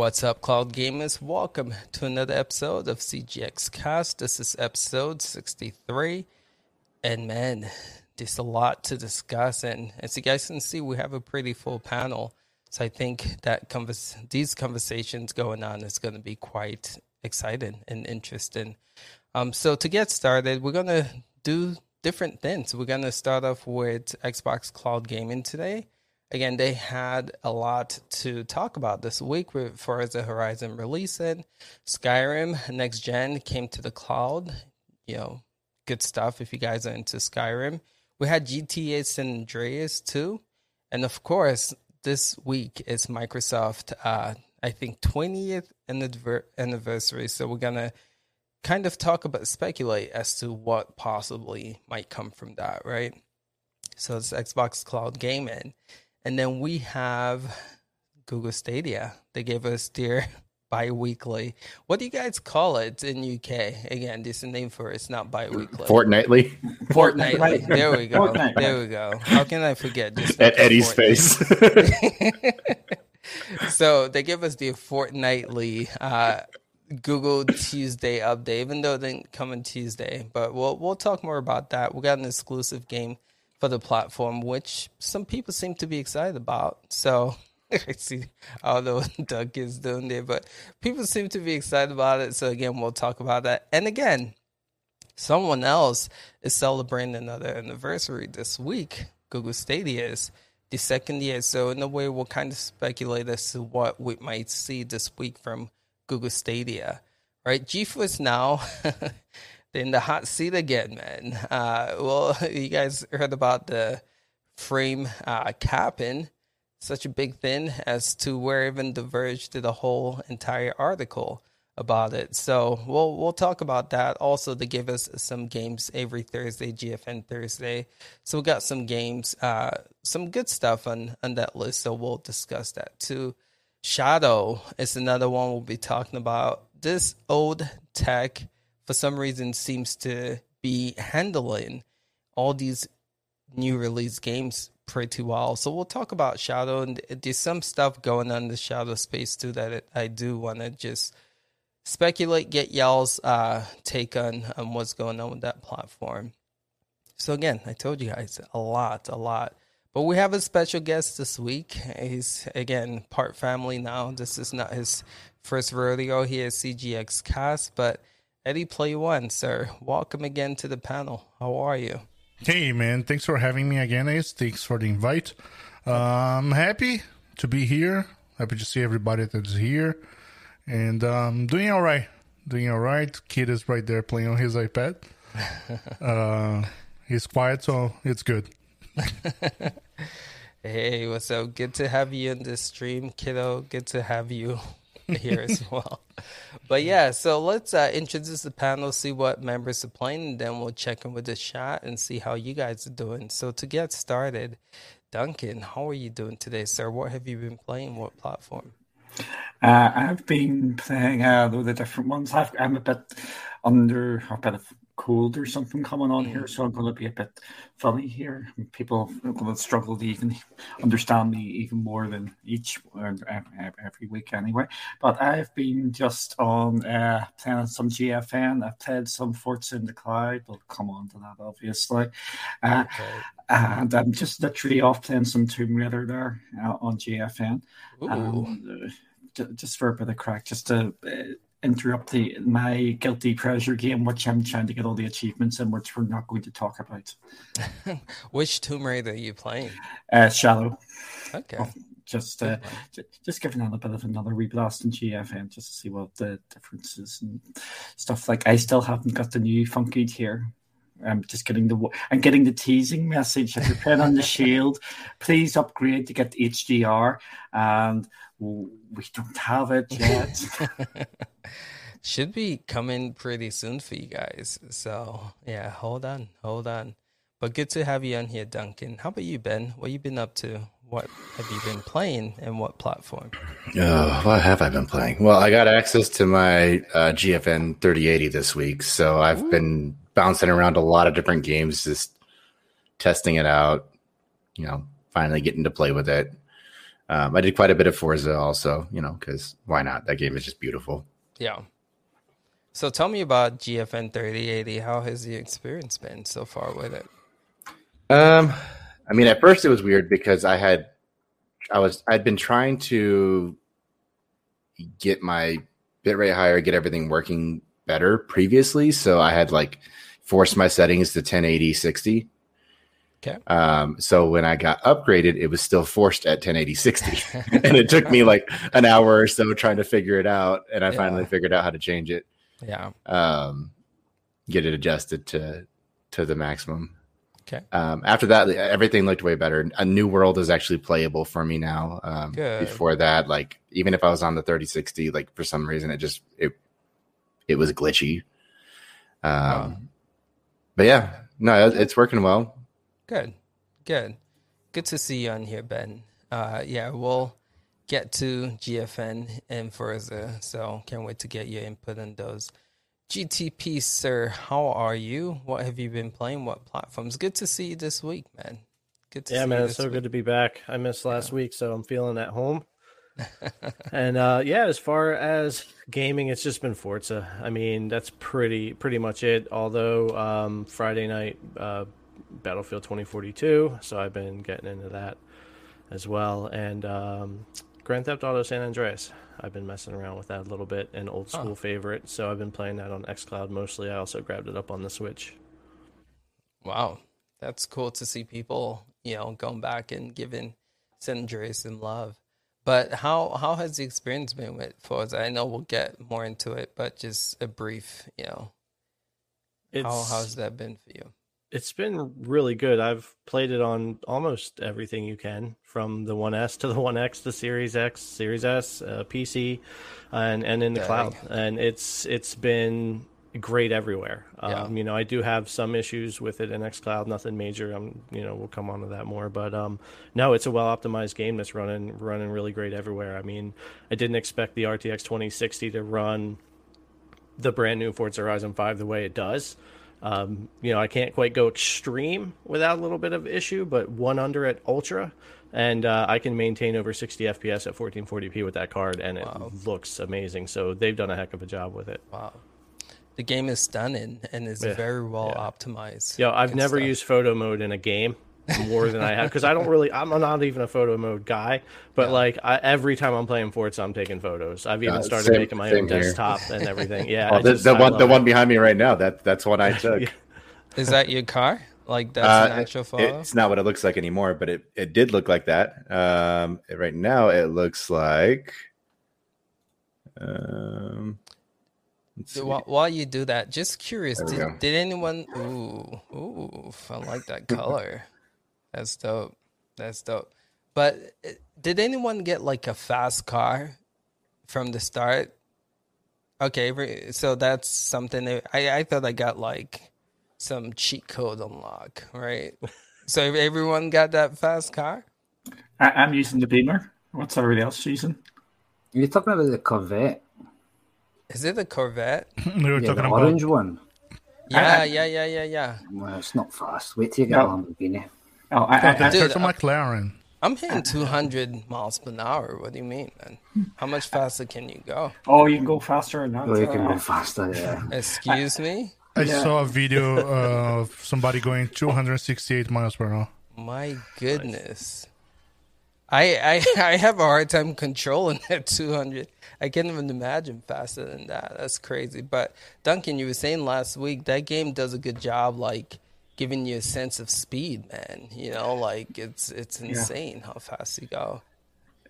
What's up, Cloud Gamers? Welcome to another episode of CGX Cast. This is episode 63. And man, there's a lot to discuss. And as you guys can see, we have a pretty full panel. So I think that convers- these conversations going on is going to be quite exciting and interesting. Um, so to get started, we're going to do different things. We're going to start off with Xbox Cloud Gaming today again, they had a lot to talk about this week with Forza Horizon releasing. Skyrim next gen came to the cloud. You know, good stuff if you guys are into Skyrim. We had GTA San Andreas too, and of course, this week is Microsoft. Uh, I think 20th anniversary. So we're gonna kind of talk about speculate as to what possibly might come from that, right? So it's Xbox Cloud Gaming. And then we have Google Stadia. They gave us their bi-weekly. What do you guys call it in UK? Again, this is a name for it. It's not bi-weekly. Fortnightly. Fortnightly. There we go. There we go. How can I forget? Just At Eddie's face. so they give us the fortnightly uh, Google Tuesday update, even though it didn't come on Tuesday. But we'll we'll talk more about that. We got an exclusive game for the platform, which some people seem to be excited about. So I see, although Doug is doing there, but people seem to be excited about it. So again, we'll talk about that. And again, someone else is celebrating another anniversary this week. Google Stadia is the second year. So in a way, we'll kind of speculate as to what we might see this week from Google Stadia. Right, GeForce Now in the hot seat again, man. Uh, well, you guys heard about the frame uh, capping, such a big thing as to where even The Verge did a whole entire article about it. So we'll we'll talk about that. Also, to give us some games every Thursday, GFN Thursday. So we got some games, uh, some good stuff on on that list. So we'll discuss that too. Shadow is another one we'll be talking about. This old tech for some reason seems to be handling all these new release games pretty well. So we'll talk about Shadow and there's some stuff going on in the Shadow space too that I do want to just speculate, get y'all's uh, take on, on what's going on with that platform. So again, I told you guys a lot, a lot. But we have a special guest this week. He's again part family now. This is not his first rodeo here at CGX Cast, but Eddie Play One, sir. Welcome again to the panel. How are you? Hey, man. Thanks for having me again, Ace. Thanks for the invite. I'm happy to be here. Happy to see everybody that's here. And um, doing all right. Doing all right. Kid is right there playing on his iPad. uh, he's quiet, so it's good. hey, what's up? Good to have you in the stream, kiddo. Good to have you here as well. But yeah, so let's uh, introduce the panel, see what members are playing, and then we'll check in with the chat and see how you guys are doing. So to get started, Duncan, how are you doing today, sir? What have you been playing? What platform? Uh, I've been playing uh, all the different ones. i am a bit under a bit of cold or something coming on here, mm. so I'm going to be a bit funny here. People are going to struggle to even understand me even more than each every week anyway. But I've been just on uh, playing some GFN. I've played some Forza in the Cloud. We'll come on to that obviously. Uh, okay. And I'm just literally off playing some Tomb Raider there uh, on GFN. Um, just for a bit of crack, just to uh, interrupt the, my guilty pleasure game, which I'm trying to get all the achievements in, which we're not going to talk about. which Tomb Raider are you playing? Uh, Shadow. Okay. Just uh, just giving that a bit of another reblast in GFN just to see what the differences and stuff like. I still haven't got the new funky here. I'm just getting the I'm getting the teasing message. If you're playing on the Shield, please upgrade to get HDR, and we don't have it yet. Should be coming pretty soon for you guys. So yeah, hold on, hold on. But good to have you on here, Duncan. How about you, Ben? What you been up to? What have you been playing and what platform? Oh, what have I been playing? Well, I got access to my uh, GFN 3080 this week, so I've Ooh. been bouncing around a lot of different games, just testing it out. You know, finally getting to play with it. Um, I did quite a bit of Forza also, you know, because why not? That game is just beautiful. Yeah. So tell me about GFN 3080. How has the experience been so far with it? Um, I mean, at first it was weird because I had, I was, I'd been trying to get my bitrate higher, get everything working better previously. So I had like forced my settings to 1080 60. Okay. Um, so when I got upgraded, it was still forced at 1080 60. and it took me like an hour or so trying to figure it out. And I Yeah. finally figured out how to change it, Yeah. um, get it adjusted to, to the maximum. Okay. Um, after that, everything looked way better. A new world is actually playable for me now. Um, Good. before that, like even if I was on the 3060, like for some reason it just it it was glitchy. Um, Wow. but yeah, no, it's working well. Good. Good. Good to see you on here, Ben. Uh, yeah, we'll get to GFN and Forza, so can't wait to get your input on those. GTP, sir, how are you? What have you been playing? What platforms? Good to see you this week, man. Good to Yeah, see man, you it's so week. good to be back. I missed last week, so I'm feeling at home. And uh, yeah, as far as gaming, it's just been Forza. I mean, that's pretty pretty much it. Although um, Friday night, uh, Battlefield 2042, so I've been getting into that as well. And um, Grand Theft Auto San Andreas, I've been messing around with that a little bit. An old school Oh. favorite, so I've been playing that on XCloud mostly. I also grabbed it up on the Switch. Wow, that's cool to see people, you know, going back and giving San Andreas some love. But how how has the experience been with Forza? I know we'll get more into it, but just a brief, you know, It's, how how's that been for you? It's been really good. I've played it on almost everything you can, from the 1S to the 1X, the Series X, Series S, uh, PC, and and in the Dang. cloud. And it's it's been great everywhere. Yeah. Um, you know, I do have some issues with it in XCloud, nothing major. I'm, you know, we'll come on to that more. But um, no, it's a well optimized game that's running running really great everywhere. I mean, I didn't expect the RTX 2060 to run the brand new Forza Horizon 5 the way it does. Um, you know, I can't quite go extreme without a little bit of issue, but one under at ultra, and uh, I can maintain over 60 FPS at 1440p with that card, and it looks amazing. So they've done a heck of a job with it. Wow, the game is stunning and is Yeah, very well yeah. optimized. Yeah, I've never stuff. used photo mode in a game more than I have because I don't really. I'm not even a photo mode guy, but Yeah. like I, every time I'm playing Forza, I'm taking photos. I've even Uh, started same- making my own here. desktop and everything. Yeah, Well, I the, just- the one, the it. one behind me right now, that that's what I took. Is that your car? Like that's Uh, an actual photo? It's not what it looks like anymore, but it, it did look like that. Um, right now, it looks like. Um, let's see. While, while you do that, just curious, did, did anyone? Ooh, ooh, I like that color. That's dope. That's dope. But uh, did anyone get like a fast car from the start? Okay, so that's something that I I thought I got like some cheat code unlock, right? so everyone got that fast car. I, I'm using the Beamer. What's everybody else using? You're talking about the Corvette, Is it a Corvette? we were yeah, talking the about orange one. Yeah, I- yeah, yeah, yeah, yeah. Well, it's not fast. Wait till you get No. a Lamborghini. Oh, I, I, I, compared Dude, to uh, McLaren. I'm hitting 200 miles per hour. What do you mean, man? How much faster can you go? oh, you can go faster than that. Oh, you can go faster. Yeah. Excuse me? I Yeah. saw a video of somebody going 268 miles per hour. My goodness. I, I I have a hard time controlling that 200. I can't even imagine faster than that. That's crazy. But Duncan, you were saying last week that game does a good job, like giving you a sense of speed, man. You know, like it's it's insane how fast you go.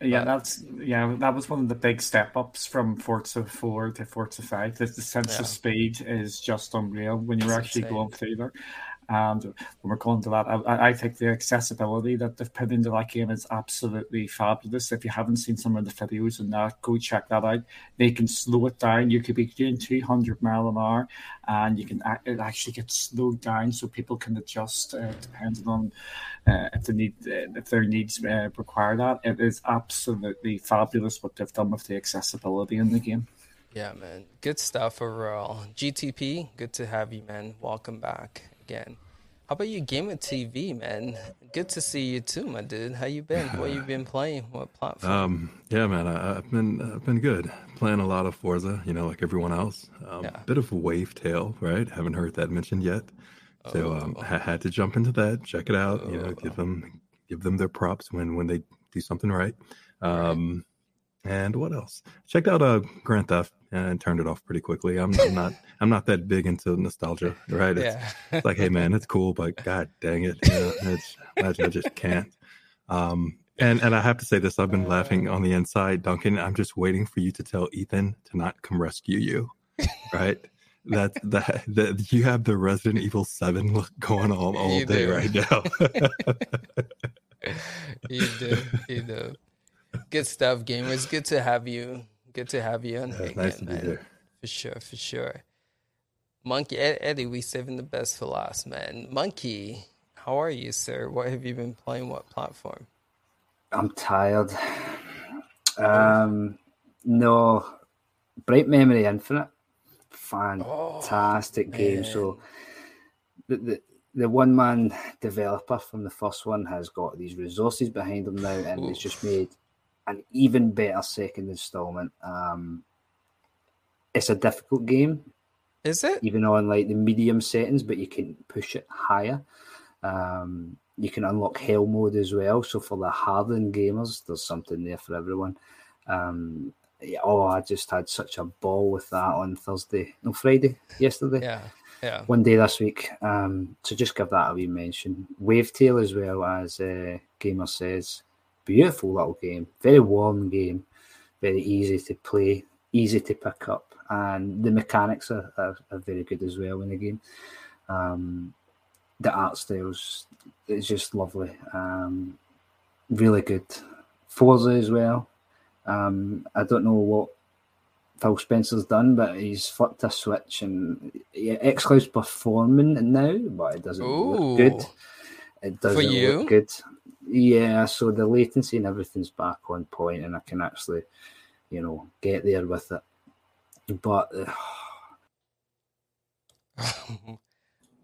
Yeah, that's yeah. That was one of the big step ups from Forza Four to Forza Five. The, the sense Yeah. of speed is just unreal when you're It's actually insane. going through there. And when we're going to that, I- I, think the accessibility that they've put into that game is absolutely fabulous. If you haven't seen some of the videos and that, go check that out. They can slow it down. You could be doing 200 mile an hour, and you can it actually gets slowed down so people can adjust uh, depending on uh, if the need uh, if their needs uh, require that. It is absolutely fabulous what they've done with the accessibility in the game. Yeah, man. Good stuff overall. GTP, good to have you, man. Welcome back again. How about you, Gamer TV, man? Good to see you too, my dude. How you been? What you been playing? What platform? Um, yeah, man, I, I've been I've been good. Playing a lot of Forza, you know, like everyone else. Um, Yeah. Bit of Wavetale, right? Haven't heard that mentioned yet. So um, Oh. ha- had to jump into that, check it out. You know, give them give them their props when when they do something right. Um, and what else? Checked out uh Grand Theft and turned it off pretty quickly. I'm, I'm not I'm not that big into nostalgia, right? It's, yeah. it's like, hey man, it's cool, but god dang it, you know, it's, I, I just can't. Um, and and I have to say this, I've been laughing on the inside, Duncan. I'm just waiting for you to tell Ethan to not come rescue you, right? That that that you have the Resident Evil Seven look going on all You day do. right now. you do. You do. Good stuff, gamers. Good to have you. Good to have you on here It's nice to again, be man. there. For sure, for sure. Monkey Eddie, we saving the best for last, man. Monkey, how are you, sir? What have you been playing? What platform? I'm tired. Um, no, Bright Memory Infinite, fantastic game. So the, the the one man developer from the first one has got these resources behind him now, and it's just made an even better second installment. Um, it's a difficult game, Is it? even on like the medium settings, but you can push it higher. Um, you can unlock hell mode as well. So for the hardened gamers, there's something there for everyone. Um, yeah, oh, I just had such a ball with that on Thursday, no Friday, yesterday, Yeah. Yeah. one day this week. Um, so just give that a wee mention. Wavetale as well as uh, Gamer says, beautiful little game, very warm game, very easy to play, easy to pick up, and the mechanics are, are, are very good as well in the game. Um, the art styles is just lovely, um, really good. Forza as well. Um, I don't know what Phil Spencer's done, but he's flipped a switch and yeah, xCloud's performing now, but it doesn't Ooh. look good. It doesn't look good. Yeah, so the latency and everything's back on point, and I can actually, you know, get there with it. But uh,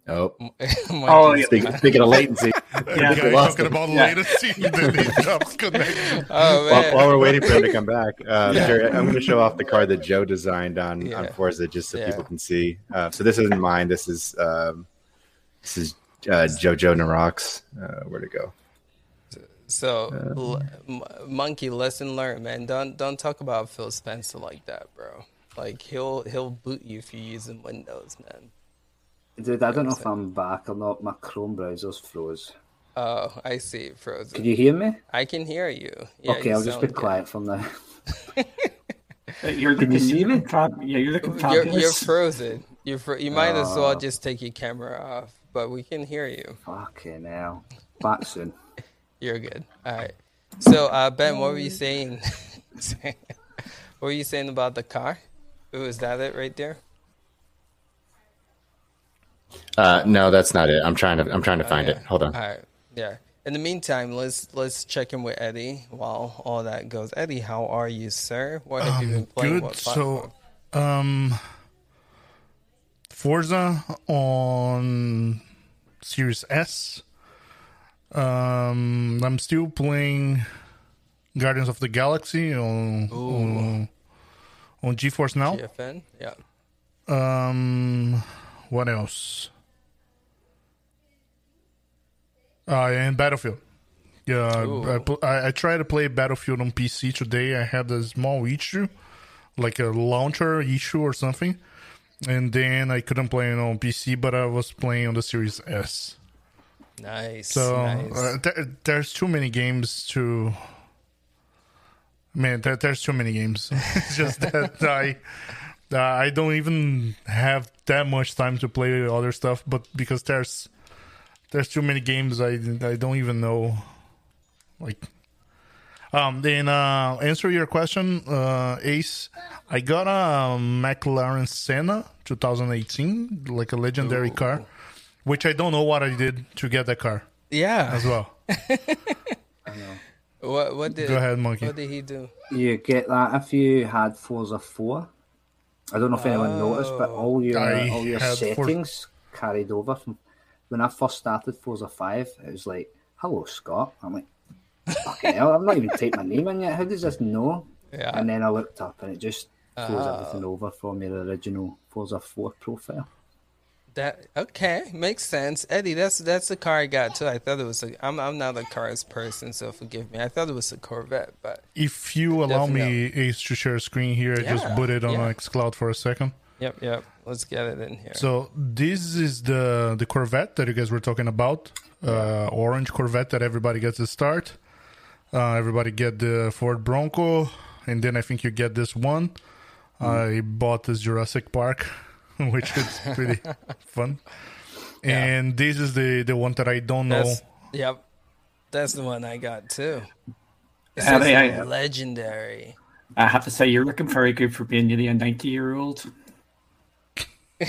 Oh, Oh, yeah. speaking, speaking of latency, Yeah, we guy talking about Yeah. latency, then he drops connection. Oh while, while we're waiting for him to come back, uh, Jerry, I'm going to show off the card that Joe designed on, on Forza just so Yeah. people can see. Uh, so this isn't mine. This is um, this is uh, JoJo Narok's. Uh, where to go? So, l- m- monkey, lesson learned, man. Don't don't talk about Phil Spencer like that, bro. Like he'll he'll boot you if you're using Windows, man. dude, I don't know if I'm back or not. My Chrome browser's froze. Oh, I see, it frozen. Can you hear me? I can hear you. Yeah, okay, you I'll just be sound good. quiet from now. Uh, You're Can you looking, see me? Fab- yeah, you're looking You're, you're frozen. You're fro- you might as well Ah. just take your camera off, but we can hear you. Fucking hell. Back soon. You're good. All right. So, uh, Ben, what were you saying? what were you saying about the car? Ooh, is that it right there? Uh, no, that's not it. I'm trying to I'm trying to find yeah. it. Hold on. All right. Yeah. In the meantime, let's let's check in with Eddie while all that goes. Eddie, how are you, sir? What have you been playing? Good. What So, um, Forza on Series S. Um, I'm still playing Guardians of the Galaxy on on, on GeForce Now. GFN? Yeah. Um, what else? Uh, and Battlefield. Yeah. I, I, I tried to play Battlefield on PC today. I had a small issue, like a launcher issue or something, and then I couldn't play it on PC. But I was playing on the Series S. Nice. So nice. uh, there, there's too many games to. Man, there, there's too many games. it's just that I, uh, I don't even have that much time to play other stuff. But because there's, there's too many games, I I don't even know. Like, um, then uh, answer your question, uh, Ace. I got a McLaren Senna 2018, like a legendary car, which I don't know what I did to get that car yeah. as well. I know. What what did Go ahead, Monkey. What did he do? You get that if you had Forza 4. I don't know if anyone noticed, but oh. all your I all your had Forza- settings carried over from when I first started Forza Five, it was like, "Hello, Scott." I'm like, "Fucking hell, I'm not even typed my name in yet. How does this know?" Yeah. And then I looked up, and it just throws Oh. everything over from your original Forza Four profile. That okay makes sense, Eddie. That's that's the car I got too. I thought it was a. I'm I'm not a cars person, so forgive me. I thought it was a Corvette, but If you allow me, Ace, to share a screen here, I just put it on yeah. xCloud for a second. yep, yep. Let's get it in here. So this is the the Corvette that you guys were talking about, uh, orange Corvette that everybody gets to start. Uh, everybody get the Ford Bronco, and then I think you get this one. I bought this Jurassic Park, which is pretty fun. And this is the the one that I don't know. Yep. That's the one I got too. It Uh, says I- legendary. I have to say, you're looking very good for being nearly a 90 year old.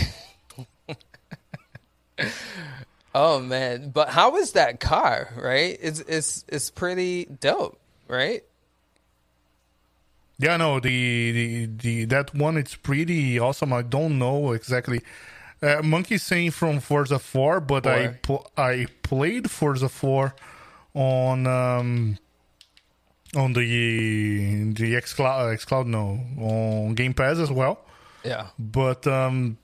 Oh man, but how is that car? Right? It's it's it's pretty dope, right? Yeah, no, the, the the that one it's pretty awesome. I don't know exactly. Uh, Monkey's saying from Forza 4, but I pl- I played Forza 4 on um on the the XCloud XCloud no on Game Pass as well. Yeah. But um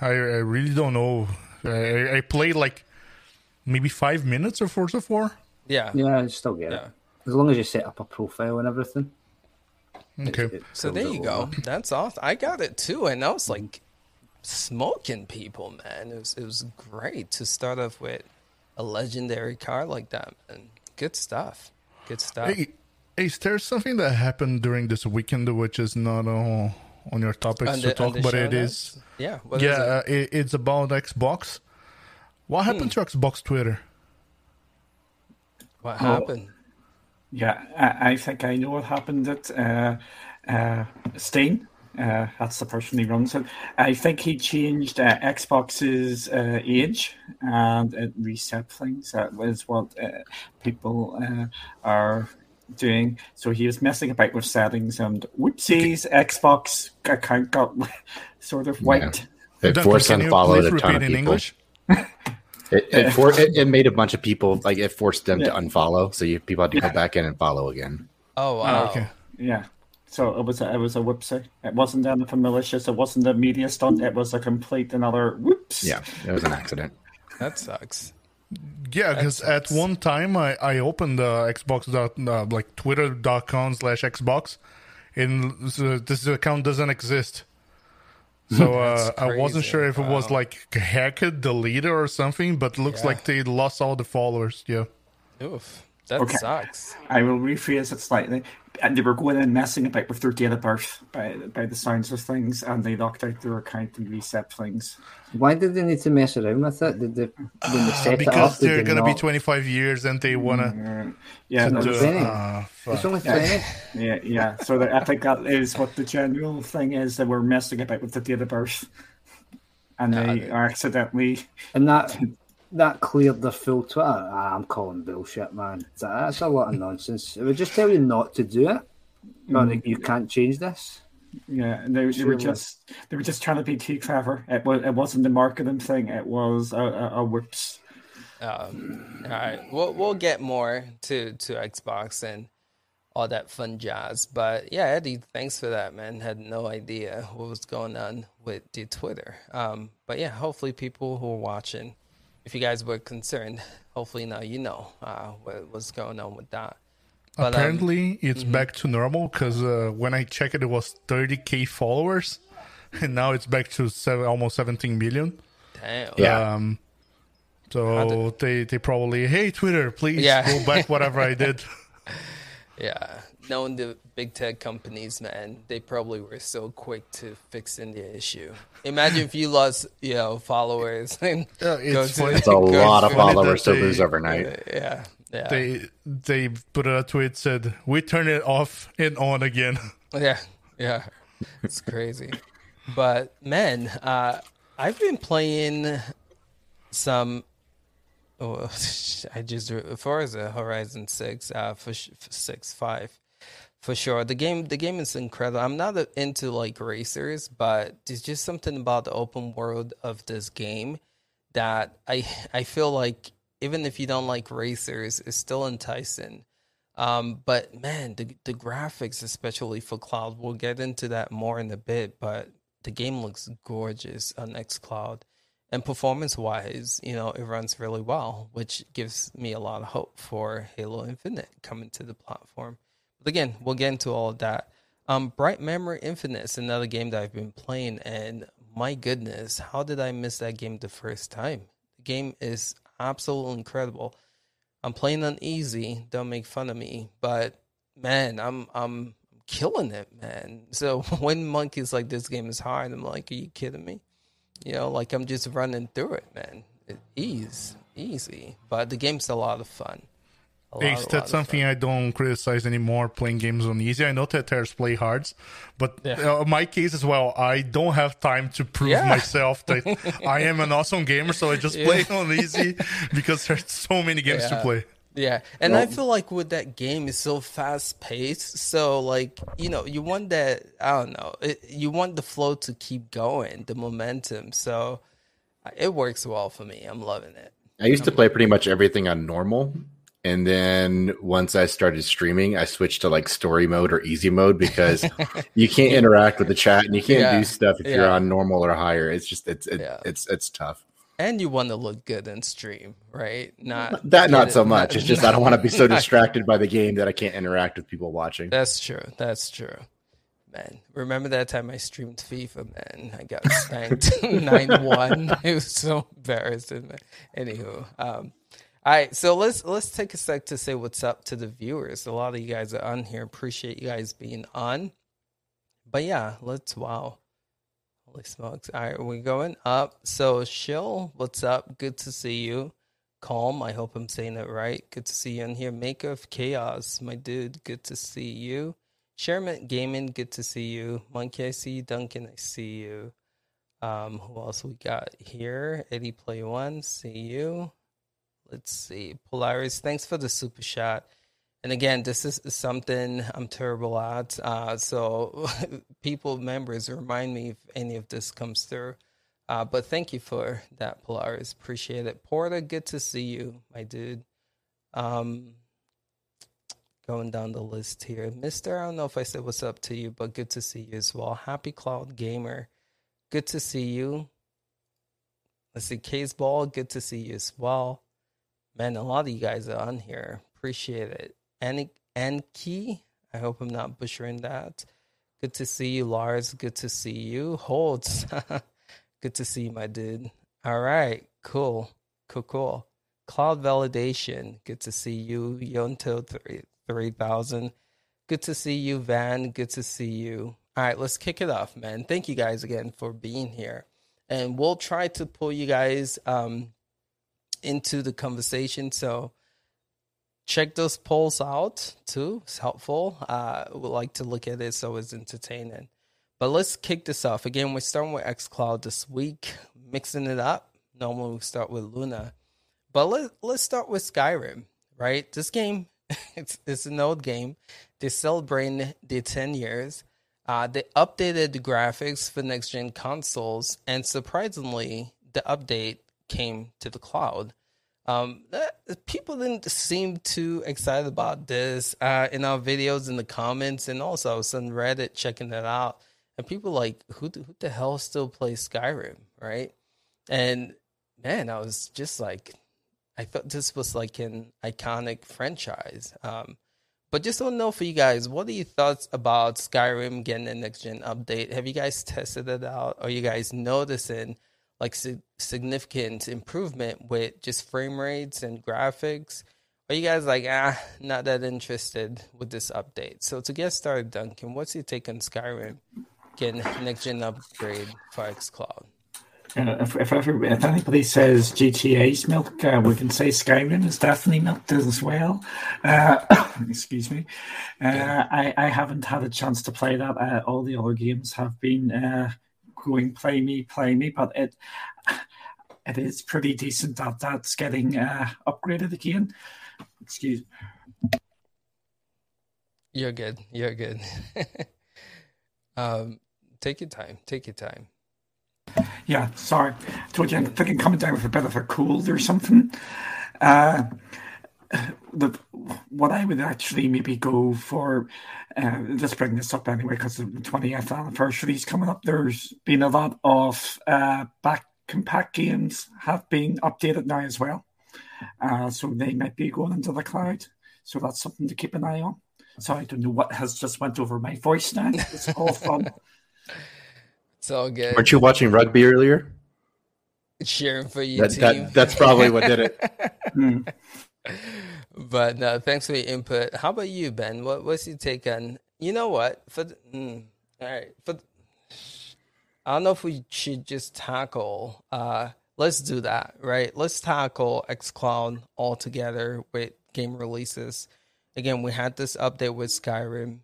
I I really don't know. I, I played like maybe five minutes of Forza 4. Yeah. Yeah, I still get Yeah. it as long as you set up a profile and everything. Okay. it So there you go. over. That's awesome. I got it too, and I was like smoking people, man. It was it was great to start off with a legendary car like that, man. Good stuff. Good stuff. Hey, is there something that happened during this weekend which is not on, on your topics On to the- on talk, but show it notes? is? Yeah. What is yeah, it? Hmm. uh, it, it's about Xbox. What happened to Xbox Twitter? what happened? Yeah, I, I think I know what happened at uh, uh, Stain. Uh, that's the person who runs it. I think he changed uh, Xbox's uh, age and it reset things. That was what uh, people uh, are doing. So he was messing about with settings and whoopsies, Xbox account got sort of wiped. It Duncan, forced can you unfollowed a ton repeat of in people. English? It, it, for, it, it made a bunch of people like it forced them to unfollow, so you people had to go back in and follow again. Oh wow. Okay. Yeah. So it was a, it was a whoopsie. It wasn't anything malicious. It wasn't a media stunt. It was a complete another whoops. Yeah, it was an accident. That sucks. Yeah, because at one time I, I opened uh, Xbox dot uh, like twitter.com slash Xbox, and so this account doesn't exist. So uh, I wasn't sure if it was Wow. like hacked, deleted, or something. But looks Yeah. like they lost all the followers. Yeah. Oof. That Okay. sucks. I will rephrase it slightly. And they were going and messing about with their date of birth by by the sounds of things, and they locked out their account and reset things. Why did they need to mess around with it? Did they, when they set it because up, they're they gonna be 25 years and they wanna Uh, yeah, to that do uh. It's only twenty. yeah, yeah. So that, I think that is what the general thing is. that we're messing about with the date of birth, and they they- are accidentally. And that that cleared the full Twitter. Ah, I'm calling bullshit, man. That's a lot of nonsense. It would just tell you not to do it. But Mm. you can't change this. Yeah, and they, they were just they were just trying to be too clever. It was it wasn't a marketing thing. It was a, a, a whoops. Um, all right, we'll we'll get more to to Xbox and all that fun jazz. But yeah, Eddie, thanks for that, man. Had no idea what was going on with the Twitter. Um, but yeah, hopefully people who are watching, if you guys were concerned, hopefully now you know uh, what, what's going on with that. But, um, Apparently, it's mm-hmm. back to normal because uh, when I checked it, it was 30k followers, and now it's back to seven, almost 17 million. damn. Yeah. Um, How so they they probably hey Twitter, please Yeah. go back whatever I did. Yeah, knowing the big tech companies, man, they probably were so quick to fixing the issue. Imagine if you lost, you know, followers and Yeah, it's to- It's a lot of followers to they- lose overnight. Yeah, yeah, They they put a tweet said we turn it off and on again. yeah, yeah. It's crazy, but man, uh, I've been playing some. Oh, I just Forza Horizon Six, uh, for for six five, for sure. The game, the game is incredible. I'm not into like racers, but there's just something about the open world of this game that I I feel like even if you don't like racers, it's still enticing. Um, but man, the the graphics, especially for cloud, we'll get into that more in a bit. But the game looks gorgeous on xCloud, and performance wise, you know, it runs really well, which gives me a lot of hope for Halo Infinite coming to the platform. But again, we'll get into all of that. Um, Bright Memory Infinite is another game that I've been playing, and my goodness, how did I miss that game the first time? The game is absolutely incredible. I'm playing on easy. Don't make fun of me, but man, I'm I'm killing it, man. So when monkeys like this game is hard, I'm like, are you kidding me? You know, like I'm just running through it, man. It, ease, easy, but the game's a lot of fun. Ace, that's something I don't criticize anymore playing games on easy. I know that there's play hards, but yeah. uh, my case as well, I don't have time to prove yeah. myself that I am an awesome gamer, so I just yeah. play on easy because there's so many games to play. Yeah, and well, I feel like with that game, it's so fast paced. So like you know, you want that. I don't know. It, you want the flow to keep going, the momentum. So it works well for me. I'm loving it. I used to play pretty much everything on normal, and then once I started streaming, I switched to like story mode or easy mode because you can't interact with the chat and you can't yeah. do stuff if yeah. you're on normal or higher. It's just it's it, yeah. it's it's tough. And you want to look good in stream, right? Not that not so much. It's just I don't want to be so distracted by the game that I can't interact with people watching. That's true. That's true. Man, remember that time I streamed FIFA, man? I got spanked 9 1. It was so embarrassing, man. Anywho, um, all right, so let's let's take a sec to say what's up to the viewers. A lot of you guys are on here. Appreciate you guys being on. But yeah, let's wow. Holy smokes. All right, we're going up. So Shill, what's up? Good to see you. Calm, I hope I'm saying it right. Good to see you in here. Maker of Chaos, my dude, good to see you. Sherman Gaming, good to see you. Monkey, I see you. Duncan, I see you. Um, who else we got here? Eddie Play One, see you. Let's see. Polaris, thanks for the super shot. And again, this is something I'm terrible at. Uh, so, people, members, remind me if any of this comes through. Uh, but thank you for that, Polaris. Appreciate it. Porter, good to see you, my dude. Um, going down the list here. Mister, I don't know if I said what's up to you, but good to see you as well. Happy Cloud Gamer, good to see you. Let's see, Case Ball, good to see you as well. Man, a lot of you guys are on here. Appreciate it. And Anki, I hope I'm not butchering that. Good to see you, Lars. Good to see you. Holds. Good to see you, my dude. All right. Cool. Cool, cool. Cloud validation. Good to see you. Yonto 3000. Good to see you, Van. Good to see you. All right, let's kick it off, man. Thank you guys again for being here. And we'll try to pull you guys um, into the conversation. So check those polls out too. It's helpful. Uh, we like to look at it so it's entertaining. But let's kick this off. Again, we're starting with xCloud this week, mixing it up. Normally we start with Luna. But let, let's start with Skyrim, right? This game, it's, it's an old game. They're celebrating their 10 years. Uh, they updated the graphics for next gen consoles, and surprisingly, the update came to the cloud. Um, people didn't seem too excited about this uh, in our videos in the comments, and also I was on Reddit checking it out, and people like, who who the hell still plays Skyrim, right? And man, I was just like, I thought this was like an iconic franchise. Um, but just want to know for you guys, what are your thoughts about Skyrim getting a next gen update? Have you guys tested it out? Are you guys noticing? Like significant improvement with just frame rates and graphics? Are you guys like, ah, not that interested with this update? So to get started, Duncan, what's your take on Skyrim getting next gen upgrade for xCloud? Uh, if, if, every, if, anybody says GTA's milk, uh, we can say Skyrim is definitely milked as well. Uh, excuse me. Uh. I, I haven't had a chance to play that. Uh, all the other games have been uh, going play me, play me, but it it is pretty decent that that's getting uh, upgraded again. Excuse me. You're good. You're good. um, take your time. Take your time. Yeah, sorry. I told you I'm thinking coming down with a bit of a cold or something. Uh, the what I would actually maybe go for, uh, let's bring this up anyway because the 20th anniversary is coming up. There's been a lot of uh, back compat games have been updated now as well, uh, so they might be going into the cloud. So that's something to keep an eye on. So I don't know what has just went over my voice now. It's all fun. It's all good. Weren't you watching rugby earlier? Cheering for you, That, team. that, that's probably what did it. Hmm. But no, thanks for your input. How about you, Ben? What what's your take on? You know what? For the, mm, all right, for the- I don't know if we should just tackle. Uh, let's do that, right? Let's tackle XCloud all together with game releases. Again, we had this update with Skyrim.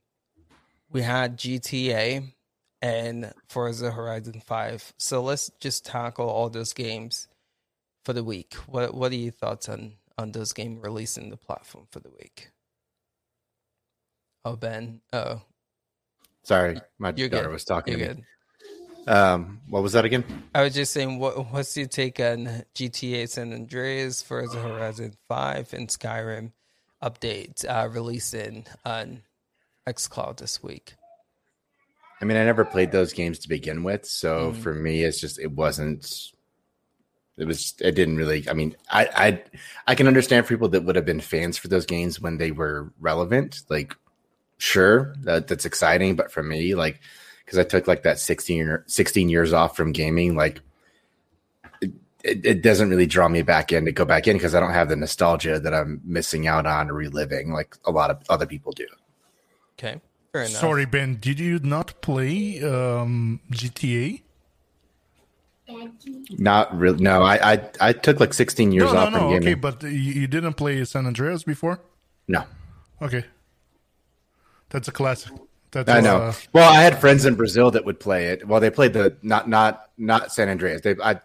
We had GTA and Forza Horizon Five. So let's just tackle all those games for the week. What what are your thoughts on on those games releasing the platform for the week? Oh Ben, oh Sorry, my you're daughter good. was talking You're good. Um, what was that again? I was just saying, what what's your take on GTA San Andreas, Forza Horizon Five, and Skyrim update uh, releasing on XCloud this week? I mean, I never played those games to begin with, so Mhm. for me, it's just it wasn't. It was. It didn't really. I mean, I I I can understand people that would have been fans for those games when they were relevant. Like, sure, that that's exciting, but for me, like, because I took like that 16, year- 16 years off from gaming, like. It, it, it doesn't really draw me back in to go back in because I don't have the nostalgia that I'm missing out on or reliving like a lot of other people do. Okay, fair enough. Sorry, Ben, did you not play um, GTA? Not really. No, I I, I took like 16 years no, no, off from no. gaming. Okay, but you, you didn't play San Andreas before? no. Okay, that's a classic. That's I know. Uh, well, I had friends in Brazil that would play it. Well, they played the not not not San Andreas. They I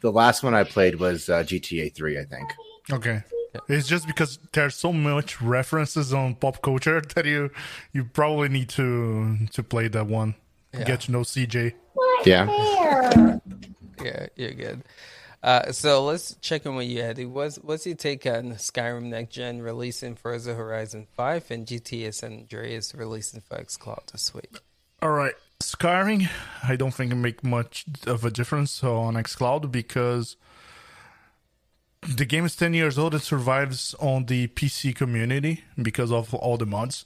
the last one I played was uh, GTA 3, I think. okay. It's just because there's so much references on pop culture that you you probably need to to play that one. Yeah. Get to know CJ. Yeah. Yeah, you're good. Uh, so let's check in with you, Eddie. What's what's your take on Skyrim Next Gen releasing Forza Horizon Five and GTA San Andreas releasing for XCloud this week? All right, Skyrim. I don't think it make much of a difference on XCloud because the game is ten years old. It survives on the PC community because of all the mods.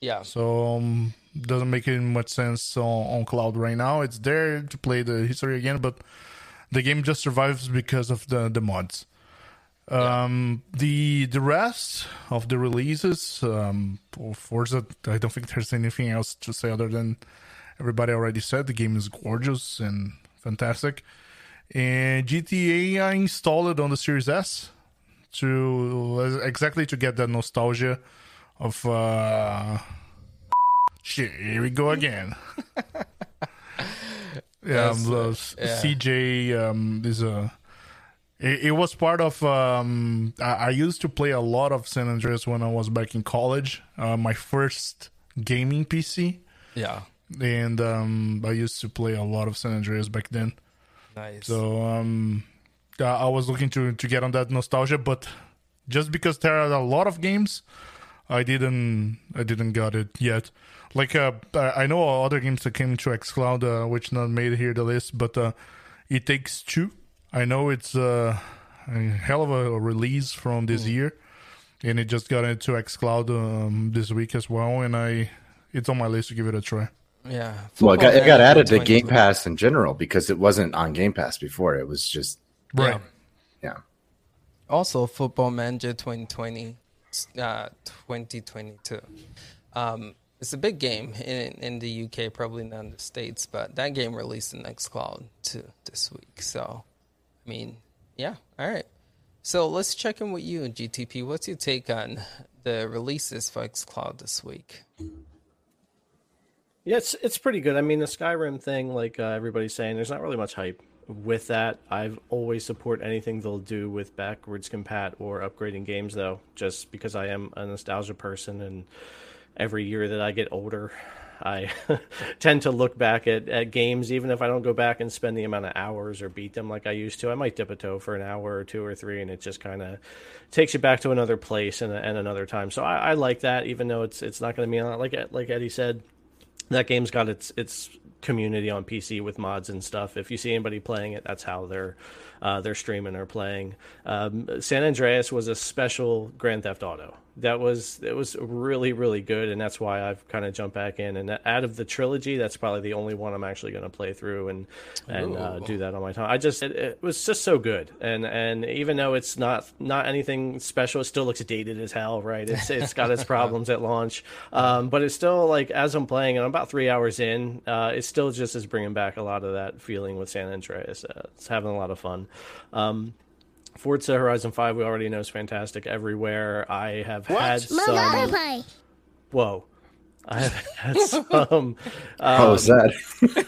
Yeah, So um, doesn't make any much sense on, on cloud right now. It's there to play the history again, but the game just survives because of the the mods. Um, the the rest of the releases, um, for Forza, I don't think there's anything else to say other than everybody already said the game is gorgeous and fantastic. And GTA, I installed it on the Series S to exactly to get that nostalgia of uh shit here we go again yeah, um, uh, yeah. cj um is a it, it was part of um I, I used to play a lot of san andreas when i was back in college uh, my first gaming pc yeah, and um i used to play a lot of san andreas back then nice. so um, I I was looking to to get on that nostalgia, but just because there are a lot of games, I didn't I didn't got it yet. Like uh, I I know other games that came to XCloud, uh, which not made here the list, but uh, it takes two. I know it's uh, a hell of a release from this year, and it just got into XCloud um, this week as well, and I it's on my list to give it a try. yeah. Well, it got, it got added to Game Pass in general because it wasn't on Game Pass before. It was just Right. yeah. Also, Football Manager 2020, uh, 2022. Um, it's a big game in in the UK, probably not in the states, but that game released in XCloud too this week. So, I mean, yeah, all right. So let's check in with you, GTP. What's your take on the releases for XCloud this week? Yeah, it's it's pretty good. I mean, the Skyrim thing, like uh, everybody's saying, there's not really much hype with that. I've always support anything they'll do with backwards compat or upgrading games, though, just because I am a nostalgia person and every year that I get older, I tend to look back at, at games, even if I don't go back and spend the amount of hours or beat them like I used to. I might dip a toe for an hour or two or three, and it just kind of takes you back to another place and, and another time. So I, I like that, even though it's it's not going to be like like Eddie said, that game's got its its community on PC with mods and stuff. If you see anybody playing it, that's how they're uh, they're streaming or playing. Um, San Andreas was a special Grand Theft Auto. That was it was really really good, and that's why I've kind of jumped back in. And out of the trilogy, that's probably the only one I'm actually going to play through and and uh, do that on my time. I just it, it, was just so good, and and even though it's not not anything special, it still looks dated as hell, right? It's it's got its problems at launch, um, but it's still like as I'm playing, and I'm about three hours in, uh, it still just is bringing back a lot of that feeling with San Andreas. Uh, it's having a lot of fun. Um, Forza Horizon 5, we already know is fantastic everywhere. I have what? had some. Play. Whoa. I have had some. Um, How was that?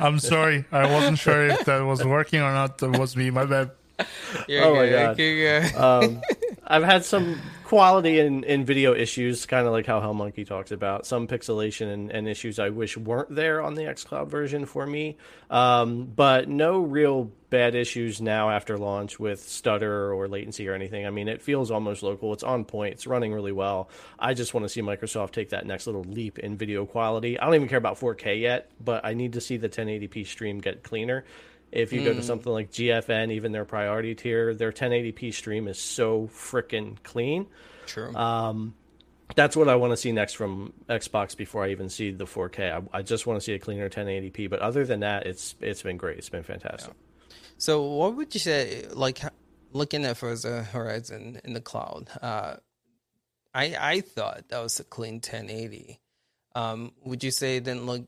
I'm sorry. I wasn't sure if that was working or not. That was me. My bad. You're oh good, my god. Um, I've had some quality and, in video issues, kind of like how Hell Monkey talks about some pixelation and, and, issues I wish weren't there on the XCloud version for me. Um, but no real bad issues now after launch with stutter or latency or anything. I mean, it feels almost local. It's on point. It's running really well. I just want to see Microsoft take that next little leap in video quality. I don't even care about 4K yet, but I need to see the 1080p stream get cleaner if you mm. go to hmm. something like GFN, even their priority tier, their 1080p stream is so freaking clean. True. Um, that's what I want to see next from Xbox before I even see the 4K. I, I, just want to see a cleaner 1080p. But other than that, it's it's been great. It's been fantastic. Yeah. So, what would you say? Like looking at Forza Horizon in the cloud, uh, I I thought that was a clean 1080. Um, would you say it didn't look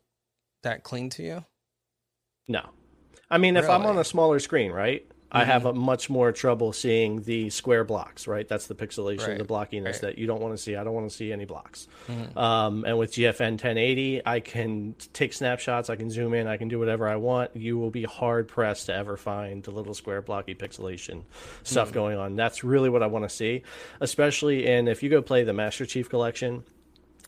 that clean to you? No, I mean, if really? I'm on a smaller screen, right? Mm-hmm. I have mm-hmm. a much more trouble seeing the square blocks, right? That's the pixelation, right. the blockiness right. that you don't want to see. I don't want to see any blocks. Mm-hmm. Um, and with GFN 1080, I can take snapshots, I can zoom in, I can do whatever I want. You will be hard pressed to ever find the little square blocky pixelation stuff mm-hmm. going on. That's really what I want to see, especially in if you go play the Master Chief Collection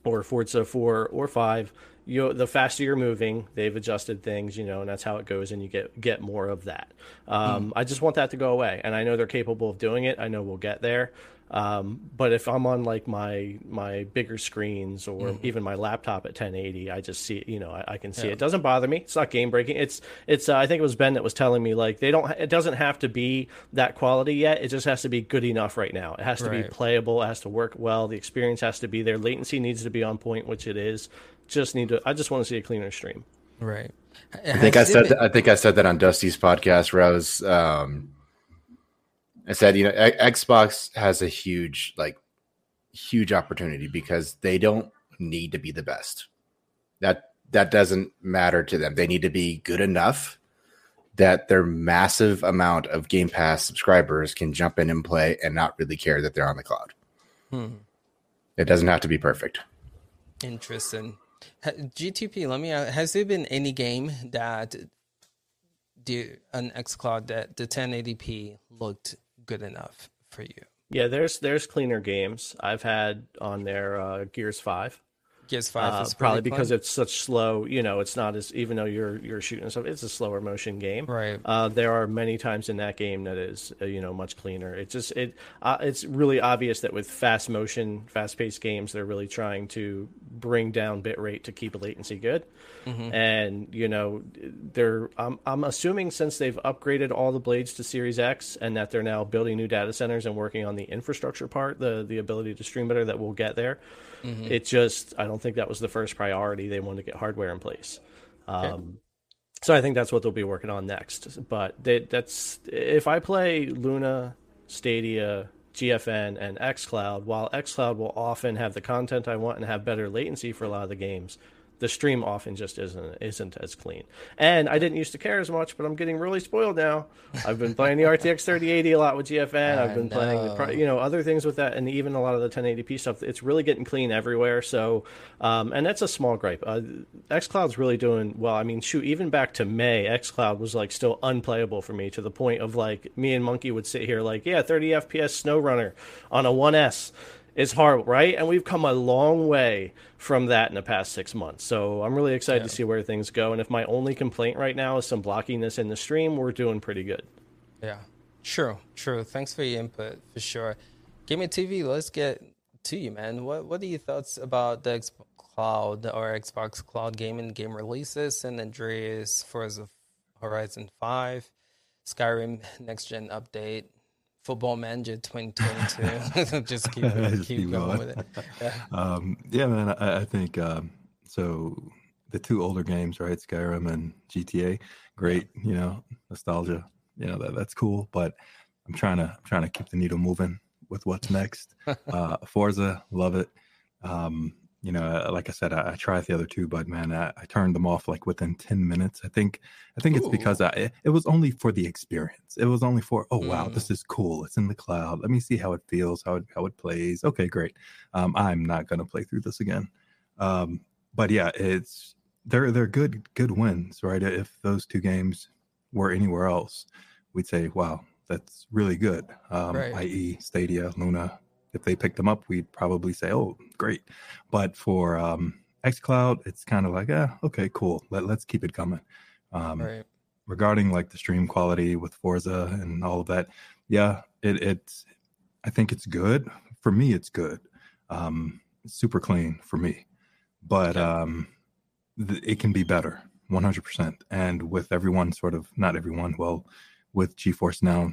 or Forza 4 or 5 you the faster you're moving, they've adjusted things, you know, and that's how it goes, and you get get more of that. Um, mm. I just want that to go away, and I know they're capable of doing it. I know we'll get there. Um, but if I'm on like my my bigger screens or mm-hmm. even my laptop at 1080, I just see you know I, I can see yeah. it. it. Doesn't bother me. It's not game breaking. It's it's uh, I think it was Ben that was telling me like they don't. It doesn't have to be that quality yet. It just has to be good enough right now. It has to right. be playable. It has to work well. The experience has to be there. Latency needs to be on point, which it is just need to. I just want to see a cleaner stream. Right. I think I said. Been... That, I think I said that on Dusty's podcast where I was. Um, I said, you know, Xbox has a huge, like, huge opportunity because they don't need to be the best. That that doesn't matter to them. They need to be good enough that their massive amount of Game Pass subscribers can jump in and play and not really care that they're on the cloud. Hmm. It doesn't have to be perfect. Interesting. GTP, let me ask, has there been any game that the an XCloud that the 1080p looked good enough for you? Yeah, there's there's cleaner games I've had on their uh, Gears 5 Gears Five uh, probably because it's such slow. You know, it's not as even though you're you're shooting stuff, it's a slower motion game. Right. Uh, there are many times in that game that is uh, you know much cleaner. It just it uh, it's really obvious that with fast motion, fast paced games, they're really trying to bring down bit rate to keep latency good. Mm-hmm. And you know, they're I'm I'm assuming since they've upgraded all the blades to Series X and that they're now building new data centers and working on the infrastructure part, the the ability to stream better, that we'll get there. Mm-hmm. It just, I don't think that was the first priority. They wanted to get hardware in place. Um, okay. So I think that's what they'll be working on next. But they, that's if I play Luna, Stadia, GFN, and XCloud, while XCloud will often have the content I want and have better latency for a lot of the games, the stream often just isn't isn't as clean. And I didn't used to care as much, but I'm getting really spoiled now. I've been playing the RTX 3080 a lot with GFN. I've been playing the you know other things with that, and even a lot of the 1080p stuff. It's really getting clean everywhere. So, um, and that's a small gripe. Uh, XCloud's really doing well. I mean, shoot, even back to May, XCloud was like still unplayable for me to the point of like me and Monkey would sit here like, yeah, 30 FPS SnowRunner on a 1S is horrible, right? And we've come a long way from that in the past six months. So I'm really excited yeah. to see where things go. And if my only complaint right now is some blockiness in the stream, we're doing pretty good. Yeah, true, true. Thanks for your input for sure. Gaming TV, let's get to you, man. What what are your thoughts about the Xbox Cloud or Xbox Cloud gaming game releases and Andreas Forza Horizon Five, Skyrim next gen update? Football Manager 2022. Just keep, Just keep, keep going, going, with it. Yeah, um, yeah man. I, I think um, so. The two older games, right? Skyrim and GTA. Great, you know, nostalgia. You know that that's cool. But I'm trying to I'm trying to keep the needle moving with what's next. uh, Forza, love it. Um, you know, uh, like I said, I, I, tried the other two, but man, I, I, turned them off like within ten minutes. I think, I think it's because I it was only for the experience. It was only for oh wow, mm. this is cool. It's in the cloud. Let me see how it feels, how it how it plays. Okay, great. Um, I'm not gonna play through this again. Um, but yeah, it's they're they're good good wins, right? If those two games were anywhere else, we'd say wow, that's really good. Um, right. I.e., Stadia, Luna, if they picked them up, we'd probably say, "Oh, great." But for um, XCloud, it's kind of like, "Yeah, okay, cool. Let, let's keep it coming." Um, right. Regarding like the stream quality with Forza and all of that, yeah, it it's. I think it's good for me. It's good. Um, it's super clean for me, but um, th- it can be better, one hundred percent. And with everyone, sort of not everyone, well, with GeForce now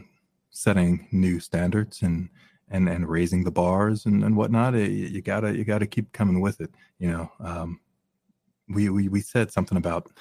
setting new standards and and and raising the bars and, and whatnot it, eh, you gotta you gotta keep coming with it you know um, we, we we said something about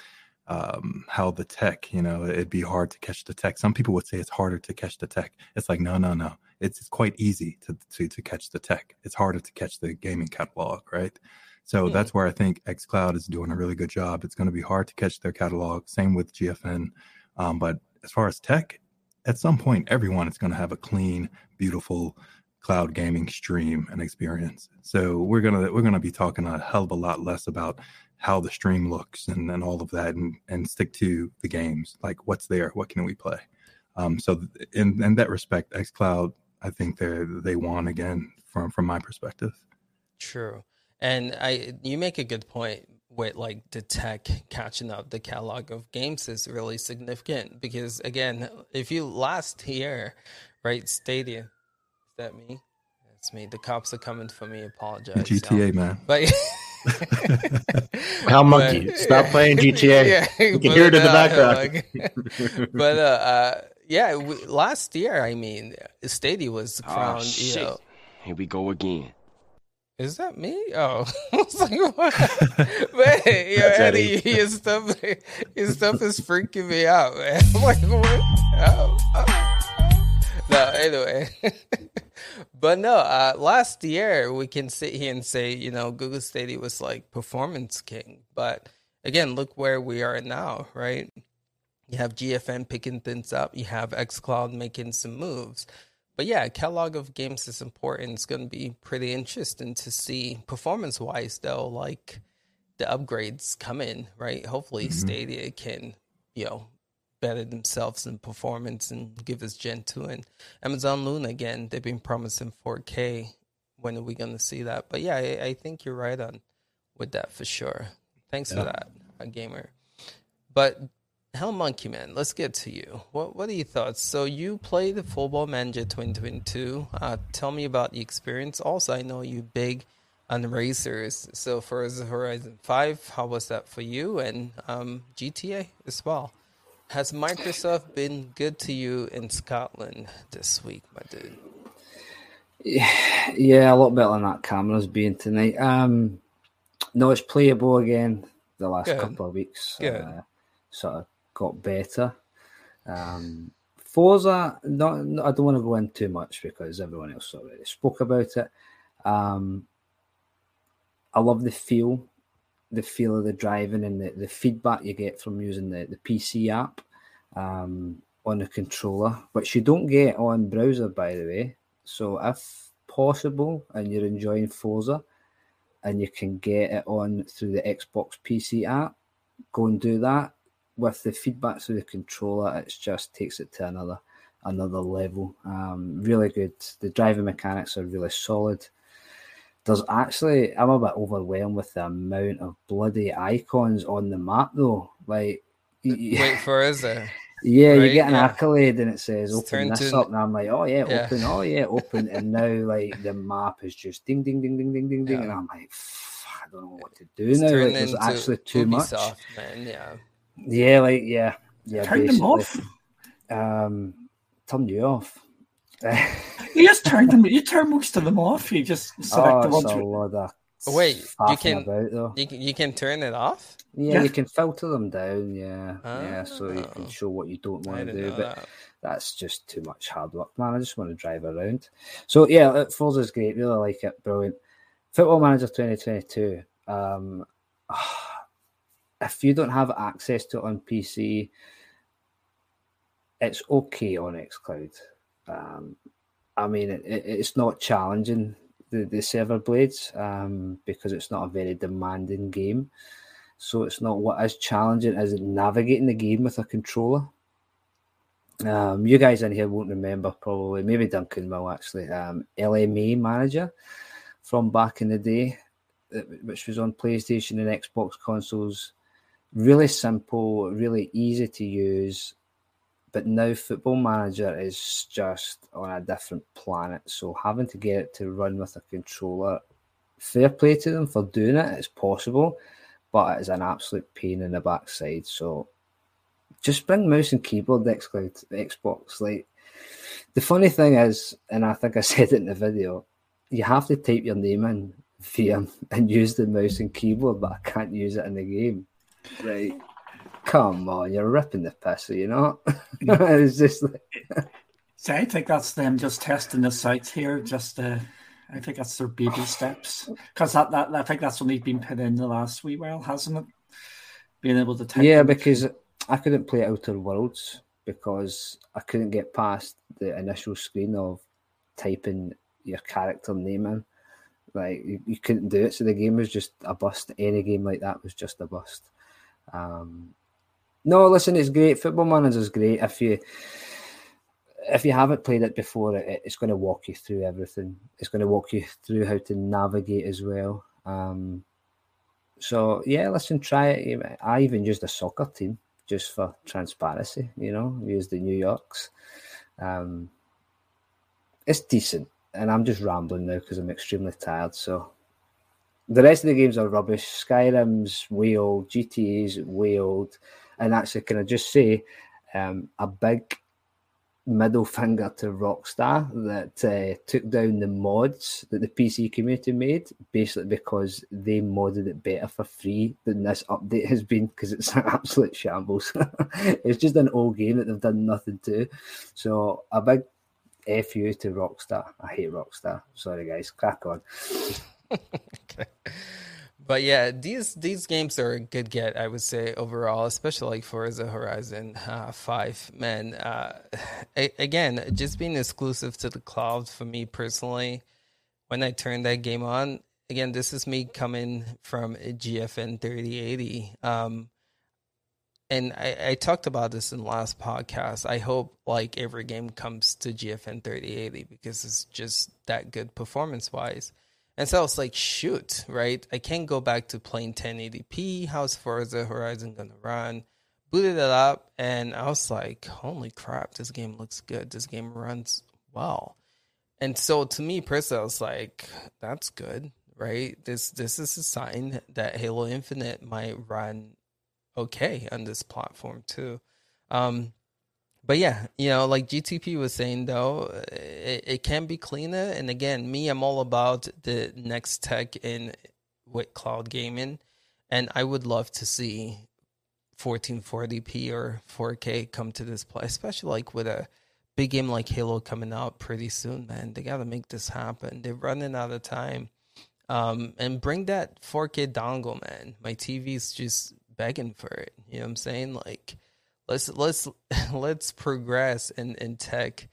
um, how the tech you know it'd be hard to catch the tech. Some people would say it's harder to catch the tech. It's like no no no. It's, it's quite easy to, to to catch the tech. It's harder to catch the gaming catalog right? So hmm. that's where i think xcloud is doing a really good job. It's going to be hard to catch their catalog. Same with gfn um, but as far as tech at some point everyone is going to have a clean beautiful cloud gaming stream and experience. So we're gonna we're gonna be talking a hell of a lot less about how the stream looks and, and all of that and, and stick to the games like what's there what can we play? Um, so in, in that respect xcloud i think they they won again from from my perspective. True. And i you make a good point with like the tech catching up. The catalog of games is really significant because again if you last year right stadia that me? That's me. The cops are coming for me. Apologize. GTA, man. But How monkey? But, Stop playing GTA. Yeah, you can hear it in the background. Like, but uh, uh, yeah, we, last year, I mean, Stadia was oh, crowned. Oh, shit. You know, Here we go again. Is that me? Oh, I was like, what? man, yo, Eddie, your stuff, your stuff is freaking me out, man. I'm like, what? Oh, oh. No, anyway. but no, uh, last year we can sit here and say, you know, Google Stadia was like performance king. But again, look where we are now, right? You have GFN picking things up. You have xCloud making some moves. But yeah, catalog of games is important. It's going to be pretty interesting to see performance wise, though, like the upgrades come in, right? Hopefully, mm-hmm. Stadia can, you know, better themselves in performance and give us Gen 2. And Amazon Luna, again, they've been promising 4K. When are we going to see that? But yeah, I, I, think you're right on with that for sure. Thanks yeah. for that, a gamer. But Hell Monkey Man, let's get to you. What what are your thoughts? So you play the Football Manager 2022. Uh, tell me about the experience. Also, I know you big on racers. So for Horizon 5, how was that for you? And um, GTA as well. Has Microsoft been good to you in Scotland this week, my dude? Yeah, yeah, a lot better than that camera's been tonight. Um, no, it's playable again. The last good. couple of weeks, uh, sort of got better. Um, Forza, not, I don't want to go in too much because everyone else already spoke about it. Um, I love the feel the feel of the driving and the, the feedback you get from using the, the PC app um, on the controller, which you don't get on browser, by the way. So, if possible, and you're enjoying Forza and you can get it on through the Xbox PC app, go and do that. With the feedback through the controller, it just takes it to another another level. Um, really good. The driving mechanics are really solid. There's actually I'm a bit overwhelmed with the amount of bloody icons on the map though. Like wait for is there? Yeah, Right, you get an yeah. accolade and it says It's open this to- up, and I'm like, oh yeah, Yeah. open, oh yeah, open, and now like the map is just ding, ding, ding, ding, ding, ding, ding, Yeah. and I'm like, I don't know what to do It's now. Like, there's actually too much. Man. Yeah. Yeah, like yeah, yeah. Turn them off. Um, turn you off. You just turned them. You turn most of them off. You just select oh, the it's ones. a with- lot of Wait, you can- about. You can, you can turn it off. Yeah, Yeah. you can filter them down. Yeah, yeah. So you can Oh. show what you don't want to do, but that. that's just too much hard work, man. I just want to drive around. So yeah, uh, Forza's great. Really like it. Brilliant. Football Manager 2022. Um, if you don't have access to it on PC, it's okay on XCloud. Um, I mean, it, it, it's not challenging the, the server blades um, because it's not a very demanding game. So it's not what is challenging as navigating the game with a controller. Um, you guys in here won't remember probably, maybe Duncan will actually. Um, LMA Manager from back in the day, uh, which was on PlayStation and Xbox consoles. Really simple, really easy to use. But now Football Manager is just on a different planet. So having to get it to run with a controller, fair play to them for doing it. It's possible, but it is an absolute pain in the backside. So just bring mouse and keyboard Xcloud, Xbox. Like the funny thing is, and I think I said it in the video, you have to type your name in via and use the mouse and keyboard, but I can't use it in the game. Right? Come on, you're ripping the piss, you know? it's just like, So I think that's them just testing this out here. Just uh, I think that's their baby steps because that, that I think that's only been put in the last wee while, hasn't it? Being able to type. yeah, them. because I couldn't play Outer Worlds because I couldn't get past the initial screen of typing your character name in. Like you, you couldn't do it, so the game was just a bust. Any game like that was just a bust. Um, no, listen, it's great. Football Manager is great. If you if you haven't played it before, it, it's going to walk you through everything. It's going to walk you through how to navigate as well. Um, so yeah, listen, try it. I even used a soccer team just for transparency. You know, used the New Yorks. Um, it's decent, and I'm just rambling now because I'm extremely tired. So the rest of the games are rubbish. Skyrim's way old, GTA's way old, and actually, can I just say, um, a big middle finger to Rockstar that uh, took down the mods that the PC community made, basically because they modded it better for free than this update has been because it's an absolute shambles. it's just an old game that they've done nothing to. So a big F you to Rockstar. I hate Rockstar. Sorry guys, crack on. okay. But yeah, these these games are a good get, I would say overall, especially like Forza Horizon uh, Five. Man, uh, a- again, just being exclusive to the cloud for me personally. When I turned that game on, again, this is me coming from a GFN 3080. Um, and I, I talked about this in the last podcast. I hope like every game comes to GFN 3080 because it's just that good performance wise. And so I was like, shoot, right? I can't go back to playing 1080p. How's Forza Horizon gonna run? Booted it up, and I was like, holy crap, this game looks good. This game runs well. And so to me personally, I was like, that's good, right? This this is a sign that Halo Infinite might run okay on this platform too. Um, but yeah, you know, like GTP was saying though, it, it can be cleaner. And again, me, I'm all about the next tech in with cloud gaming, and I would love to see 1440p or 4K come to this play, especially like with a big game like Halo coming out pretty soon. Man, they got to make this happen. They're running out of time. Um, and bring that 4K dongle, man. My TV's just begging for it. You know what I'm saying? Like let's let's let's progress in in tech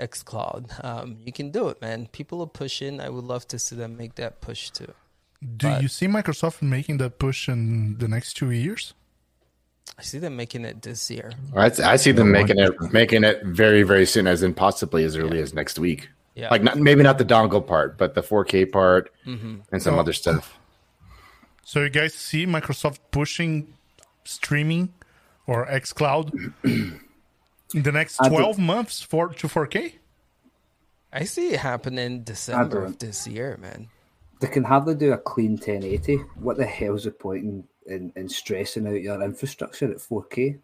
xcloud um you can do it man people are pushing i would love to see them make that push too Do But- you see Microsoft making that push in the next two years? i see them making it this year I, I see them making it making it very very soon, as in possibly as early as next week. Yeah. Like not maybe not the dongle part, but the 4K part hmm and some Oh. other stuff. So you guys see Microsoft pushing streaming or xCloud in the next 12 months for to 4K? I see it happening December of this year, man. They can hardly do a clean 1080. What the hell's the point in, in, in stressing out your infrastructure at 4K?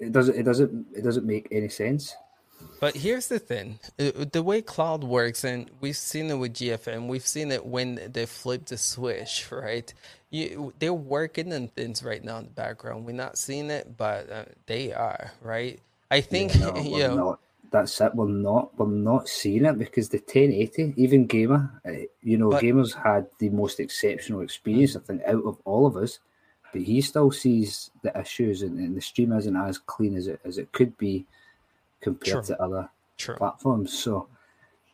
It doesn't. It doesn't. It doesn't make any sense. But here's the thing: Uh, the way cloud works, and we've seen it with GFN. We've seen it when they flip the switch, right? You, they're working on things right now in the background. We're not seeing it, but uh, they are, right? I think No, you know. not. That's it. We're not. We're not seeing it because the 1080, even gamer, uh, you know, But- gamers had the most exceptional experience. I think out of all of us, but he still sees the issues, and, and the stream isn't as clean as it as it could be compared True. to other True. platforms. So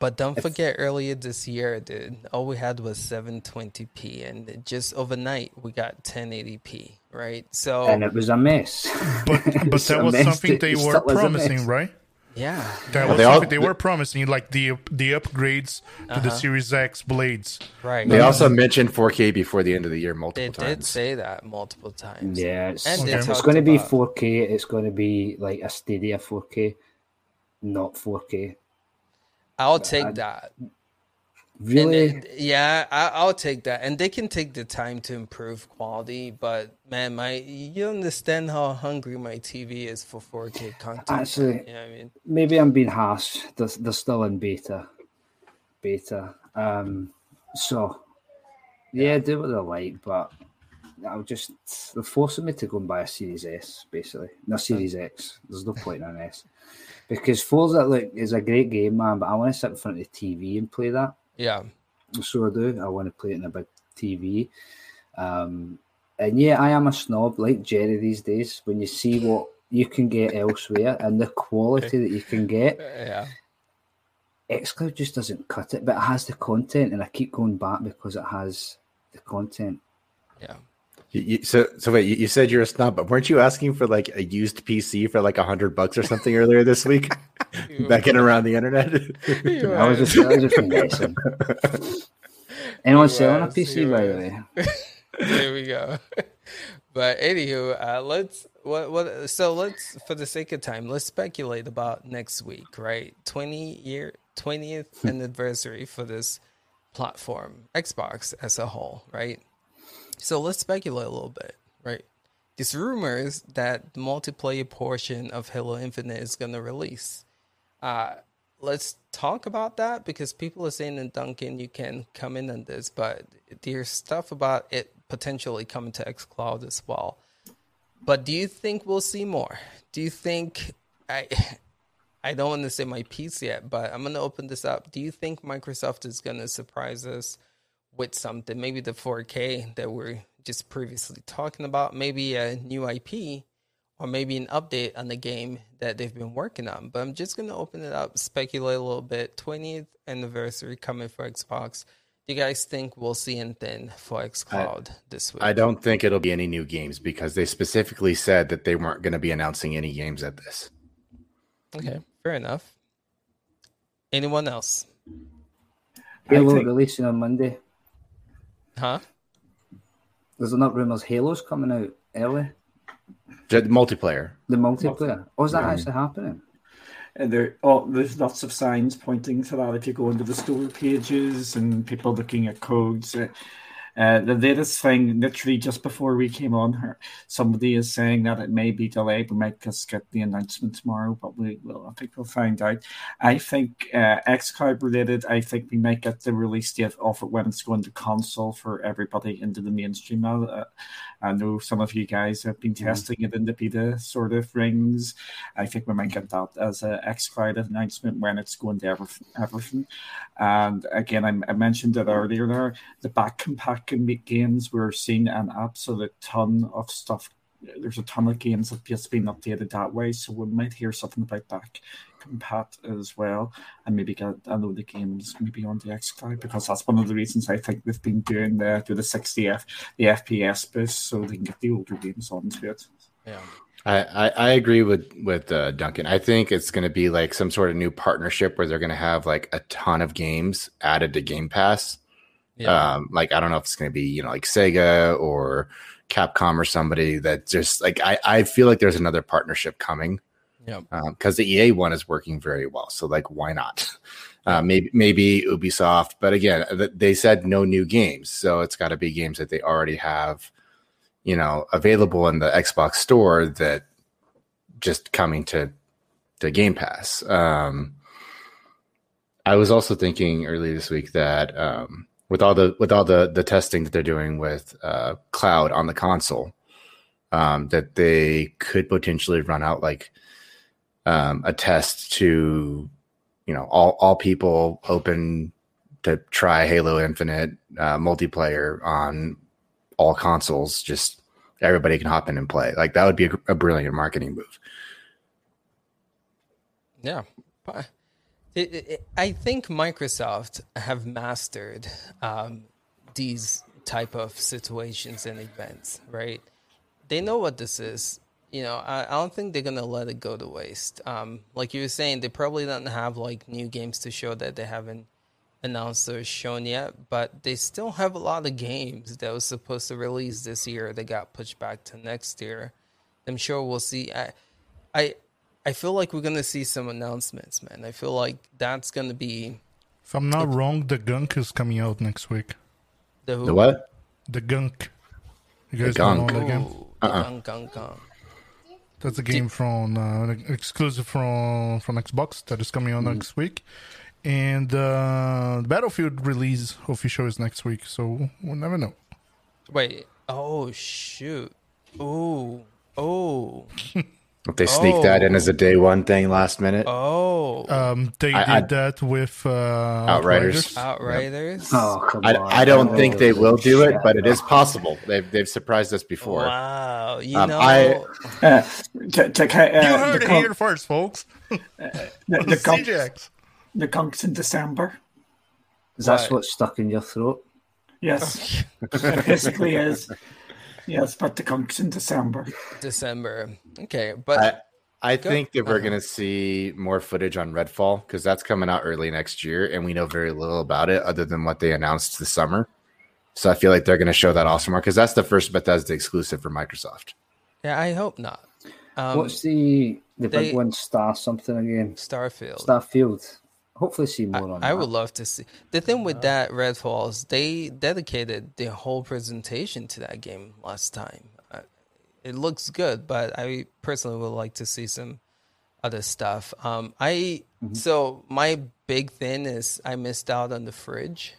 But don't If- forget, earlier this year, dude, all we had was 720p, and just overnight we got 1080p, right? So and it was a mess. But but that was something they it were still is a promising, right? yeah, That was They all- something they were promising, like the the upgrades to Uh-huh. the Series X blades. right. They also mentioned 4K before the end of the year multiple times. they did say that multiple times. Yeah, it's, And they if it's going to be about- 4K, it's going to be like a Stadia 4K, not 4K. I'll take I- that. Really? yeah, I, I'll take that. And they can take the time to improve quality, but man, my you understand how hungry my TV is for 4K content. Actually, you know I mean? maybe I'm being harsh. They're, they're still in beta. Beta. Um, so, yeah, do what they like, but I'll just they're forcing me to go and buy a Series S, basically. No Series X. There's no point in an S because Forza look is a great game, man. But I want to sit in front of the TV and play that. Yeah. So I do. I want to play it in a big TV. Um, and yeah, I am a snob like Jerry these days. When you see what you can get elsewhere and the quality that you can get, Yeah. xCloud just doesn't cut it, but it has the content, and I keep going back because it has the content. Yeah. You- you- so, so wait, you, you said you're a snob, but weren't you asking for like a used PC for like a hundred bucks or something earlier this week? back Becking around the internet. I was just, I was just guessing. Anyone selling a PC, you by the way? there we go. But anywho, uh, let's what what so let's for the sake of time, let's speculate about next week, right? Twenty year twentieth anniversary for this platform, Xbox as a whole, right? So let's speculate a little bit, right? There's rumors that the multiplayer portion of Halo Infinite is gonna release. Uh let's talk about that because people are saying in Duncan you can come in on this, but there's stuff about it potentially coming to xCloud as well. But do you think we'll see more? Do you think I I don't want to say my piece yet, but I'm gonna open this up. Do you think Microsoft is gonna surprise us with something? Maybe the 4K that we're just previously talking about, maybe a new IP, or maybe an update on the game that they've been working on. But I'm just gonna open it up, speculate a little bit. 20th anniversary coming for Xbox. Do you guys think we'll see anything for XCloud this week? I don't think it'll be any new games because they specifically said that they weren't going to be announcing any games at this. Okay, fair enough. Anyone else? Halo think- releasing on Monday. Huh? There's not rumors Halo's coming out early. The multiplayer. The multiplayer. Oh, is that Yeah. actually happening? And there, oh, there's lots of signs pointing to that. If you go into the store pages and people looking at codes, uh, uh, the latest thing, literally just before we came on here, somebody is saying that it may be delayed. We might just get the announcement tomorrow, but we will. I think we'll find out. I think uh, XCloud related. I think we might get the release date of it when it's going to console for everybody into the mainstream. Uh, I know some of you guys have been testing it in the beta sort of rings. I think we might get that as a XCloud announcement when it's going to everything. everything. And again, I, I mentioned it earlier there. The back compat can make games. We're seeing an absolute ton of stuff. There's a ton of games that have just been updated that way. So we might hear something about back compat as well. And maybe get a load of games maybe on the XCloud because that's one of the reasons I think they've been doing the do the 60 F the FPS boost so they can get the older games onto it. Yeah. I, I, I agree with with uh, Duncan. I think it's going to be like some sort of new partnership where they're going to have like a ton of games added to Game Pass. Yeah. Um, like I don't know if it's going to be you know like Sega or Capcom or somebody that just like I I feel like there's another partnership coming. Yep. Because the EA one is working very well, so like why not? Uh, maybe maybe Ubisoft, but again, th- they said no new games, so it's got to be games that they already have, you know, available in the Xbox store that just coming to to Game Pass. Um, I was also thinking earlier this week that um, with all the with all the the testing that they're doing with uh, cloud on the console, um, that they could potentially run out like um, a test to you know all all people open to try Halo Infinite uh, multiplayer on all consoles. Just everybody can hop in and play. Like that would be a, a brilliant marketing move. Yeah. I think Microsoft have mastered um, these type of situations and events, right? They know what this is. You know, I, I don't think they're gonna let it go to waste. Um, like you were saying, they probably don't have like new games to show that they haven't announced or shown yet, but they still have a lot of games that was supposed to release this year that got pushed back to next year. I'm sure we'll see. I, I, I feel like we're gonna see some announcements, man. I feel like that's gonna be If I'm not wrong, the Gunk is coming out next week. the who? The what? The Gunk. You guys Gunk. know the game? Ooh, uh-uh. gung, gung, gung. That's a game from uh, exclusive from from Xbox that is coming out Mm-hmm. next week, and uh, Battlefield release official is next week. So we'll never know. Wait. Oh shoot. Oh Oh. If they sneak that in as a day one thing last minute, Oh. Um, they I- I- did that with uh, Outriders. Outriders. Oh, come I, on. I don't think they will do it, but it is possible. They've they've surprised us before. Wow. You Um, know. I- Uh, to, to, uh, You heard the, it con- here first, folks. the, the, conch, the conchs in December. Is that What? what's stuck in your throat? Yes, it basically is. Yes, but the conchs in December. December. Okay, but I I think that we're uh-huh. going to see more footage on Redfall because that's coming out early next year, and we know very little about it other than what they announced this summer. So I feel like they're going to show that also more because that's the first Bethesda exclusive for Microsoft. yeah, I hope not. Um, What's the the they- big one? Star something again? Starfield? Starfield. Hopefully, see more on I that. would love to see. The thing with that Red Falls. they dedicated the whole presentation to that game last time. Uh, It looks good, but I personally would like to see some other stuff. Um, I so my big thing is I missed out on the fridge,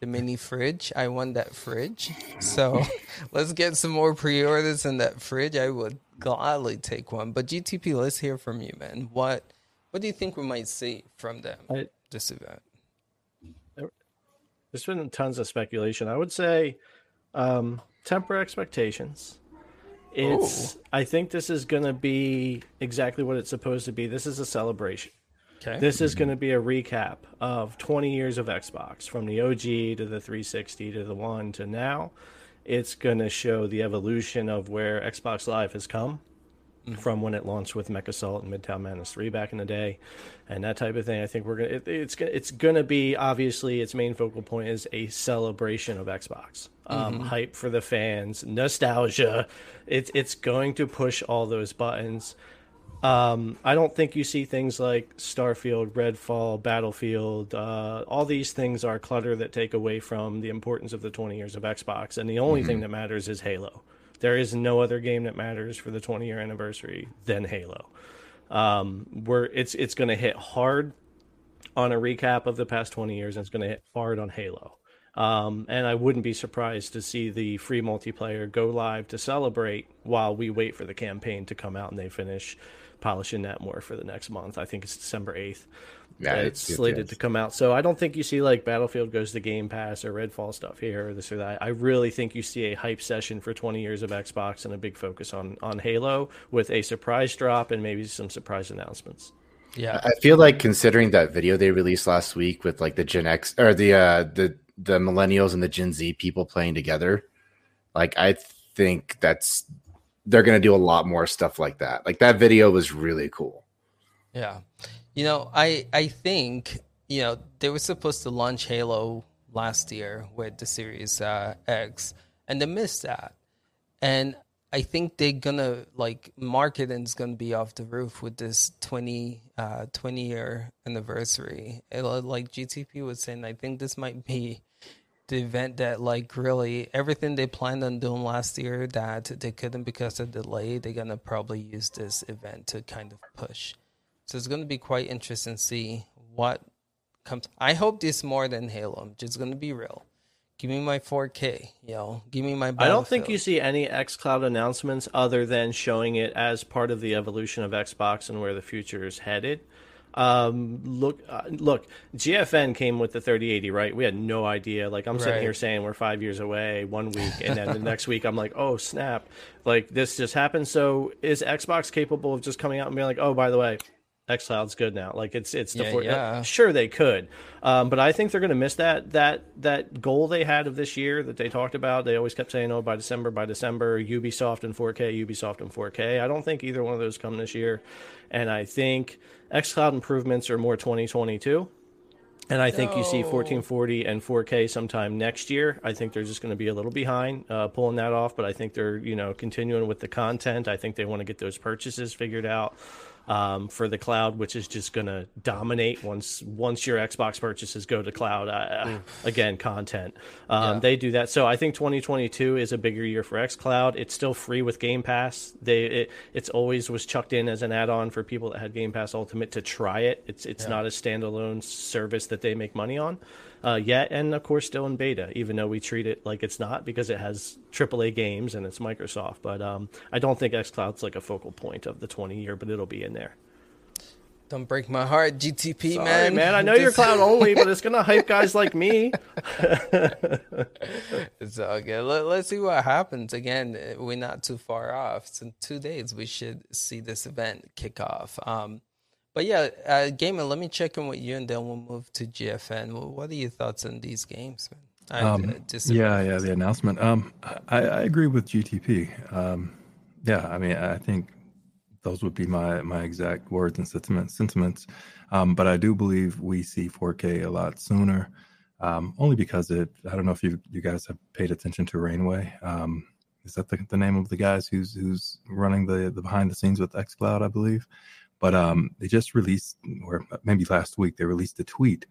the mini fridge. I want that fridge, so let's get some more pre-orders in that fridge. I would gladly take one. But GTP, let's hear from you, man. What what do you think we might see from them I- this event? There's been tons of speculation. I would say um, temper expectations. It's. I think this is going to be exactly what it's supposed to be. This is a celebration. Okay. This is going to be a recap of 20 years of Xbox from the OG to the 360 to the One to now. It's going to show the evolution of where Xbox Live has come from when it launched with MechAssault and Midtown Madness 3 back in the day and that type of thing. I think we're going to, it, it's, gonna- it's going to be obviously its main focal point is a celebration of Xbox. Um, Hype for the fans, nostalgia. It's, it's going to push all those buttons. Um, I don't think you see things like Starfield, Redfall, Battlefield. Uh, all these things are clutter that take away from the importance of the 20 years of Xbox. And the only thing that matters is Halo. There is no other game that matters for the 20 year anniversary than Halo. Um, where it's it's going to hit hard on a recap of the past 20 years, and it's going to hit hard on Halo. Um, and I wouldn't be surprised to see the free multiplayer go live to celebrate while we wait for the campaign to come out and they finish polishing that more for the next month. I think it's December 8th. Yeah, it's- it's slated it's- to come out. So I don't think you see like Battlefield goes to Game Pass or Redfall stuff here or this or that. I really think you see a hype session for 20 years of Xbox and a big focus on on Halo with a surprise drop and maybe some surprise announcements. Yeah. I feel like considering that video they released last week with like the Gen X or the uh the the millennials and the Gen Z people playing together, like I think that's they're going to do a lot more stuff like that. Like that video was really cool. Yeah. You know, I I think, you know, they were supposed to launch Halo last year with the Series uh, X and they missed that. And I think they're gonna like marketing's gonna be off the roof with this 20 uh 20 year anniversary. It, like GTP was saying, I think this might be the event that like really everything they planned on doing last year that they couldn't because of delay, they're gonna probably use this event to kind of push. So it's gonna be quite interesting to see what comes. I hope this more than Halo. I'm just gonna be real. Give me my 4K, you know. Give me my. I don't think you see any XCloud announcements other than showing it as part of the evolution of Xbox and where the future is headed. Um, look, uh, look, GFN came with the 3080, right? We had no idea. Like I'm sitting Right. here saying we're five years away one week, and then the next week I'm like, oh snap! Like this just happened. So is Xbox capable of just coming out and being like, oh, by the way, xCloud's good now? Like it's it's the Yeah, for- yeah. sure they could, um, but I think they're going to miss that that that goal they had of this year that they talked about. They always kept saying, oh, by December, by December, Ubisoft and 4K, Ubisoft and 4K. I don't think either one of those come this year, and I think xCloud improvements are more 2022. And I think you see 1440 and 4K sometime next year. I think they're just going to be a little behind uh, pulling that off, but I think they're you know continuing with the content. I think they want to get those purchases figured out um, for the cloud, which is just going to dominate once once your Xbox purchases go to cloud. Uh, again, content. Um, Yeah. They do that. So I think 2022 is a bigger year for xCloud. It's still free with Game Pass. They it, it's always was chucked in as an add-on for people that had Game Pass Ultimate to try it. It's it's not a standalone service that they make money on uh, yet, and of course still in beta, even though we treat it like it's not because it has AAA games and it's Microsoft. But um, I don't think xCloud's like a focal point of the 20 year, but it'll be in there. Don't break my heart, GTP Sorry, man. man. I know you're cloud only, but it's gonna hype guys like me. It's all good. Let, let's see what happens. Again, we're not too far off. So in two days, we should see this event kick off. Um, but yeah, uh, Gamer, let me check in with you, and then we'll move to GFN. What are your thoughts on these games, man? I, uh, Um, yeah, yeah, the announcement. Um, I, I agree with GTP. Um, yeah, I mean, I think those would be my my exact words and sentiments. Sentiments. Um, but I do believe we see 4K a lot sooner. Um, only because it. I don't know if you you guys have paid attention to Rainway. Um, is that the, the name of the guys who's who's running the the behind the scenes with XCloud, I believe. But um, they just released, or maybe last week, they released a tweet.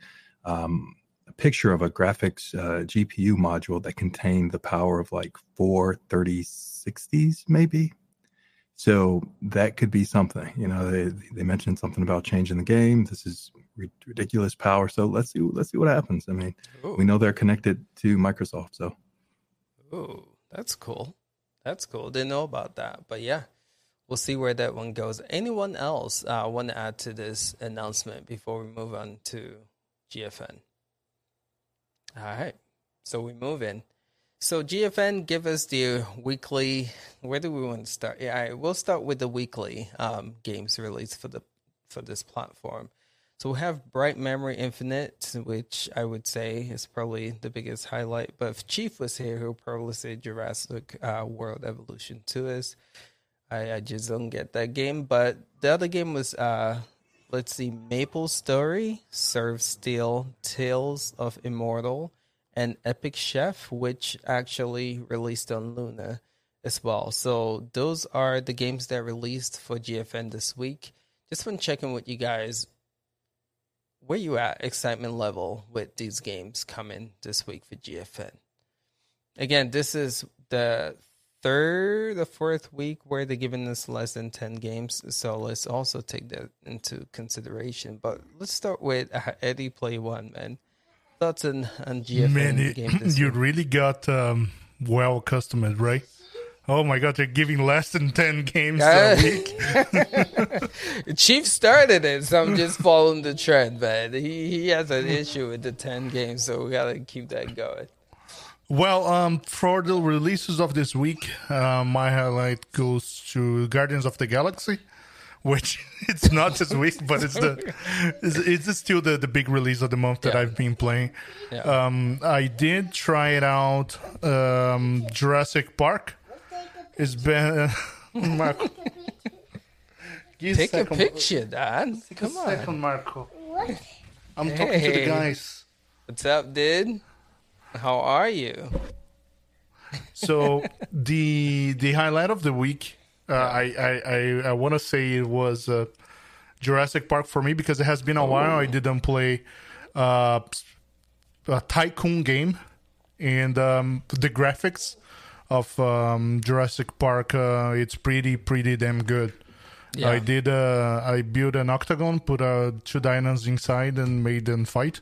Um, a picture of a graphics uh, GPU module that contained the power of like four 3060s, maybe. So that could be something. You know, they they mentioned something about changing the game. This is ri- ridiculous power. So let's see let's see what happens. I mean, we know they're connected to Microsoft, so Ooh, that's cool. That's cool. Didn't know about that. But yeah, we'll see where that one goes. Anyone else uh, want to add to this announcement before we move on to GFN? All right. So we move in. So GFN, give us the weekly. Where do we want to start? Yeah, right, we'll start with the weekly um, games release for the for this platform. So we have Bright Memory Infinite, which I would say is probably the biggest highlight. But if Chief was here, he'll probably say Jurassic uh, World Evolution 2 is. I, I just don't get that game. But the other game was, uh, let's see, MapleStory, Serve Steel, Tales of Immortal, and Epic Chef, which actually released on Luna as well. So those are the games that released for GFN this week. Just want to check in with you guys where you at excitement level with these games coming this week for GFN? Again, this is the third the fourth week where they're giving us less than 10 games. So let's also take that into consideration. But let's start with uh, Eddie Play One, man. Thoughts on, on GFN Man, it- game this you week? really got um, well accustomed, right? Oh my god, they're giving less than 10 games Uh, a week. Chief started it, so I'm just following the trend, man. He, he has an issue with the 10 games, so we got to keep that going. Well, um, for the releases of this week, uh, my highlight goes to Guardians of the Galaxy, which it's not this week, but it's the it's, it's still the, the big release of the month that Yeah. I've been playing. Yeah. Um, I did try it out. Um, Jurassic Park. It's been Marco. Give Take a picture, Dad. Take Come a on. second, Marco. I'm talking to the Hey. guys. What's up, dude? How are you? So the the highlight of the week, uh, I I I, I want to say it was uh, Jurassic Park for me because it has been a while. I didn't play uh, a tycoon game, and um, the graphics of um, Jurassic Park uh, it's pretty pretty damn good. Yeah. I did. Uh, I built an octagon, put uh, two dinos inside, and made them fight.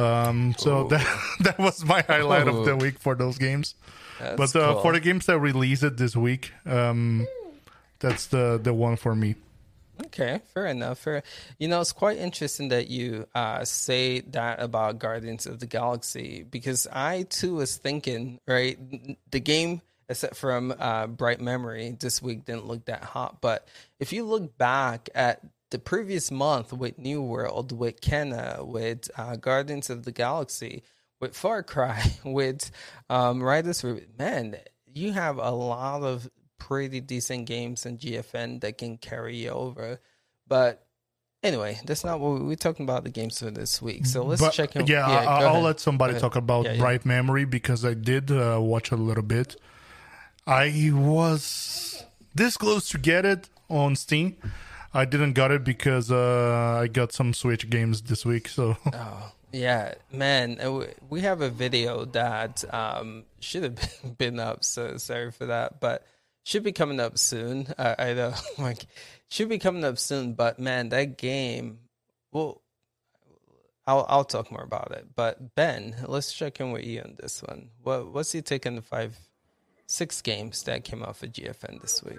Um, so that that was my highlight of the week for those games. That's but uh, cool. for the games that released it this week, um, that's the the one for me. Okay, fair enough. Fair. You know, it's quite interesting that you uh, say that about Guardians of the Galaxy because I too was thinking, right? The game, except from uh, Bright Memory, this week didn't look that hot. But if you look back at the previous month with New World, with Kena, with uh, Guardians of the Galaxy, with Far Cry, with um, Riders, man, you have a lot of pretty decent games in GFN that can carry you over. But anyway, that's not what we- we're talking about. The games for this week, so let's But, check in. Yeah, go I'll ahead. let somebody talk about Yeah, yeah. Bright Memory because I did uh, watch a little bit. I was this close to get it on Steam. I didn't got it because uh, I got some Switch games this week. So Oh, yeah, man. uh, We have a video that um, should have been up. So sorry for that, but should be coming up soon. I, I know, like, should be coming up soon. But man, that game. Well, I'll I'll talk more about it. But Ben, let's check in with you on this one. What what's your take on the five, six games that came out for GFN this week?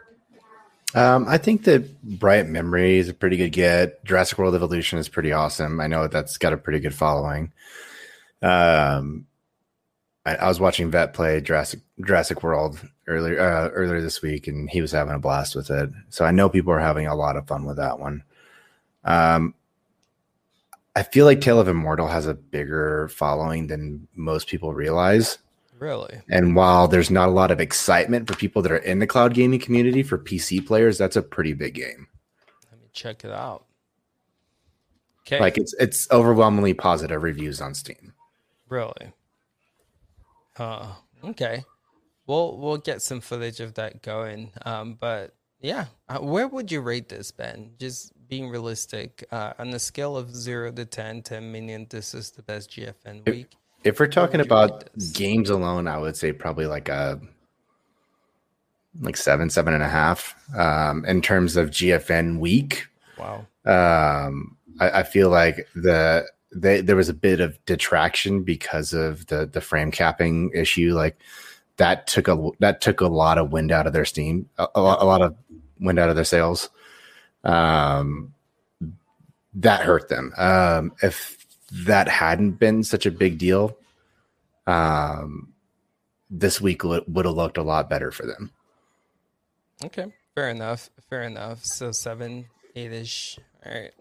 Um, I think that Bright Memory is a pretty good get. Jurassic World Evolution is pretty awesome. I know that's got a pretty good following. Um, I, I was watching Vet play Jurassic Jurassic World earlier uh, earlier this week, and he was having a blast with it. So I know people are having a lot of fun with that one. Um, I feel like Tale of Immortal has a bigger following than most people realize. Really? And while there's not a lot of excitement for people that are in the cloud gaming community for PC players, that's a pretty big game. Let me check it out. Okay. Like it's it's overwhelmingly positive reviews on Steam. Really? Uh, okay. We'll we'll get some footage of that going. Um, but yeah, uh, where would you rate this, Ben? Just being realistic, uh, on a scale of zero to 10, 10 million, this is the best GFN week. If we're talking would you rate about games alone, I would say probably like a like seven, seven and a half. Um, in terms of GFN week, Wow. um, I, I feel like the they, there was a bit of detraction because of the the frame capping issue. Like that took a that took a lot of wind out of their steam, a, a, lot, a lot of wind out of their sails. Um, that hurt them. Um, if that hadn't been such a big deal, um, this week would would have looked a lot better for them. Okay. Fair enough. Fair enough. So seven, eight ish. All right.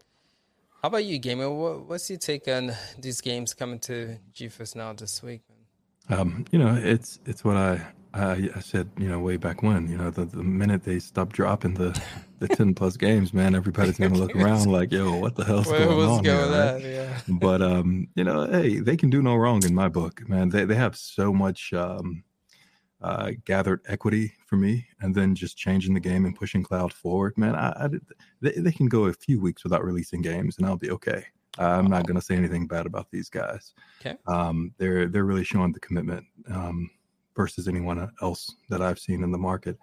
How about you, Gamer? What, what's your take on these games coming to GeForce Now this week? Um, you know, it's it's what I, I I said, you know, way back when. You know, the, the minute they stop dropping the the ten plus games, man, everybody's gonna look around like, yo, what the hell's Where going on going here? right? Yeah. but um, you know, hey, they can do no wrong in my book, man. They they have so much um, uh, gathered equity for me, and then just changing the game and pushing cloud forward, man. I, I did- they they can go a few weeks without releasing games, and I'll be okay. I'm not gonna say anything bad about these guys. Okay. Um, they're they're really showing the commitment um, versus anyone else that I've seen in the market.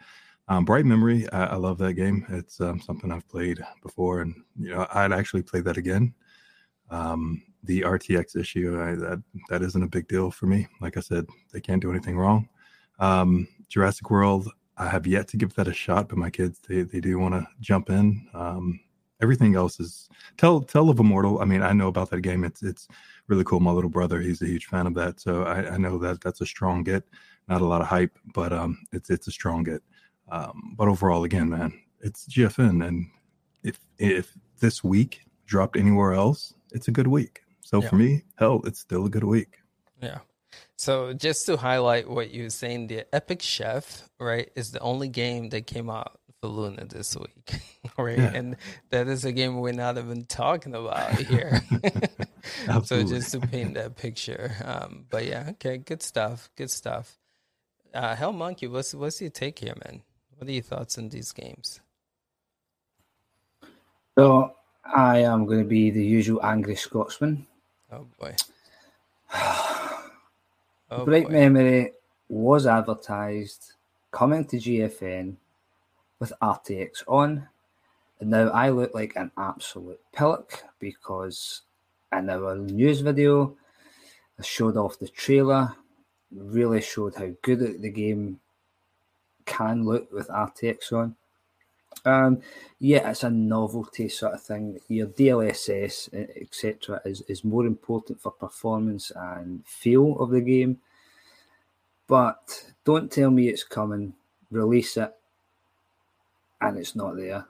Um, Bright Memory, I, I love that game. It's um, something I've played before, and you know, I'd actually play that again um, the RTX issue I, that that isn't a big deal for me. Like I said, they can't do anything wrong. Um, Jurassic World, I have yet to give that a shot, but my kids they they do want to jump in. Um, everything else is tell Tale of Immortal. I mean, I know about that game. It's it's really cool. My little brother, he's a huge fan of that, so I, I know that that's a strong get. Not a lot of hype, but um, it's it's a strong get. Um, but overall, again, man, it's GFN, and if if this week dropped anywhere else, it's a good week. So Yeah. for me, hell, it's still a good week. Yeah. So just to highlight what you were saying, the Epic Chef, right, is the only game that came out for Luna this week, right? Yeah. And that is a game we're not even talking about here. so just to paint that picture. Um, but yeah, okay, good stuff. Good stuff. Uh, Hell Monkey, what's what's your take here, man? What are your thoughts on these games? So I am going to be the usual angry Scotsman. Oh boy. oh Bright boy. Memory was advertised coming to GFN with RTX on. And now I look like an absolute pillock because in our news video, I showed off the trailer, really showed how good the game can look with RTX on. Um, yeah, it's a novelty sort of thing. Your DLSS, etc., is, is more important for performance and feel of the game. But don't tell me it's coming, release it, and it's not there.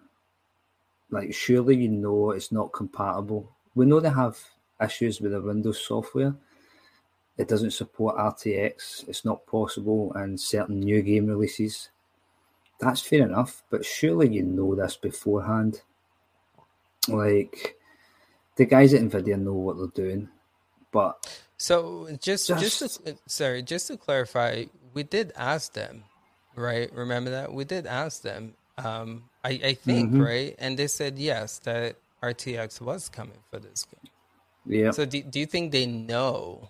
Like, surely you know it's not compatible. We know they have issues with the Windows software. It doesn't support RTX. It's not possible and certain new game releases that's fair enough, but surely you know this beforehand. Like the guys at Nvidia know what they're doing, but so just just, just to, sorry, just to clarify, we did ask them, right? Remember that we did ask them. Um, I, I think mm-hmm. right, and they said yes that RTX was coming for this game. Yeah. So do do you think they know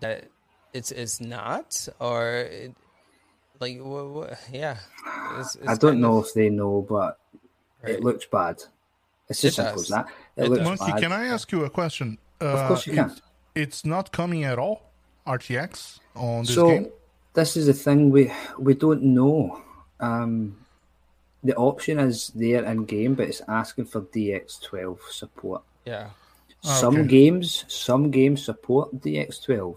that it's it's not, or like, what, what, yeah. It's, it's I don't know of, if they know, but right. it looks bad. It's just it simple as that. It, it looks Monkey, bad. can I ask you a question? Uh, of course you can. It's not coming at all, RTX, on this so, game? this is the thing, we, we don't know. Um, the option is there in game, but it's asking for DX12 support. Yeah. Some okay. games, some games support DX12.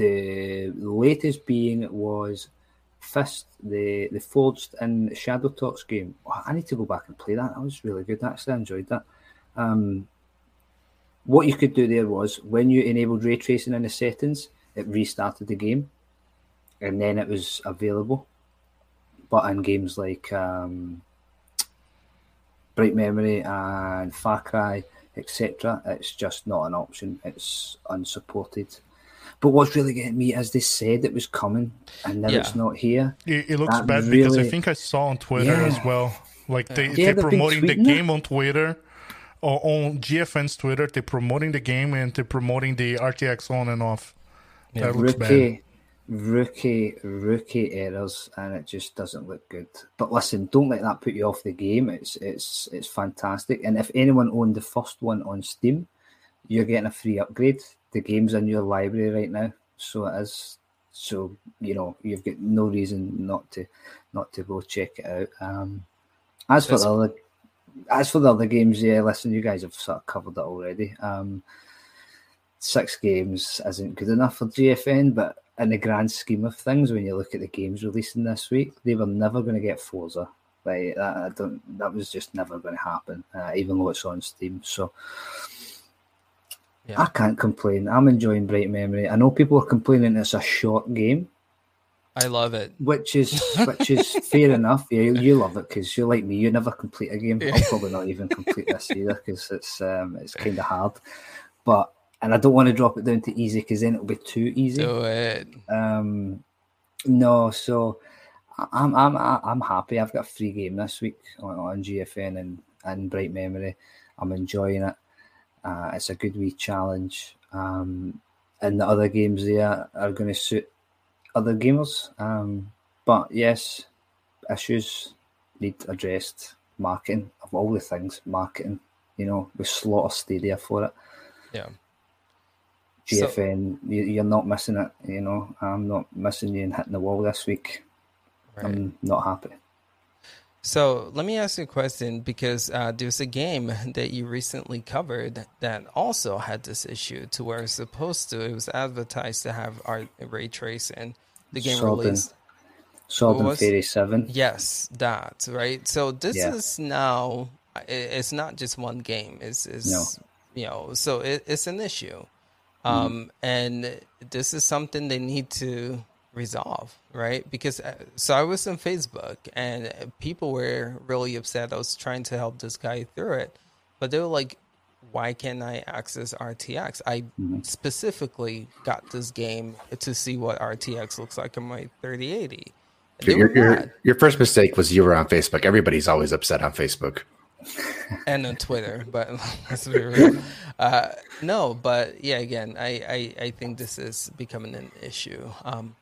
The latest being was Fist, the the Forged in Shadow Torch game. Oh, I need to go back and play that. That was really good. Actually, I enjoyed that. Um, what you could do there was when you enabled ray tracing in the settings, it restarted the game, and then it was available. But in games like um, Bright Memory and Far Cry, etc., it's just not an option. It's unsupported. But what's really getting me is they said it was coming and now yeah. it's not here. It, it looks that bad really... because I think I saw on Twitter yeah. as well. Like they, yeah, they're promoting the game it. on Twitter or on GFN's Twitter. They're promoting the game and they're promoting the RTX on and off. Yeah. That looks rookie, bad. Rookie, rookie errors, and it just doesn't look good. But listen, don't let that put you off the game. It's it's it's fantastic. And if anyone owned the first one on Steam, you're getting a free upgrade the game's in your library right now, so it is. So you know you've got no reason not to not to go check it out. Um, as for the other, as for the other games, yeah, listen, you guys have sort of covered it already. Um, six games isn't good enough for GFN, but in the grand scheme of things, when you look at the games releasing this week, they were never going to get Forza. Like that, I don't. That was just never going to happen, uh, even though it's on Steam. So, yeah. I can't complain. I'm enjoying Bright Memory. I know people are complaining it's a short game. I love it. Which is which is fair enough. Yeah, you, you love it because you're like me. You never complete a game. I'll probably not even complete this either because it's um, it's kind of hard. But and I don't want to drop it down to easy because then it'll be too easy. Do it. Um, no, so I'm I'm I'm happy. I've got a free game this week on, on GFN and and Bright Memory. I'm enjoying it. Uh, it's a good wee challenge. Um, and the other games there are going to suit other gamers. Um, but yes, issues need addressed. Marketing of all the things, marketing. You know, we slaughter Stadia for it. Yeah. GFN, so, you, are not missing it. You know, I'm not missing you and hitting the wall this week. Right. I'm not happy. So let me ask you a question because uh, there's a game that you recently covered that also had this issue to where it's supposed to, it was advertised to have art ray tracing. The game released. And Fairy 7. Yes, that, right? So this yeah. is now, it's not just one game. It's, it's no. you know, so it, it's an issue. Mm-hmm. Um, mm. And this is something they need to resolve, right? Because uh, so I was on Facebook and people were really upset. I was trying to help this guy through it, but they were like, "Why can't I access RTX?" I mm-hmm. specifically got this game to see what RTX looks like on my 3080. Your, your, your first mistake was you were on Facebook. Everybody's always upset on Facebook and on Twitter, but let's be real. Uh, no, but yeah, again, I, I, I think this is becoming an issue. Um,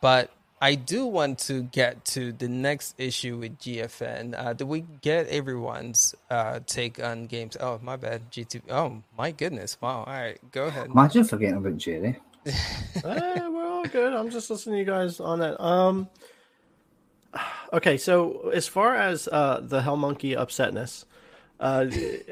but I do want to get to the next issue with GFN. Uh, did we get everyone's uh, take on games? Oh, my bad. GT. Oh, my goodness. Wow. All right, go ahead. Imagine forgetting about Jerry. hey, we're all good. I'm just listening to you guys on that. Um, okay, so as far as uh, the Hell Monkey upsetness, uh,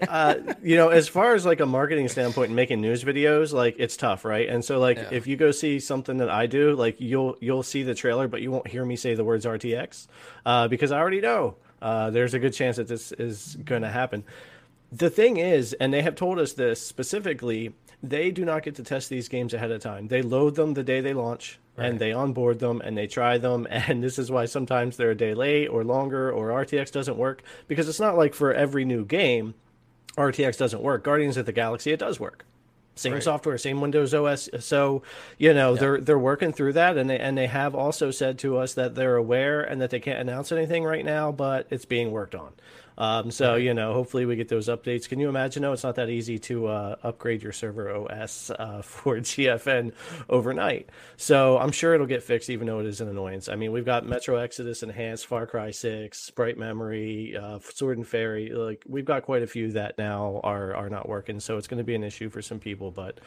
uh, you know, as far as like a marketing standpoint and making news videos, like it's tough, right? And so, like, yeah. if you go see something that I do, like you'll you'll see the trailer, but you won't hear me say the words RTX uh, because I already know uh, there's a good chance that this is going to happen. The thing is, and they have told us this specifically, they do not get to test these games ahead of time. They load them the day they launch. Right. and they onboard them and they try them and this is why sometimes they're a day late or longer or RTX doesn't work because it's not like for every new game RTX doesn't work. Guardians of the Galaxy it does work. Same right. software, same Windows OS. So, you know, yeah. they're they're working through that and they and they have also said to us that they're aware and that they can't announce anything right now, but it's being worked on. Um, so you know, hopefully we get those updates. Can you imagine? No, it's not that easy to uh, upgrade your server OS uh, for GFN overnight. So I'm sure it'll get fixed, even though it is an annoyance. I mean, we've got Metro Exodus Enhanced, Far Cry Six, Bright Memory, uh, Sword and Fairy. Like we've got quite a few that now are are not working. So it's going to be an issue for some people, but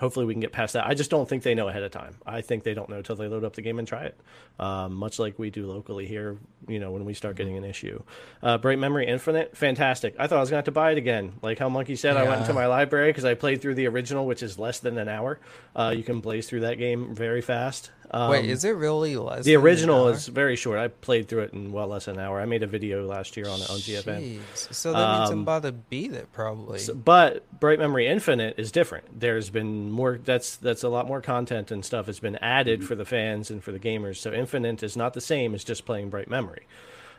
hopefully we can get past that. I just don't think they know ahead of time. I think they don't know until they load up the game and try it, um, much like we do locally here. You know, when we start getting an issue. Uh, Bright Memory Infinite, fantastic. I thought I was going to have to buy it again. Like how Monkey said, yeah. I went into my library because I played through the original, which is less than an hour. Uh, you can blaze through that game very fast. Um, Wait, is it really less? The original is very short. I played through it in well less than an hour. I made a video last year on it on GFN. So that means um, I'm about to beat it probably. So, but Bright Memory Infinite is different. There's been more. That's that's a lot more content and stuff has been added mm-hmm. for the fans and for the gamers. So Infinite is not the same as just playing Bright Memory.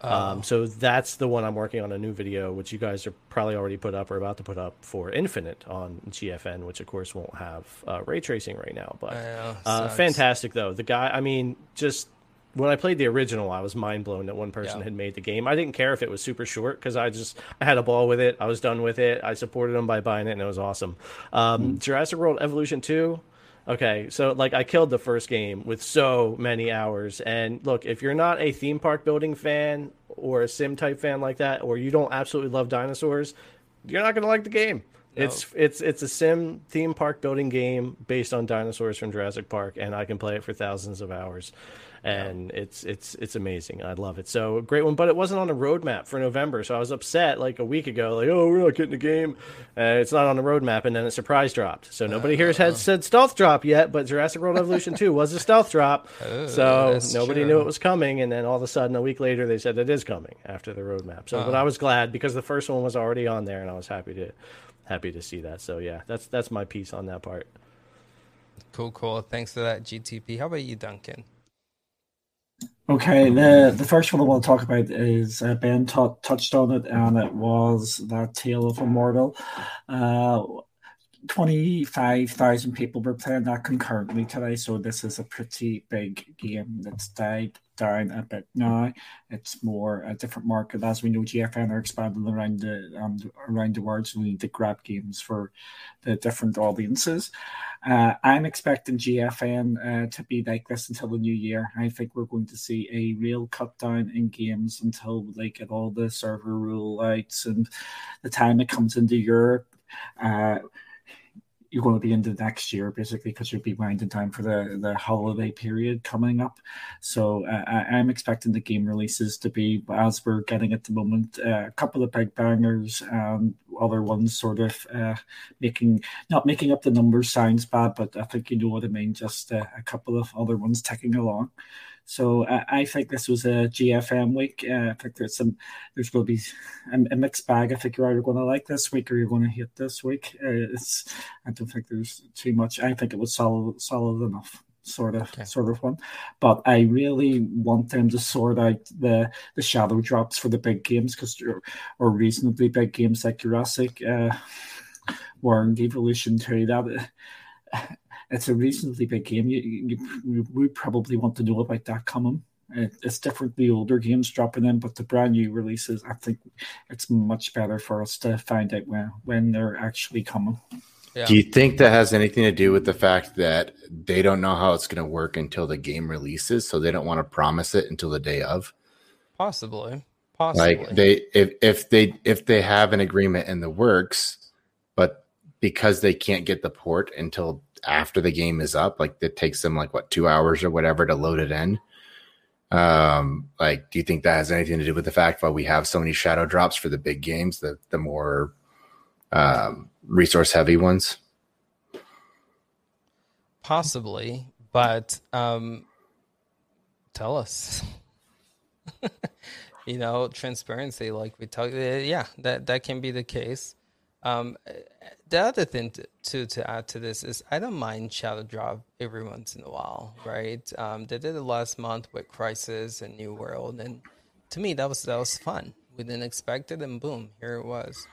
Um, oh. so that's the one I'm working on a new video, which you guys are probably already put up or about to put up for Infinite on GFN, which of course won't have uh, ray tracing right now. But uh, fantastic though. The guy, I mean, just when I played the original, I was mind blown that one person yeah. had made the game. I didn't care if it was super short because I just I had a ball with it. I was done with it. I supported them by buying it, and it was awesome. Um, mm-hmm. Jurassic World Evolution Two. Okay, so like I killed the first game with so many hours. And look, if you're not a theme park building fan or a sim type fan like that, or you don't absolutely love dinosaurs, you're not gonna like the game. No. It's it's it's a sim theme park building game based on dinosaurs from Jurassic Park, and I can play it for thousands of hours and it's it's it's amazing. I love it. So great one, but it wasn't on a roadmap for November, so I was upset like a week ago, like oh we're not getting the game, uh, it's not on the roadmap, and then it surprise dropped. So nobody uh, here has said stealth drop yet, but Jurassic World Evolution Two was a stealth drop, oh, so nobody true. knew it was coming, and then all of a sudden a week later they said it is coming after the roadmap. So, uh but I was glad because the first one was already on there, and I was happy to happy to see that. So yeah, that's that's my piece on that part. Cool, cool. Thanks for that, GTP. How about you, Duncan? Okay, the the first one I want to talk about is uh, Ben t- touched on it, and it was that Tale of Immortal. Uh, 25,000 people were playing that concurrently today, so this is a pretty big game that's died down a bit now. It's more a different market. As we know, GFN are expanding around the um, around the world, so we need to grab games for the different audiences. Uh, I'm expecting GFN uh, to be like this until the new year. I think we're going to see a real cut down in games until they get all the server rollouts and the time it comes into Europe. Uh, you're going to be into next year basically because you'll be winding down for the, the holiday period coming up. So uh, I, am expecting the game releases to be as we're getting at the moment, uh, a couple of big bangers and other ones sort of uh, making not making up the numbers sounds bad, but I think you know what I mean. Just uh, a couple of other ones ticking along. So uh, I think this was a GFN week. Uh, I think there's some, there's going to be a, a, mixed bag. I think you're either going to like this week or you're going to hate this week. Uh, it's, I don't think there's too much. I think it was solid, solid enough. sort of okay. sort of one. But I really want them to sort out the the shadow drops for the big games because or reasonably big games like Jurassic uh, World Evolution Two. That it's a reasonably big game. You, you, you would probably want to know about that coming. Uh, it's different the older games dropping in, but the brand new releases, I think it's much better for us to find out when when they're actually coming. Yeah. Do you think that has anything to do with the fact that they don't know how it's going to work until the game releases, so they don't want to promise it until the day of? Possibly, possibly. Like they, if if they if they have an agreement in the works, but because they can't get the port until after the game is up, like it takes them like what two hours or whatever to load it in. Um, like, do you think that has anything to do with the fact why we have so many shadow drops for the big games, the the more um, resource heavy ones? Possibly, but um, tell us. you know, transparency, like we talked. Yeah, that that can be the case. Um, the other thing to, to, to add to this is I don't mind shadow drop every once in a while, right? Um, they did it last month with Crysis and New World, and to me that was that was fun. We didn't expect it, and boom, here it was.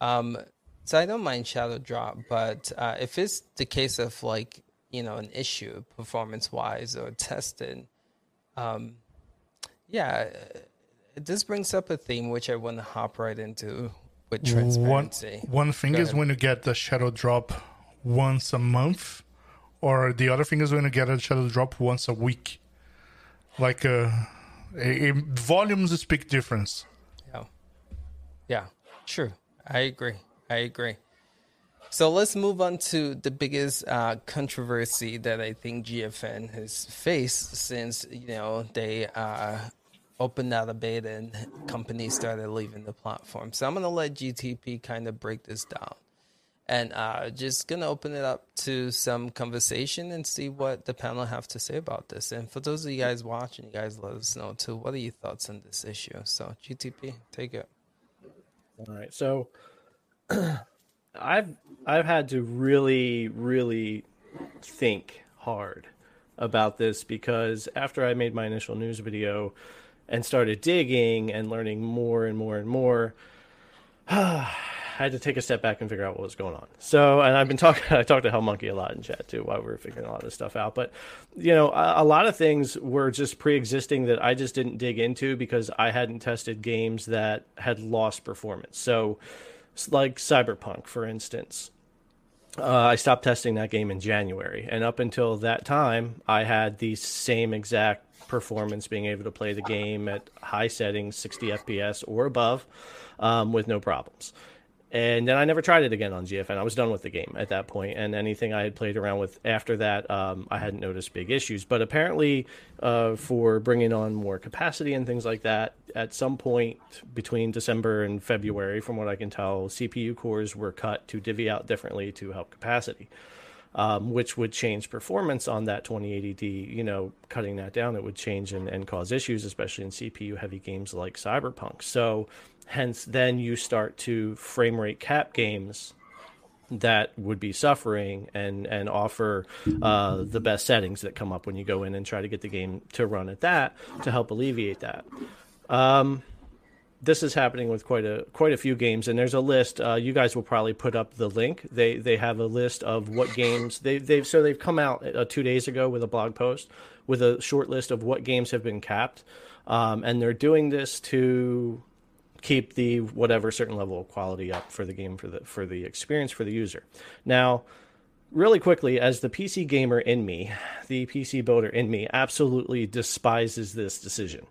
Um, so I don't mind shadow drop, but uh, if it's the case of like you know an issue performance wise or testing, um, yeah, this brings up a theme which I want to hop right into with transparency. One, one thing is when you get the shadow drop once a month, or the other thing is when you get a shadow drop once a week. Like uh, a, a volumes big difference. Yeah, yeah, true. I agree. I agree. So let's move on to the biggest uh, controversy that I think GFN has faced since you know they uh, opened out a beta and companies started leaving the platform. So I'm gonna let GTP kind of break this down, and uh, just gonna open it up to some conversation and see what the panel have to say about this. And for those of you guys watching, you guys let us know too. What are your thoughts on this issue? So GTP, take it. All right, so. I've I've had to really really think hard about this because after I made my initial news video and started digging and learning more and more and more, I had to take a step back and figure out what was going on. So, and I've been talking, I talked to Hell Monkey a lot in chat too while we were figuring a lot of this stuff out. But, you know, a, a lot of things were just pre existing that I just didn't dig into because I hadn't tested games that had lost performance. So, like Cyberpunk, for instance. Uh, I stopped testing that game in January, and up until that time, I had the same exact performance, being able to play the game at high settings, 60 FPS or above, um, with no problems and then I never tried it again on GFN. I was done with the game at that point, and anything I had played around with after that, um, I hadn't noticed big issues. But apparently, uh, for bringing on more capacity and things like that, at some point between December and February, from what I can tell, CPU cores were cut to divvy out differently to help capacity. Um, which would change performance on that 2080D. You know, cutting that down, it would change and, and cause issues, especially in CPU heavy games like Cyberpunk. So Hence, then you start to frame rate cap games that would be suffering and and offer uh, the best settings that come up when you go in and try to get the game to run at that to help alleviate that. Um, this is happening with quite a quite a few games, and there's a list. Uh, you guys will probably put up the link. They they have a list of what games they they've so they've come out uh, two days ago with a blog post with a short list of what games have been capped, um, and they're doing this to keep the whatever certain level of quality up for the game for the for the experience for the user. Now, really quickly, as the PC gamer in me, the PC builder in me absolutely despises this decision.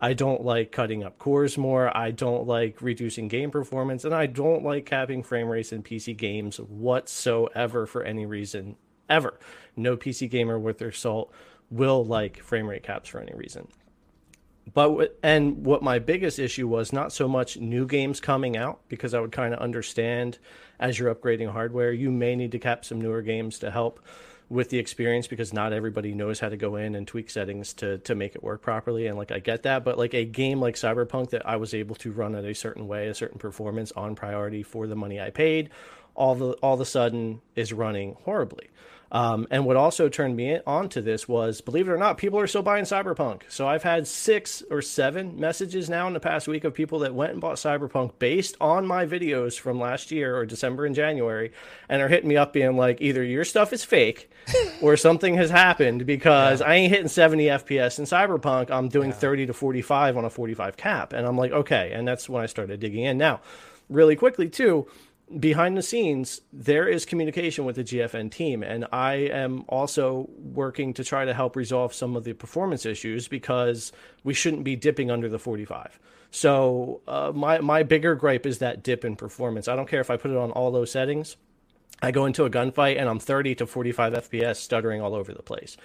I don't like cutting up cores more. I don't like reducing game performance, and I don't like capping frame rates in PC games whatsoever for any reason ever. No PC gamer worth their salt will like frame rate caps for any reason but and what my biggest issue was not so much new games coming out because I would kind of understand as you're upgrading hardware, you may need to cap some newer games to help with the experience because not everybody knows how to go in and tweak settings to to make it work properly. And like I get that. But like a game like Cyberpunk that I was able to run at a certain way a certain performance on priority for the money I paid all the all of a sudden is running horribly Um, and what also turned me on to this was, believe it or not, people are still buying Cyberpunk. So I've had six or seven messages now in the past week of people that went and bought Cyberpunk based on my videos from last year or December and January, and are hitting me up being like, either your stuff is fake or something has happened because yeah. I ain't hitting 70 FPS in Cyberpunk. I'm doing yeah. 30 to 45 on a 45 cap. And I'm like, okay. And that's when I started digging in. Now, really quickly, too behind the scenes, there is communication with the GFN team, and I am also working to try to help resolve some of the performance issues because we shouldn't be dipping under the 45. So uh, my my bigger gripe is that dip in performance. I don't care if I put it on all those settings. I go into a gunfight and I'm 30 to 45 FPS stuttering all over the place.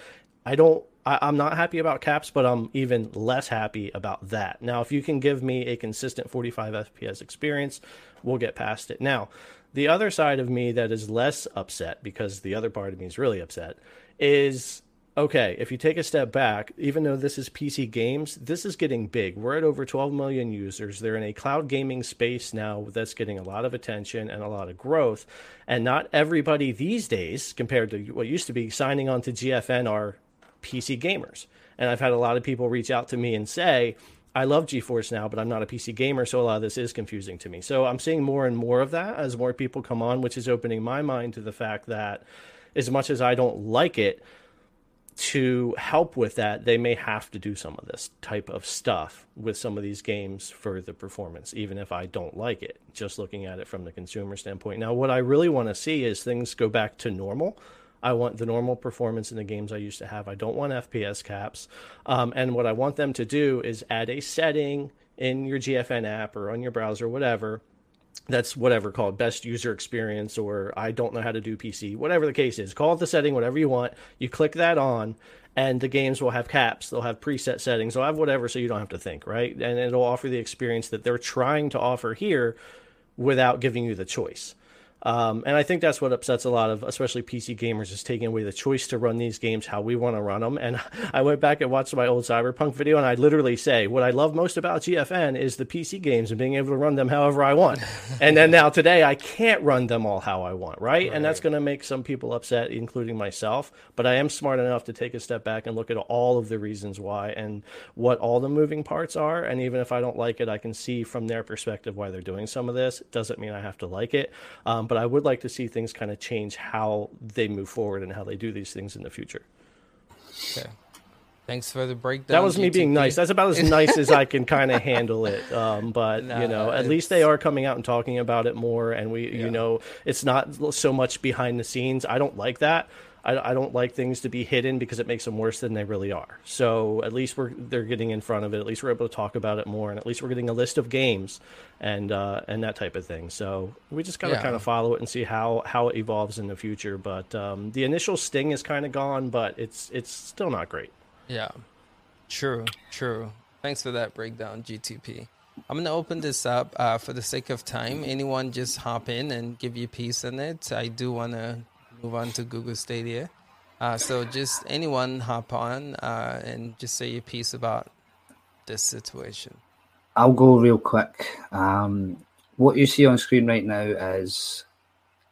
I don't I, am not happy about caps, but I'm even less happy about that. Now, if you can give me a consistent 45 FPS experience, we'll get past it. Now, the other side of me that is less upset, because the other part of me is really upset, is okay, if you take a step back, even though this is PC games, this is getting big. We're at over 12 million users. They're in a cloud gaming space now that's getting a lot of attention and a lot of growth. And not everybody these days, compared to what used to be, signing on to GFN are PC gamers. And I've had a lot of people reach out to me and say, I love GeForce now, but I'm not a PC gamer, so a lot of this is confusing to me. So I'm seeing more and more of that as more people come on, which is opening my mind to the fact that as much as I don't like it, to help with that, they may have to do some of this type of stuff with some of these games for the performance, even if I don't like it, just looking at it from the consumer standpoint. Now, what I really want to see is things go back to normal I want the normal performance in the games I used to have. I don't want FPS caps. Um, and what I want them to do is add a setting in your GFN app or on your browser, whatever. That's whatever called best user experience, or I don't know how to do PC, whatever the case is. Call it the setting, whatever you want. You click that on, and the games will have caps. They'll have preset settings. They'll have whatever, so you don't have to think, right? And it'll offer the experience that they're trying to offer here without giving you the choice. Um, and I think that's what upsets a lot of, especially PC gamers, is taking away the choice to run these games how we want to run them. And I went back and watched my old Cyberpunk video, and I literally say, what I love most about GFN is the PC games and being able to run them however I want. and then now today, I can't run them all how I want, right? right. And that's going to make some people upset, including myself. But I am smart enough to take a step back and look at all of the reasons why and what all the moving parts are. And even if I don't like it, I can see from their perspective why they're doing some of this. It doesn't mean I have to like it. Um, but I would like to see things kind of change how they move forward and how they do these things in the future. Okay. Thanks for the breakdown. That was me being nice. That's about as nice as I can kind of handle it. Um, but no, you know, at least they are coming out and talking about it more. And we, yeah. you know, it's not so much behind the scenes. I don't like that. I, I, don't like things to be hidden because it makes them worse than they really are. So at least we're they're getting in front of it. At least we're able to talk about it more, and at least we're getting a list of games and uh, and that type of thing. So we just gotta yeah. kind of follow it and see how how it evolves in the future. But um, the initial sting is kind of gone, but it's it's still not great. Yeah, true, true. Thanks for that breakdown, GTP. I'm gonna open this up uh, for the sake of time. Anyone just hop in and give you piece in it. I do want to move on to Google Stadia. Uh, so just anyone hop on uh, and just say your piece about this situation. I'll go real quick. Um, what you see on screen right now is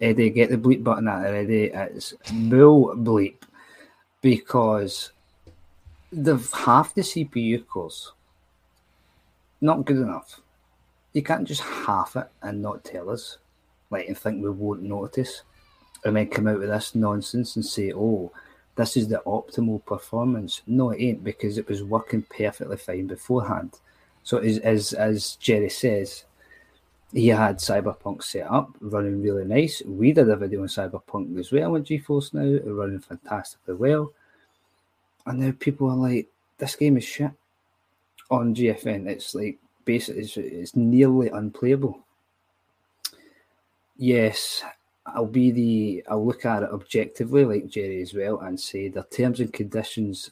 Eddie, get the bleep button out there, Eddie. It's bull bleep because the half the CPU cores not good enough. You can't just half it and not tell us, like, and think we won't notice and then come out with this nonsense and say, oh, this is the optimal performance. No, it ain't because it was working perfectly fine beforehand. So as as, as Jerry says, he had Cyberpunk set up, running really nice. We did a video on Cyberpunk as well on GeForce now, running fantastically well. And now people are like, this game is shit on GFN. It's like basically it's, it's nearly unplayable. Yes, I'll be the I'll look at it objectively, like Jerry as well, and say the terms and conditions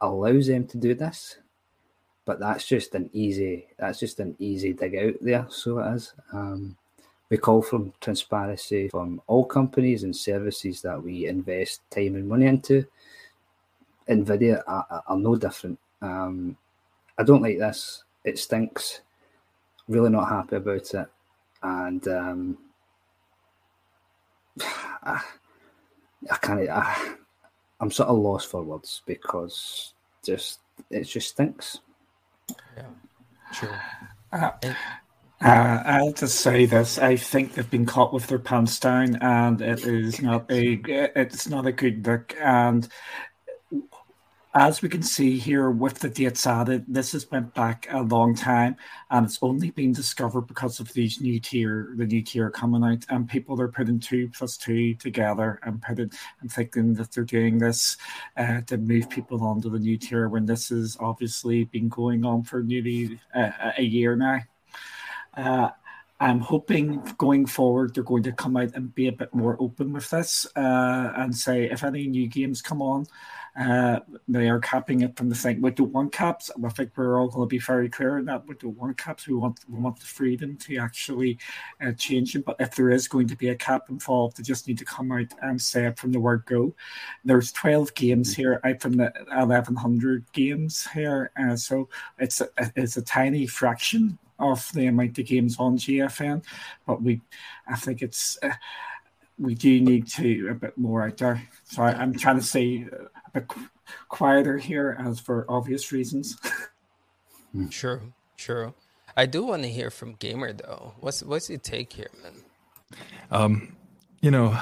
allows them to do this, but that's just an easy that's just an easy dig out there. So it is. Um, we call for transparency from all companies and services that we invest time and money into. Nvidia are, are no different. Um, I don't like this. It stinks. Really not happy about it, and um, I I can't. I, I'm sort of lost for words because just it just stinks. Yeah, sure. Uh, uh, I'll just say this: I think they've been caught with their pants down, and it is not a it's not a good look. And as we can see here with the dates added, this has went back a long time, and it's only been discovered because of these new tier, the new tier coming out, and people are putting two plus two together and putting and thinking that they're doing this uh, to move people onto the new tier when this has obviously been going on for nearly uh, a year now. Uh, I'm hoping going forward they're going to come out and be a bit more open with this uh, and say if any new games come on, uh, they are capping it from the thing. with the one caps. I think we're all going to be very clear in that with the one caps. We want we want the freedom to actually uh, change it. But if there is going to be a cap involved, they just need to come out and say it from the word go. There's 12 games here out from the 1100 games here, uh, so it's a, it's a tiny fraction of the amount of games on GFN. But we, I think it's. Uh, we do need to a bit more out there. So I, am trying to say a bit quieter here, as for obvious reasons. sure, sure. I do want to hear from Gamer though. What's what's your take here, man? Um, you know,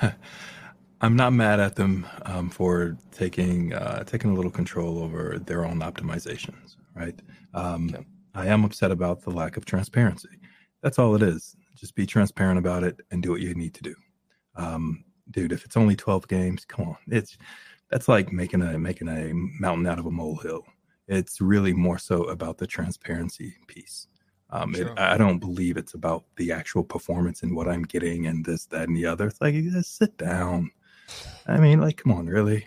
I'm not mad at them um, for taking uh, taking a little control over their own optimizations, right? Um, okay. I am upset about the lack of transparency. That's all it is. Just be transparent about it and do what you need to do. Um, dude, if it's only 12 games, come on. It's that's like making a making a mountain out of a molehill. It's really more so about the transparency piece. Um, sure. it, I don't believe it's about the actual performance and what I'm getting and this, that, and the other. It's like, just sit down. I mean, like, come on, really?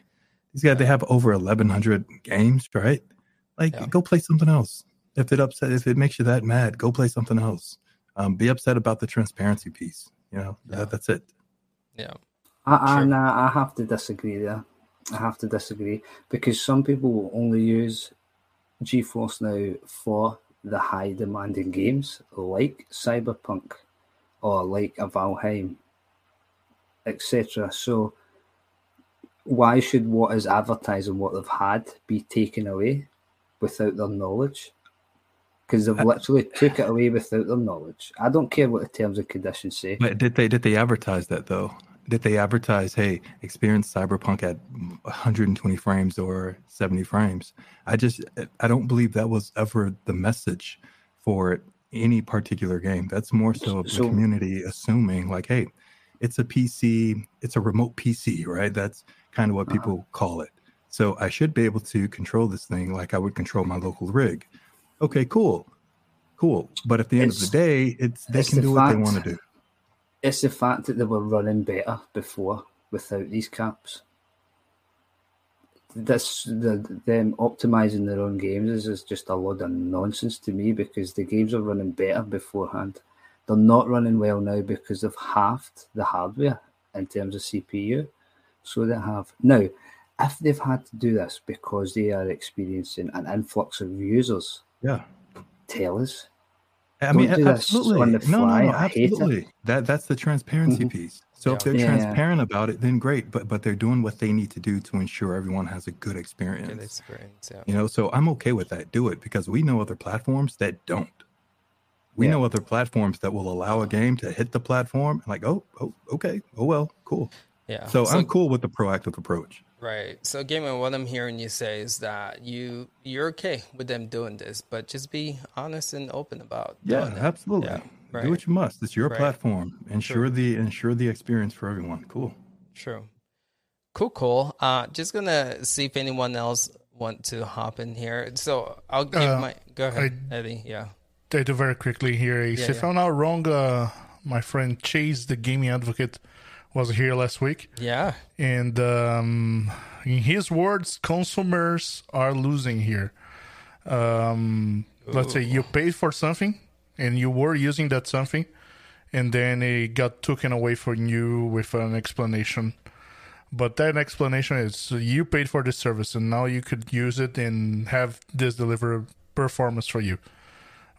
These guys, they have over 1,100 games, right? Like, yeah. go play something else. If it upset, if it makes you that mad, go play something else. Um, be upset about the transparency piece. You know, yeah. that, that's it. Yeah. I, sure. I, I have to disagree there. I have to disagree because some people will only use GeForce now for the high demanding games like Cyberpunk or like a Valheim, etc. So why should what is advertised and what they've had be taken away without their knowledge? Because they've literally took it away without their knowledge. I don't care what the terms and conditions say. But did they did they advertise that though? Did they advertise, hey, experience Cyberpunk at 120 frames or 70 frames? I just, I don't believe that was ever the message for any particular game. That's more so of the so, community assuming, like, hey, it's a PC, it's a remote PC, right? That's kind of what uh-huh. people call it. So I should be able to control this thing like I would control my local rig. Okay, cool, cool. But at the end of the day, it's they it's can do fact, what they want to do it's the fact that they were running better before without these caps. This the them optimizing their own games is, is just a lot of nonsense to me because the games are running better beforehand. They're not running well now because they've halved the hardware in terms of CPU. So they have now if they've had to do this because they are experiencing an influx of users, yeah, tell us I mean, absolutely. No, no, no, absolutely. That that's the transparency mm-hmm. piece. So yeah. if they're yeah. transparent about it, then great. But but they're doing what they need to do to ensure everyone has a good experience. Good experience. Yeah. You know, so I'm okay with that. Do it because we know other platforms that don't. We yeah. know other platforms that will allow a game to hit the platform like, oh, oh, okay, oh well, cool. Yeah. So, so I'm cool with the proactive approach. Right. So, Gamer, what I'm hearing you say is that you you're okay with them doing this, but just be honest and open about. Yeah, absolutely. Yeah, right. Do what you must. It's your right. platform. Ensure the ensure the experience for everyone. Cool. True. Cool. Cool. Uh, just gonna see if anyone else want to hop in here. So I'll give uh, my go ahead, I, Eddie. Yeah. I do very quickly here. Yeah, if yeah. I'm not wrong, uh, my friend Chase, the gaming advocate was here last week. Yeah. And um, in his words, consumers are losing here. Um, let's say you paid for something and you were using that something, and then it got taken away from you with an explanation. But that explanation is you paid for the service and now you could use it and have this deliver performance for you.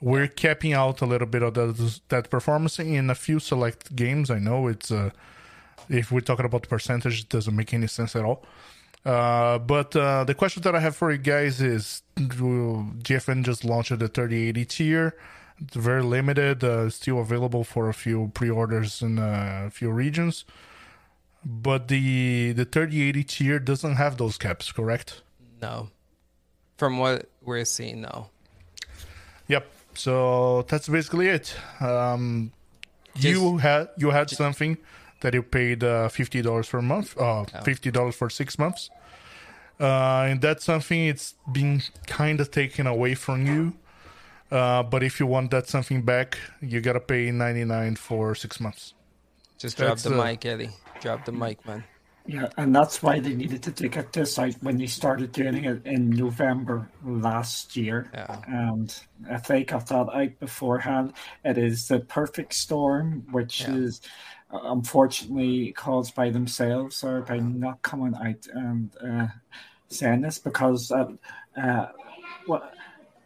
We're capping out a little bit of that, that performance in a few select games. I know it's uh, If we're talking about percentage, it doesn't make any sense at all. Uh, but uh, the question that I have for you guys is GFN just launched the 3080 tier. It's very limited, uh, still available for a few pre orders in uh, a few regions. But the the 3080 tier doesn't have those caps, correct? No. From what we're seeing, no. Yep. So that's basically it. Um, you had you had something that you paid uh, fifty dollars per month, uh, fifty dollars for six months, uh, and that's something it's been kind of taken away from you. Uh, but if you want that something back, you gotta pay ninety nine for six months. Just drop the mic, Eddie. Drop the mic, man. Yeah, and that's why they needed to get this out when they started doing it in November last year. Yeah. And if they got that out beforehand, it is the perfect storm, which Yeah. is unfortunately caused by themselves or by not coming out and uh, saying this because uh, uh, what.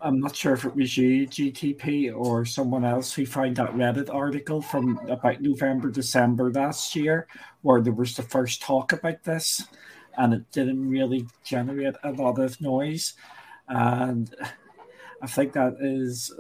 I'm not sure if it was you, GTP, or someone else who found that Reddit article from about November, December last year, where there was the first talk about this, and it didn't really generate a lot of noise. And I think that is,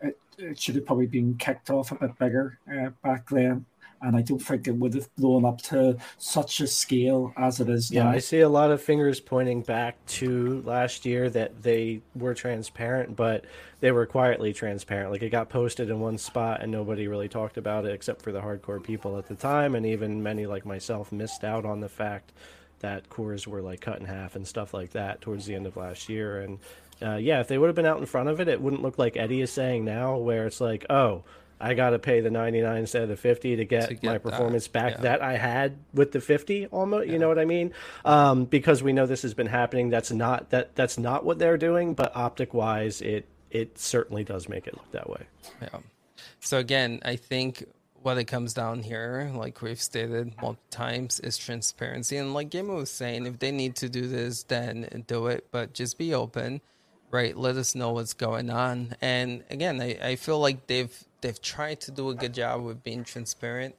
it, it should have probably been kicked off a bit bigger uh, back then. And I don't think it would have blown up to such a scale as it is Yeah, now. I see a lot of fingers pointing back to last year that they were transparent, but they were quietly transparent. Like it got posted in one spot and nobody really talked about it except for the hardcore people at the time, and even many like myself missed out on the fact that cores were like cut in half and stuff like that towards the end of last year. And uh, yeah, if they would have been out in front of it, it wouldn't look like Eddie is saying now, where it's like, oh. I got to pay the 99 instead of the 50 to get, To get my that, performance back yeah. that I had with the 50 almost, you know what I mean? Um, because we know this has been happening. That's not that that's not what they're doing, but optic wise it it certainly does make it look that way. Yeah. So again, I think what it comes down here, like we've stated multiple times, is transparency. And like Gamer was saying, if they need to do this, then do it. But just be open, right? Let us know what's going on. And again, I, I feel like they've they've tried to do a good job with being transparent.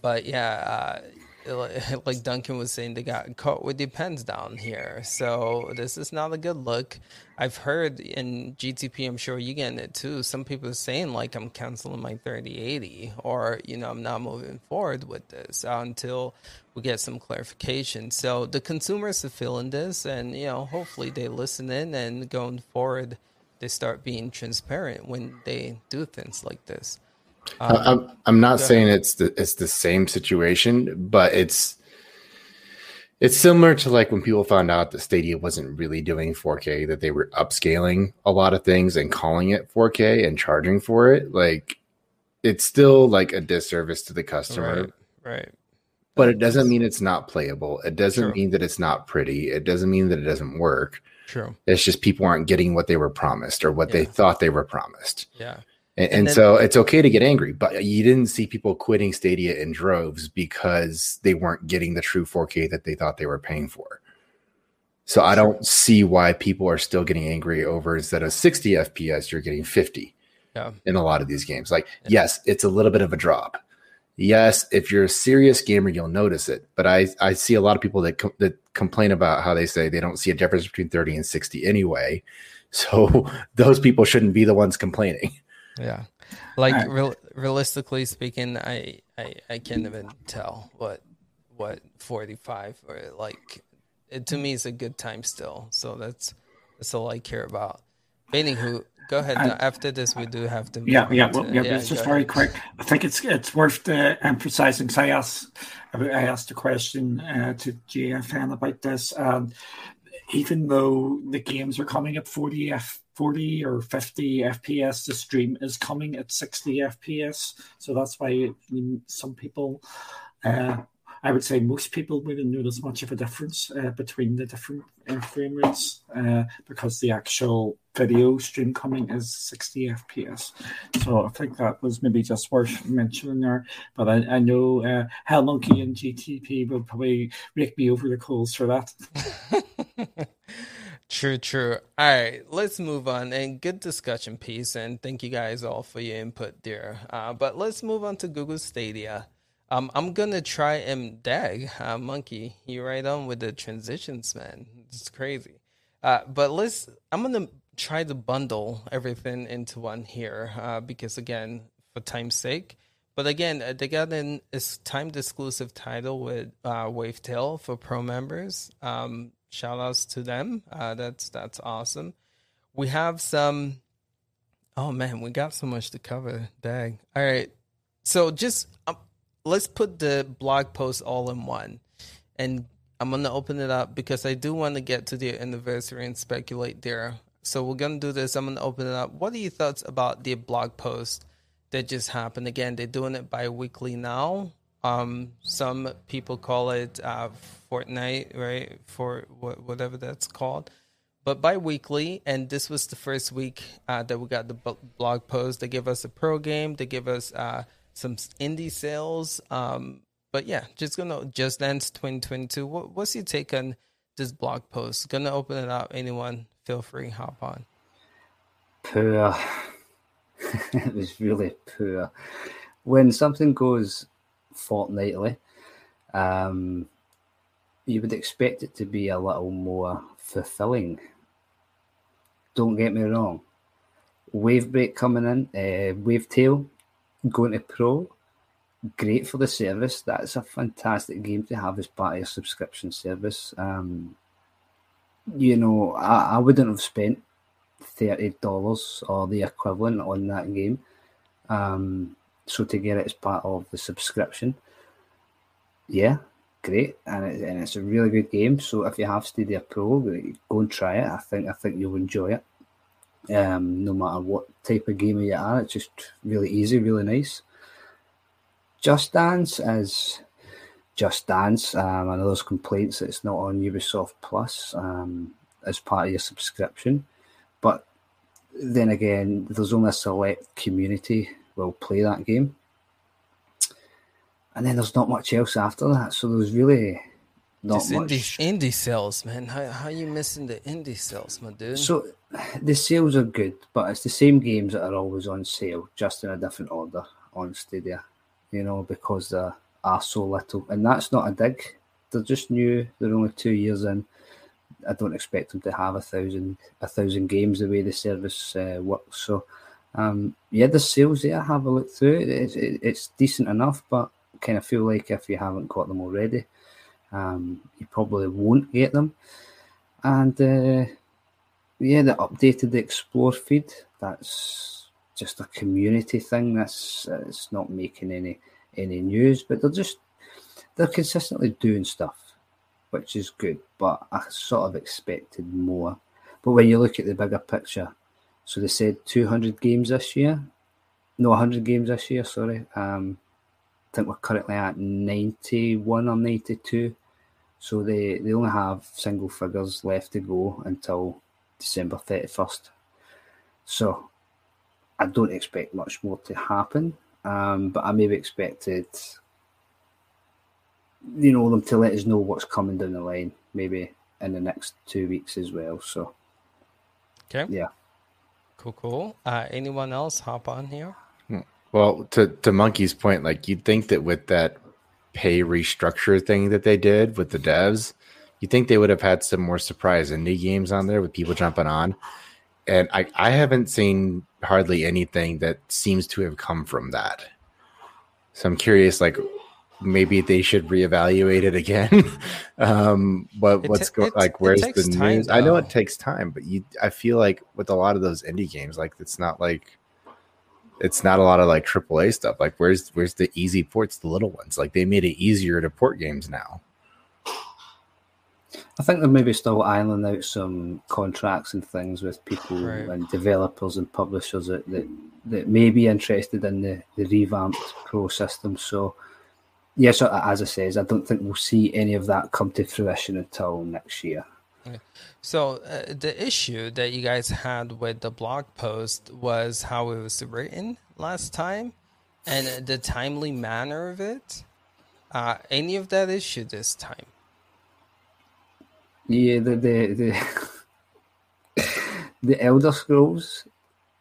But yeah, uh, like Duncan was saying, they got caught with their pens down here. So this is not a good look. I've heard in GTP, I'm sure you're getting it too. Some people are saying like I'm canceling my 3080 or, you know, I'm not moving forward with this until we get some clarification. So the consumers are feeling this and, you know, hopefully they listen in and going forward, they start being transparent when they do things like this. I- um, I'm I'm not saying it's the it's the same situation, but it's it's similar to like when people found out that Stadia wasn't really doing 4K, that they were upscaling a lot of things and calling it 4K and charging for it. Like it's still like a disservice to the customer, Right. Right. but it doesn't mean it's not playable. It doesn't True. mean that it's not pretty. It doesn't mean that it doesn't work. True. It's just people aren't getting what they were promised or what they thought they were promised. Yeah. And, And and then- so it's okay to get angry, but you didn't see people quitting Stadia in droves because they weren't getting the true 4K that they thought they were paying for. So I don't see why people are still getting angry over instead of 60 FPS, you're getting 50 Yeah. in a lot of these games. Like, yes, it's a little bit of a drop. Yes, if you're a serious gamer, you'll notice it. But I, I see a lot of people that com- that complain about how they say they don't see a difference between 30 and 60 anyway. So those people shouldn't be the ones complaining. Yeah. Like Alright. real, realistically speaking, I, I I can't even tell what what 45 or like it to me is a good time still. So that's that's all I care about. Baiting who go ahead. I- after this we do have to Yeah, yeah, well, yeah. it's just very ahead. quick. I think it's it's worth uh, emphasizing. 'cause I asked I asked a question uh, to GFN about this, and even though the games are coming at forty f forty or fifty FPS, the stream is coming at sixty FPS. So that's why some people. Uh, I would say most people wouldn't notice much of a difference uh, between the different uh, frame rates uh, because the actual video stream coming is 60 FPS. So I think that was maybe just worth mentioning there. But I, I know uh, Hell Monkey and GTP will probably rake me over the coals for that. True, true. All right, let's move on. And good discussion piece. And thank you guys all for your input there. Uh, but let's move on to Google Stadia. Um, I'm gonna try and Dag uh, Monkey. You right on with the transitions, man. It's crazy. Uh, but let's. I'm gonna try to bundle everything into one here uh, because again, for time's sake. But again, uh, they got an timed exclusive title with uh, Wavetale for pro members. Um, shout outs to them. Uh, that's that's awesome. We have some. Oh man, we got so much to cover. Dang. All right. So just um, let's put the blog post all in one, and I'm gonna open it up because I do want to get to the anniversary and speculate there. So we're gonna do this. I'm gonna open it up. What are your thoughts about the blog post that just happened? Again, they're doing it bi-weekly now. Um, some people call it uh, fortnight, right? For wh- whatever that's called, but bi-weekly. And this was the first week uh, that we got the b- blog post. They give us a pro game. They give us uh, some indie sales. Um, but yeah, just gonna just dance 2022. What, what's your take on this blog post? Gonna open it up. Anyone, feel free, hop on. Poor. it was really poor. When something goes fortnightly, um, you would expect it to be a little more fulfilling. Don't get me wrong. Wave break coming in, uh, Wavetale going to pro, great for the service. That's a fantastic game to have as part of your subscription service. Um, you know, I, I wouldn't have spent thirty dollars or the equivalent on that game. Um, so to get it as part of the subscription, yeah, great, and, it, and it's a really good game. So if you have Stadia Pro, go and try it. I think I think you'll enjoy it. Um, no matter what type of gamer you are, it's just really easy, really nice. Just Dance is Just Dance. Um, I know there's complaints that it's not on Ubisoft Plus um, as part of your subscription, but then again, there's only a select community will play that game, and then there's not much else after that. So there's really not Just much. indie, indie sales, man. How how you missing the indie sales, my dude? So the sales are good, but it's the same games that are always on sale, just in a different order on Stadia. You know, because there are so little, and that's not a dig. They're just new. They're only two years in. I don't expect them to have a thousand a thousand games the way the service uh, works. So, um, yeah, the sales there. Have a look through it. It's, it, it's decent enough, but kind of feel like if you haven't got them already, um, you probably won't get them. And uh, yeah, the updated Explore feed. That's just a community thing. That's it's not making any any news, but they're just they're consistently doing stuff, which is good. But I sort of expected more. But when you look at the bigger picture, so they said 200 games this year, no 100 games this year. Sorry, um, I think we're currently at 91 or 92. So they, they only have single figures left to go until December 31st. So I don't expect much more to happen. Um, but I maybe expected, you know, them to let us know what's coming down the line, maybe in the next two weeks as well. So, okay, yeah, cool, cool. Uh, anyone else hop on here? Well, to to Monkey's point, like you'd think that with that pay restructure thing that they did with the devs, you think they would have had some more surprise indie games on there with people jumping on. And I, I haven't seen hardly anything that seems to have come from that. So I'm curious, like maybe they should reevaluate it again. um, but It what's ta- going like? Where's takes the time, news? I know it takes time, but you, I feel like with a lot of those indie games, like it's not like it's not a lot of like AAA stuff. Like where's where's the easy ports, the little ones? Like they made it easier to port games now. I think they're maybe still ironing out some contracts and things with people Right. and developers and publishers that, that, that may be interested in the, the revamped pro system. So, yes, as I says, I don't think we'll see any of that come to fruition until next year. So uh, the issue that you guys had with the blog post was how it was written last time, and the timely manner of it. Uh, any of that issue this time? Yeah, the the the, the Elder Scrolls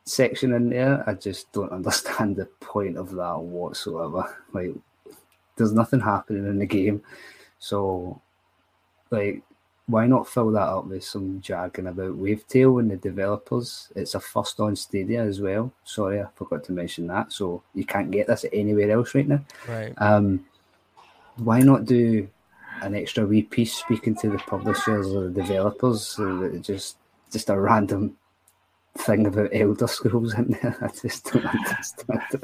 section in there, I just don't understand the point of that whatsoever. Like, there's nothing happening in the game. So, like, why not fill that up with some jargon about Wavetale and the developers? It's a first on Stadia as well. Sorry, I forgot to mention that. So you can't get this anywhere else right now. Right. Um, why not do an extra wee piece speaking to the publishers or the developers? So just just a random thing about Elder Scrolls in there. I just don't understand it.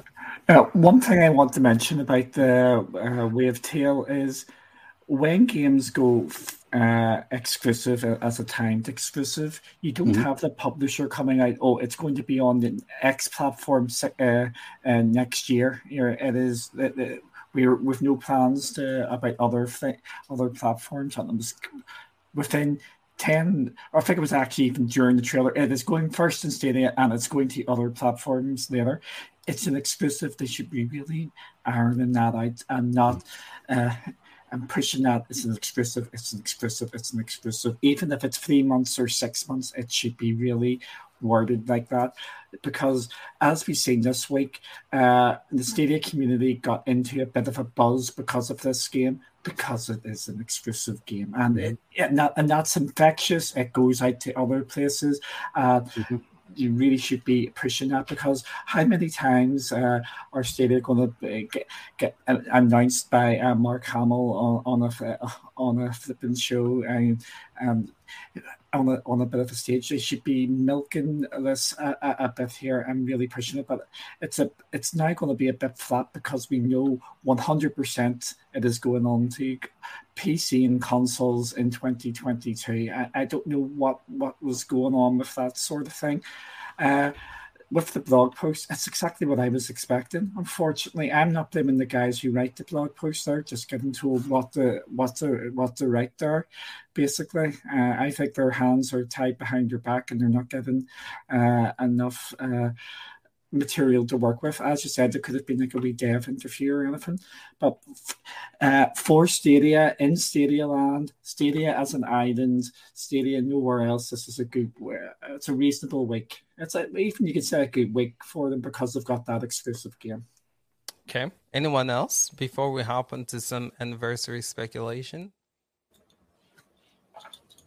Uh, one thing I want to mention about the uh, Wavetale is when games go uh, exclusive uh, as a timed exclusive, you don't Mhm. have the publisher coming out. Oh, it's going to be on the X platform uh, uh, next year. You know, it is. It, it, we're with no plans to about other thi- other platforms. And within ten. I think it was actually even during the trailer. It is going first in Stadia, and it's going to other platforms later. It's an exclusive. They should be really ironing that out and not. Uh, and pushing that it's an exclusive, it's an exclusive, it's an exclusive. Even if it's three months or six months, it should be really worded like that. Because as we've seen this week, uh, the Stadia community got into a bit of a buzz because of this game, because it is an exclusive game, and it, and, that, and that's infectious. It goes out to other places. Uh, you really should be pushing that because how many times uh, are Stadia going to get, get announced by uh, Mark Hamill on, on a on a flipping show and and on a on a bit of a stage? They should be milking this a, a, a bit here and really pushing it, but it's a it's now going to be a bit flat because we know one hundred percent it is going on to PC and consoles in 2022. I, I don't know what, what was going on with that sort of thing. Uh, with the blog post, it's exactly what I was expecting. Unfortunately, I'm not blaming the guys who write the blog post. They're just getting told what to what to what to write there. Basically, uh, I think their hands are tied behind their back and they're not given uh, enough. Uh, material to work with. As you said, there could have been like a wee dev interview or anything. But uh, for Stadia, in Stadia land, Stadia as an island, Stadia nowhere else, this is a good, it's a reasonable week. It's a, even you could say a good week for them because they've got that exclusive game. Okay. Anyone else before we hop into some anniversary speculation?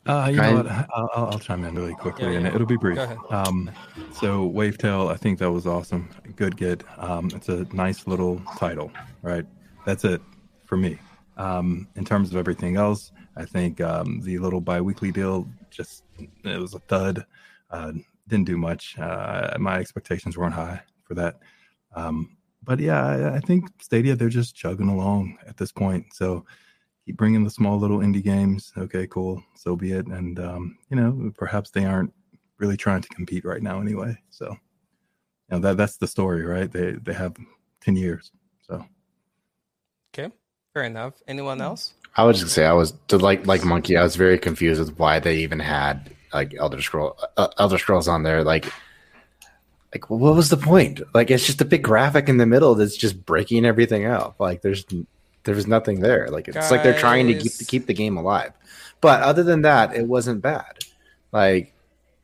Uh, you I- know what? I'll, I'll, I'll chime in really quickly, Yeah, and it'll be brief. Um, so Wavetale, I think that was awesome. Good get. Um, it's a nice little title, right? That's it for me. Um, in terms of everything else, I think um, the little bi-weekly deal just it was a thud. Uh, didn't do much. Uh, my expectations weren't high for that. Um, but yeah, I, I think Stadia they're just chugging along at this point. So keep bringing the small little indie games. Okay, cool. So be it. And um, you know, perhaps they aren't really trying to compete right now anyway. So you know that that's the story, right? They they have ten years. So Okay. Fair enough. Anyone else? I was just gonna say I was like like Monkey. I was very confused with why they even had like Elder Scroll uh, Elder Scrolls on there. Like, like what was the point? Like, it's just a big graphic in the middle that's just breaking everything up. Like, there's there's nothing there. Like, it's like they're trying to keep to keep the game alive. But other than that, it wasn't bad. Like,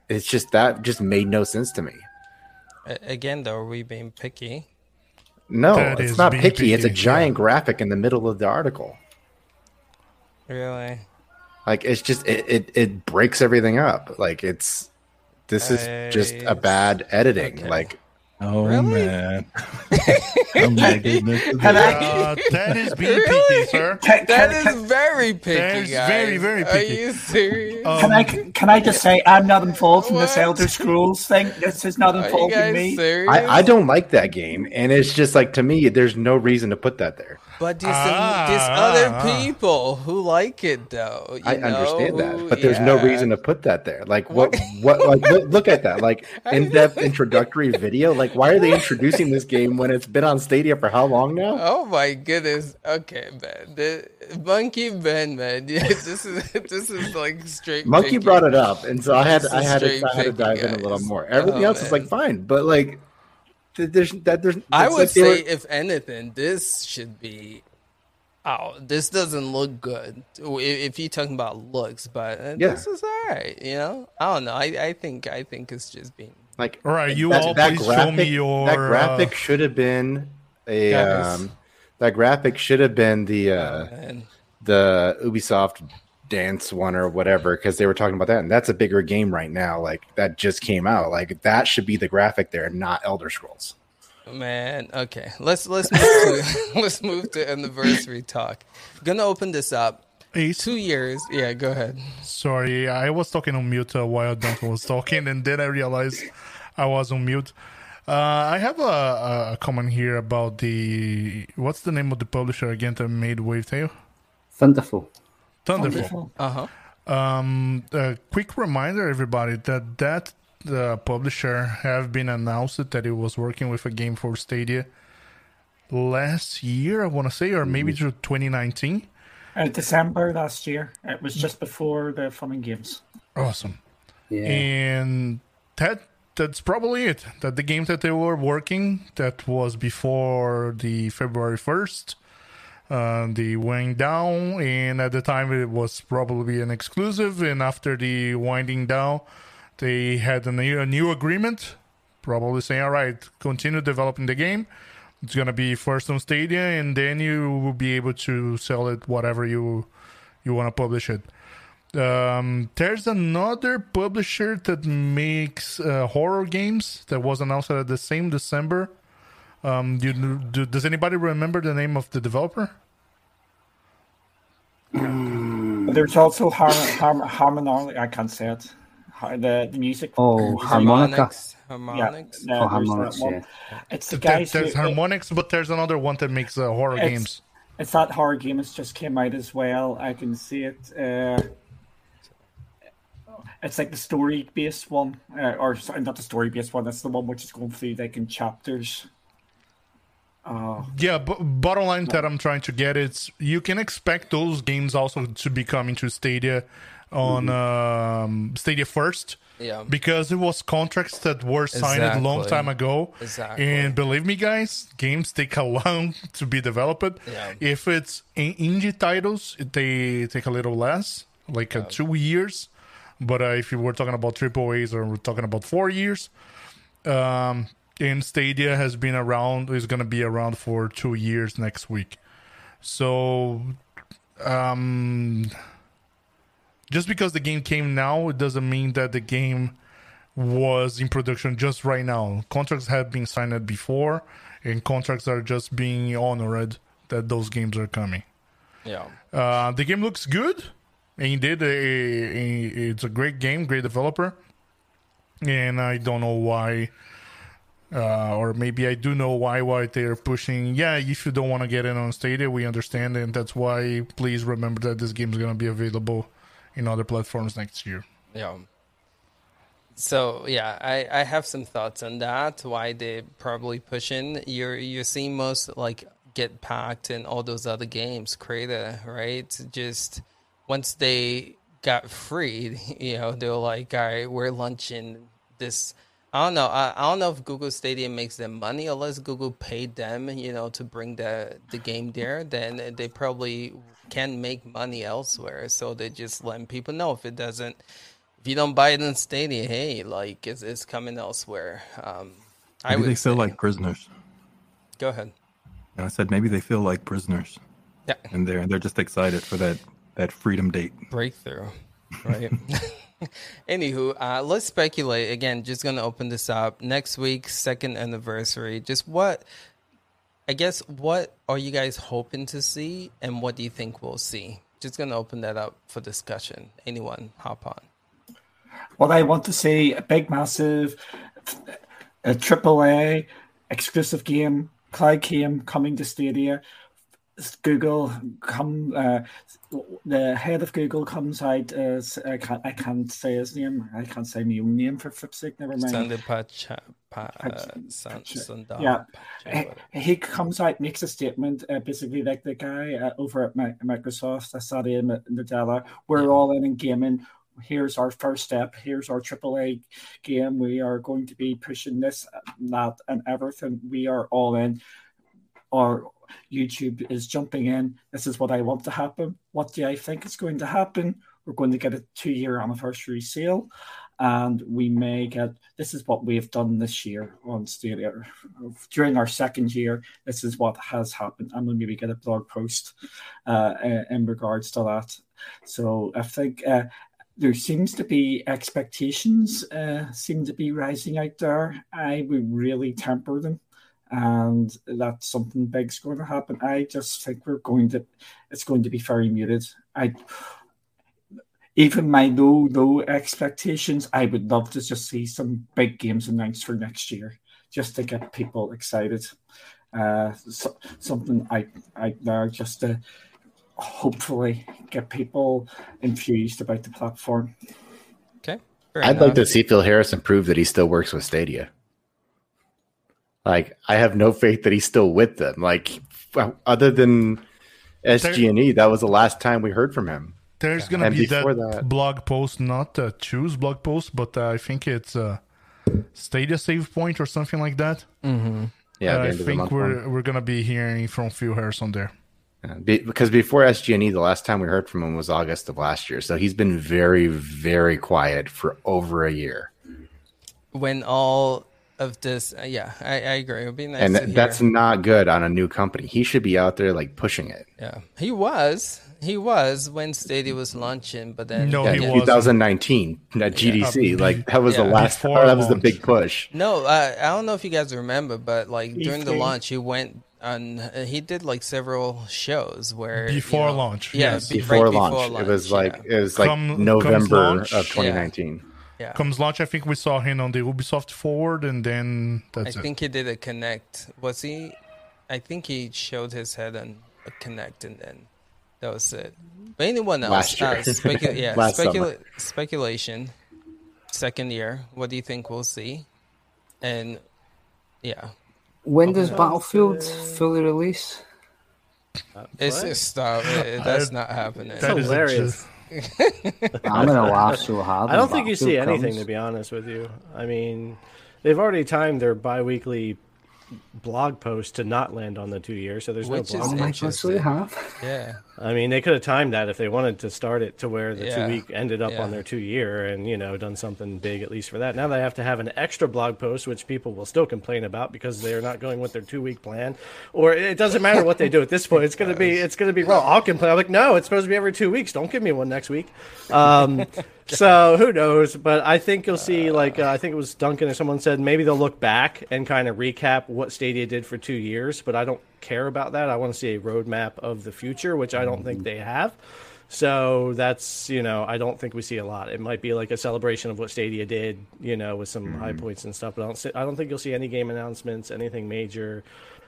it's just that just made no sense to me. Again, though, are we being picky? No, That it's is not being picky. It's a picky, giant yeah. graphic in the middle of the article. Really? Like it's just it, it it breaks everything up. Like it's this is just a bad editing. Okay. Like oh Really? man, oh my goodness. Uh, that is being Really? picky, sir. Can, That can, is very picky, That is guys. very, very picky. Are you serious? Um, can I can I just say I'm not involved in this What? Elder Scrolls thing. This is not Are you involving me. I, I don't like that game, and it's just like to me, there's no reason to put that there. But there's, Ah, some, there's other ah. people who like it, though. you I know, understand that, but there's no reason to put that there. Like what? What? What? Like look, look at that. Like in-depth introductory video. Like why are they introducing this game when it's been on Stadia for how long now? Oh my goodness. Okay, Ben. The, Monkey Ben, man. Yeah, this is this is like straight. Monkey picky. brought it up, and so I had This I had to, I had to picky, dive in a little more. Everything Oh, else is like fine, but like th- there's that there's. I would like say, were- if anything, this should be. Oh, this doesn't look good. If, if you're talking about looks, but uh, Yeah. this is alright. You know, I don't know. I, I think I think it's just being like All right, you that, all that please show graphic, me your, that graphic uh, should have been a Guys. um that graphic should have been the uh, Man. the Ubisoft dance one or whatever because they were talking about that, and that's a bigger game right now. Like that just came out. Like that should be the graphic there, not Elder Scrolls. Man, okay. Let's let's move to let's move to anniversary talk. Gonna open this up. Ace, Two years. Yeah, go ahead. sorry, I was talking on mute uh, while Duncan was talking, and then I realized I was on mute. Uh, I have a, a comment here about the what's the name of the publisher again that made Wavetale? Thunderful. Thunderful. Uh huh. Um, a quick reminder, everybody, that that the publisher have been announced that it was working with a game for Stadia last year. I want to say, or maybe through 2019. Uh, December last year. It was just before the Fun and Games. Awesome. Yeah. and that that's probably it that the game that they were working that was before the february 1st uh, they went down and at the time it was probably an exclusive and after the winding down they had a new, a new agreement probably saying all right continue developing the game it's going to be first on stadia and then you will be able to sell it whatever you you want to publish it um, there's another publisher that makes uh, horror games that was announced at the same December. Um, do, do, does anybody remember the name of the developer? There's also Har- Har- Harmonic. I can't say it. Har- The, the music. Oh, music- Harmonica. Harmonix. Yeah, no, Oh, there's Harmonix, that one. yeah. It's the There- guys. there's who- Harmonix, but there's another one that makes uh, horror It's- games. It's that horror game. It's just came out as well. I can see it. Uh, it's like the story-based one, uh, or sorry, not the story-based one. That's the one which is going through like in chapters. Uh, Yeah, but bottom line that I'm trying to get is you can expect those games also to be coming to Stadia on um, Stadia first. Yeah. because it was contracts that were signed a long time ago. Exactly. And believe me, guys, games take a long to be developed. Yeah. If it's in- indie titles, they take a little less, like uh, two years. But uh, if you were talking about triple A's or we're talking about four years, um, and Stadia has been around, is going to be around for two years next week. So, um, just because the game came now, it doesn't mean that the game was in production just right now. Contracts have been signed before, and contracts are just being honored that those games are coming. Yeah. Uh, the game looks good. Indeed, it's a great game, great developer, and I don't know why, uh, or maybe I do know why why they're pushing. Yeah, if you don't want to get in on Stadia, we understand, and that's why. Please remember that this game is going to be available in other platforms next year. Yeah. So yeah, I, I have some thoughts on that. Why they probably pushing. You're you're seeing most like get packed and all those other games, Crayta, right? Just once they got freed, you know, they were like, all right, we're launching this. I don't know. I, I don't know if Google Stadium makes them money unless Google paid them, you know, to bring the the game there. Then they probably can make money elsewhere. So they just let people know if it doesn't if you don't buy it in Stadium, hey, like it's, it's coming elsewhere. Um, I Maybe would they feel say- like prisoners. Go ahead. And I said maybe they feel like prisoners, Yeah, and they're they're just excited for that that freedom date. breakthrough, right? Anywho, uh, let's speculate again. Just gonna open this up next week, second anniversary. Just what, I guess, what are you guys hoping to see, and what do you think we'll see? Just gonna open that up for discussion. Anyone hop on? what I want to see a big, massive, a triple A exclusive game, cloud game coming to Stadia. Google come uh, the head of Google comes out as I can't I can't say his name. I can't say my own name for flip's sake never mind. Sunday Pacha, pa, uh, yeah. He, he comes out makes a statement uh, basically like the guy uh, over at Mi- Microsoft uh, Satya Nadella we're Yeah. all in in gaming. Here's our first step. Here's our AAA game. We are going to be pushing this that and everything. We are all in. Or YouTube is jumping in this is what I want to happen what do I think is going to happen we're going to get a two year anniversary sale and we may get this is what we've done this year on Stadia during our second year. This is what has happened, and we'll maybe get a blog post uh, in regards to that. So I think uh, there seems to be expectations uh, seem to be rising out there. I would really temper them, and that something big's going to happen. I just think we're going to, it's going to be very muted. I even my low low expectations, I would love to just see some big games announced for next year, just to get people excited. Uh, so, something I I there just to hopefully get people infused about the platform. Okay, I'd enough. like to see Phil Harrison prove that he still works with Stadia. Like I have no faith that he's still with them. Like other than SG&E, that was the last time we heard from him. There's gonna and be that, that, blog post, not a choose blog post, but uh, I think it's a Stadia save point or something like that. Mm-hmm. Yeah, uh, I think we're one. we're gonna be hearing from Phil Harrison there. Yeah, be, because before SG&E, the last time we heard from him was August of last year, so he's been very, very quiet for over a year. When all of this, uh, yeah, I, I, agree. It would be nice, and that's not good on a new company. He should be out there like pushing it. Yeah, he was. He was when Stadia was launching, but then no, yeah, he 2019 at GDC. Yeah. Like that was yeah. the last. Oh, that was the big push. No, uh, I don't know if you guys remember, but like during the launch, he went on. Uh, he did like several shows where before you know, launch. Yeah, yes. before, right launch. before, launch. It was like it was like Come, November of 2019. Yeah. Comes launch, I think we saw him on the Ubisoft Forward, and then that's I it. think he did a Connect. Was he? I think he showed his head on a Connect, and then that was it. But anyone else? Uh, specu- yeah, specula- speculation. Second year. What do you think we'll see? And yeah. When does Battlefield fully release? Uh, it's just stop. It, that's not happening. That's hilarious. I'm gonna so hard. I don't think you see anything, to be honest with you. I mean, they've already timed their bi-weekly blog post to not land on the two years, so there's Which no blog. Is oh, have. Yeah. I mean, they could have timed that if they wanted to start it to where the yeah. two week ended up yeah. on their two year, and you know, done something big at least for that. Now they have to have an extra blog post, which people will still complain about because they are not going with their two week plan, or it doesn't matter what they do at this point. It's gonna be it's gonna be well. I'll complain. I'm like, no, it's supposed to be every two weeks. Don't give me one next week. Um, so who knows? But I think you'll see, like uh, I think it was Duncan or someone said, maybe they'll look back and kind of recap what Stadia did for two years. But I don't care about that. I want to see a roadmap of the future, which I don't think they have. So that's you know I don't think we see a lot. It might be like a celebration of what Stadia did, you know, with some mm-hmm. high points and stuff. But I don't I don't think you'll see any game announcements, anything major.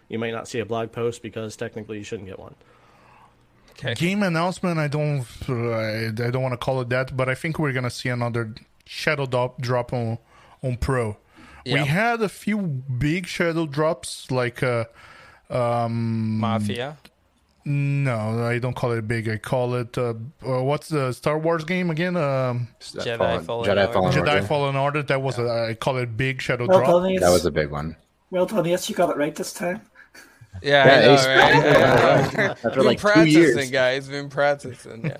You might not see a blog post because technically you shouldn't get one. Okay. Game announcement. I don't. I, I don't want to call it that, but I think we're gonna see another shadow drop drop on on Pro. Yep. We had a few big shadow drops like uh, um, Mafia. No, I don't call it big. I call it uh, uh, what's the Star Wars game again? Um, Jedi Fallen, Fallen Jedi Fallen Order. Jedi Fallen Order. That was yeah. a, I call it big shadow well, drop. That was a big one. Well done, yes, you got it right this time. Yeah, yeah, I know, right? yeah. After been like practicing, two years. guys. Been practicing. Yeah.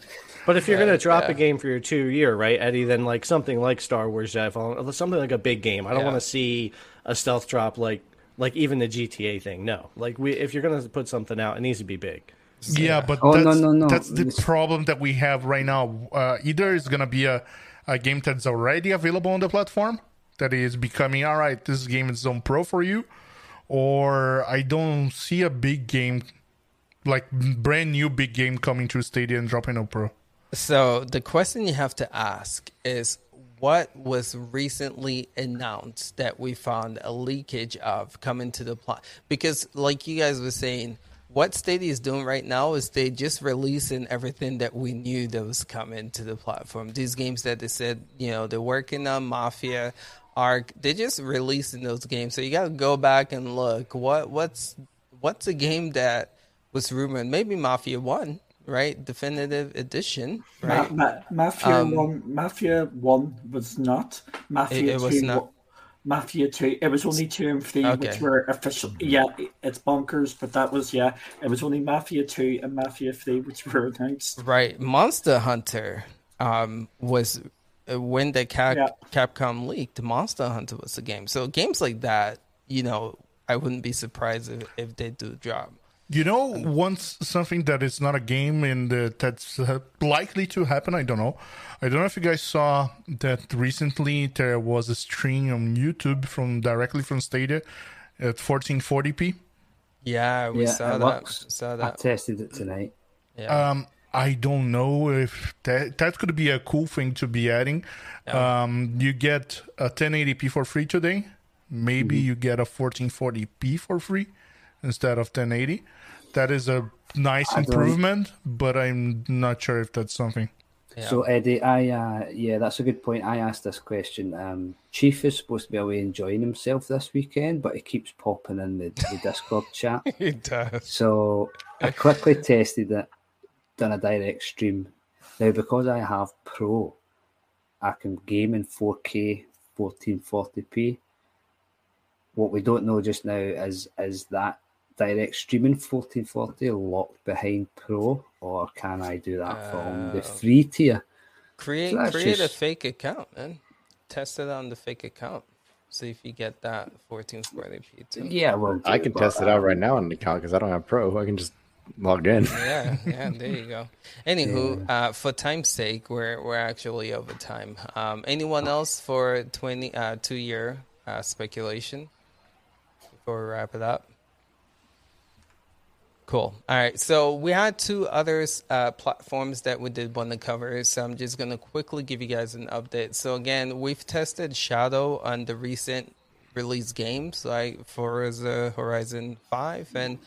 But if you're yeah, gonna drop yeah. a game for your two year, right, Eddie, then like something like Star Wars Jedi Fallen, something like a big game. I don't yeah. want to see a stealth drop like like even the GTA thing. No, like we if you're gonna put something out, it needs to be big. So, yeah, but oh, that's, no, no, no. that's the problem that we have right now. Uh, either it's gonna be a, a game that's already available on the platform that is becoming all right. This game is on pro for you, or I don't see a big game like brand new big game coming to Stadia and dropping on pro. So the question you have to ask is what was recently announced that we found a leakage of coming to the plot because like you guys were saying what Stadia is doing right now is they just releasing everything that we knew that was coming to the platform. These games that they said, you know, they're working on Mafia, Ark, they're just releasing those games. So you got to go back and look what what's what's a game that was rumored, maybe Mafia One, right? Definitive edition, right? Ma- Ma- Mafia um, One, Mafia One was not Mafia it, it Two. Was not. Mafia Two. It was only two and three, okay. which were official. Yeah, it's bonkers, but that was yeah. It was only Mafia Two and Mafia Three, which were announced. Right, Monster Hunter um, was uh, when the Cap- Yeah. Capcom leaked, Monster Hunter was the game. So games like that, you know, I wouldn't be surprised if, if they do drop. You know, once something that is not a game and uh, that's uh, likely to happen. I don't know. I don't know if you guys saw that recently. There was a stream on YouTube from directly from Stadia at 1440p. Yeah, we Yeah, saw that. works. Saw I that. tested it tonight. Yeah. Um, I don't know if that that could be a cool thing to be adding. Um, you get a 1080p for free today. Maybe you get a 1440p for free instead of 1080. That is a nice I don't- improvement, but I'm not sure if that's something. Yeah. So Eddie, I uh, yeah, that's a good point. I asked this question. Um, Chief is supposed to be away enjoying himself this weekend, but he keeps popping in the, the Discord chat. it does. So I quickly tested it, done a direct stream. Now because I have Pro, I can game in 4K, 1440p. What we don't know just now is is that direct streaming 1440 locked behind Pro, or can I do that from the Uh, free tier? Create So that's create a fake account, man. Test it on the fake account. See if you get that 1440p too. Yeah, well, I can test it out right now on the account because I don't have Pro. I can just log in. yeah, yeah, there you go. Anywho, uh, for time's sake, we're we're actually over time. Um, anyone else for twenty uh, two year uh, speculation before we wrap it up? Cool. All right. So we had two other uh, platforms that we did want to cover. So I'm just gonna quickly give you guys an update. So again, we've tested Shadow on the recent release games like Forza Horizon Five and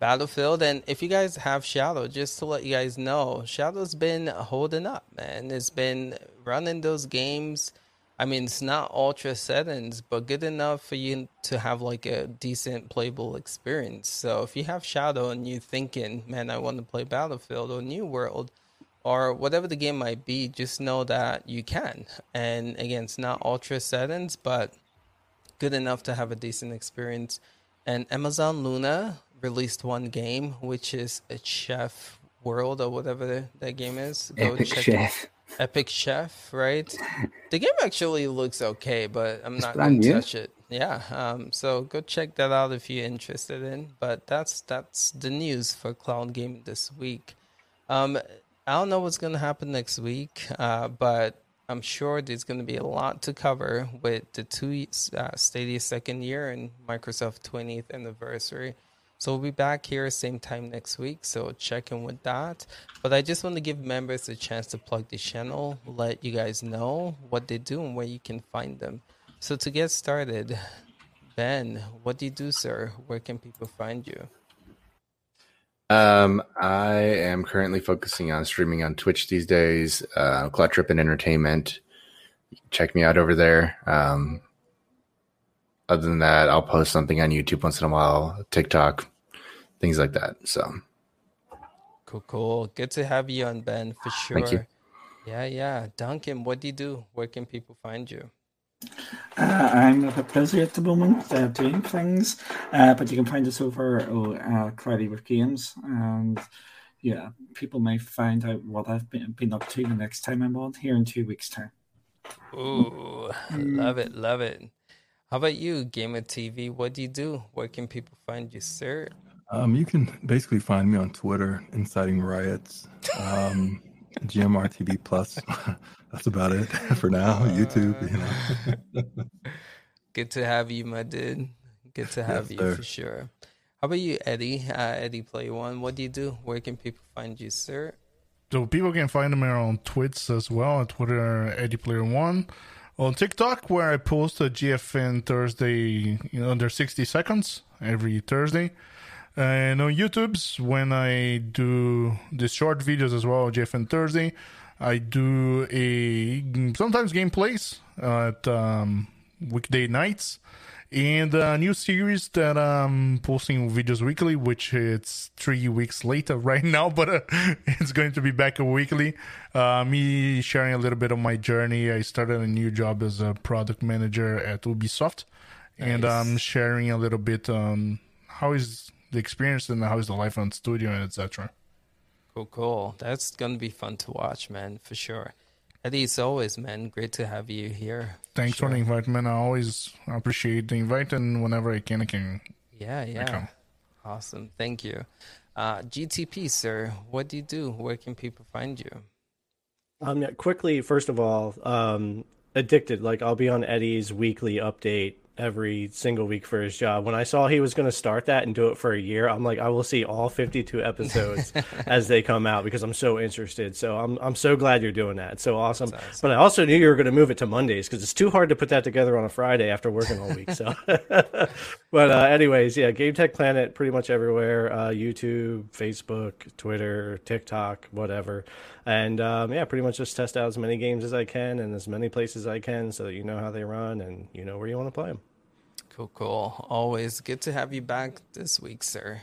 Battlefield. And if you guys have Shadow, just to let you guys know, Shadow's been holding up, man. It's been running those games. I mean, it's not ultra settings, but good enough for you to have like a decent playable experience. So if you have Shadow and you're thinking, man, I want to play Battlefield or New World or whatever the game might be, just know that you can. And again, it's not ultra settings, but good enough to have a decent experience. And Amazon Luna released one game, which is a Chef World or whatever that game is. Go Epic check it Chef. Epic Chef, right? The game actually looks okay, but I'm not going to touch it. Yeah, um, so go check that out if you're interested in. But that's that's the news for cloud gaming this week. Um, I don't know what's going to happen next week, uh, but I'm sure there's going to be a lot to cover with the two uh, Stadia second year and Microsoft 20th anniversary. So we'll be back here same time next week. So check in with that. But I just want to give members a chance to plug the channel, let you guys know what they do and where you can find them. So to get started, Ben, what do you do, sir? Where can people find you? Um, I am currently focusing on streaming on Twitch these days. Uh, Cloud Trip and Entertainment. Check me out over there. Um, other than that, I'll post something on YouTube once in a while, TikTok, things like that. So Cool, cool. Good to have you on, Ben, for sure. Thank you. Yeah, yeah. Duncan, what do you do? Where can people find you? Uh, I'm a bit at the moment uh, doing things, uh, but you can find us over oh, uh, Cloudy with Games, and yeah, people may find out what I've been, been up to the next time I'm on here in two weeks' time. Ooh, love it, love it. How about you, Gamer TV? What do you do? Where can people find you, sir? Um, you can basically find me on Twitter, inciting riots. Um, GMRTV Plus. That's about it for now. YouTube, you know. Good to have you, my dude. Good to have Yes, you sir. for sure. How about you, Eddie? Uh, Eddie Play One. What do you do? Where can people find you, sir? So people can find me on Twitch as well, on Twitter, Eddie Player One, on TikTok where I post a GFN Thursday, you know, under sixty seconds every Thursday, and on YouTube's when I do the short videos as well, GFN Thursday. I do a sometimes gameplays at um, weekday nights and a new series that I'm posting videos weekly, which it's three weeks later right now, but uh, it's going to be back weekly. Uh, me sharing a little bit of my journey. I started a new job as a product manager at Ubisoft, and I'm sharing a little bit on how is the experience and how is the life on studio and etc. Cool, cool. That's gonna be fun to watch, man, for sure. Eddie, as always, man, great to have you here. Thanks Sure. for the invite, man. I always appreciate the invite, and whenever I can, I can. Yeah, yeah. come. Awesome. Thank you. Uh, GTP, sir, what do you do? Where can people find you? Um, yeah, quickly, first of all, um, addicted. Like I'll be on Eddie's weekly update every single week for his job. When I saw he was going to start that and do it for a year, I'm like, I will see all 52 episodes as they come out because I'm so interested. So I'm I'm so glad you're doing that. It's so awesome. Awesome. But I also knew you were going to move it to Mondays because it's too hard to put that together on a Friday after working all week. So, but uh, anyways, yeah, Game Tech Planet pretty much everywhere: uh, YouTube, Facebook, Twitter, TikTok, whatever. And um, yeah, pretty much just test out as many games as I can and as many places as I can so that you know how they run and you know where you want to play them. Cool, cool. Always good to have you back this week, sir.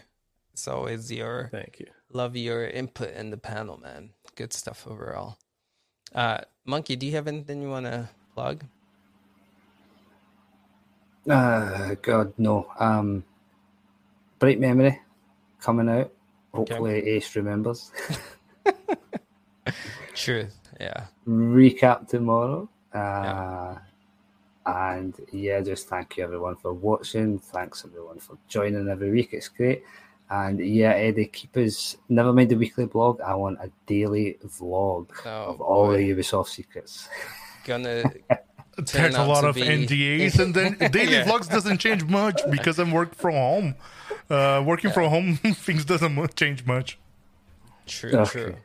It's always your Thank you. love your input in the panel, man. Good stuff overall. Uh, Monkey, do you have anything you want to plug? Uh, God, no. Um, Bright Memory coming out. Hopefully, Ace remembers. Truth. Yeah. Recap tomorrow. Uh, And yeah, just thank you everyone for watching. Thanks everyone for joining every week. It's great. And yeah, Eddie, keep us. Never mind the weekly blog. I want a daily vlog Oh, of all boy. the Ubisoft secrets. Gonna There's a lot of be- NDAs, and then daily Yeah. vlogs doesn't change much because I'm working from home. Uh, working from home, things doesn't change much. true, Okay. true.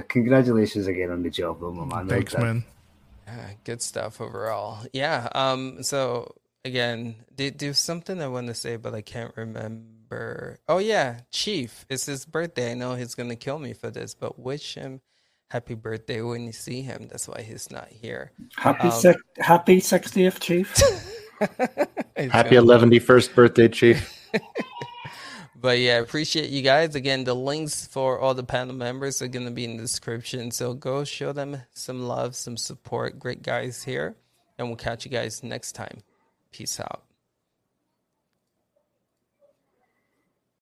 Uh, Congratulations again on the job, though, my man. Thanks, done. man. Yeah, good stuff overall. Yeah. Um. So again, do there's something I want to say, but I can't remember. Oh yeah, Chief. It's his birthday. I know he's gonna kill me for this, but wish him happy birthday when you see him. That's why he's not here. Happy Um, six, happy 60th, Chief. Happy gonna- 111st birthday, Chief. But yeah, appreciate you guys. Again, the links for all the panel members are going to be in the description. So go show them some love, some support. Great guys here. And we'll catch you guys next time. Peace out.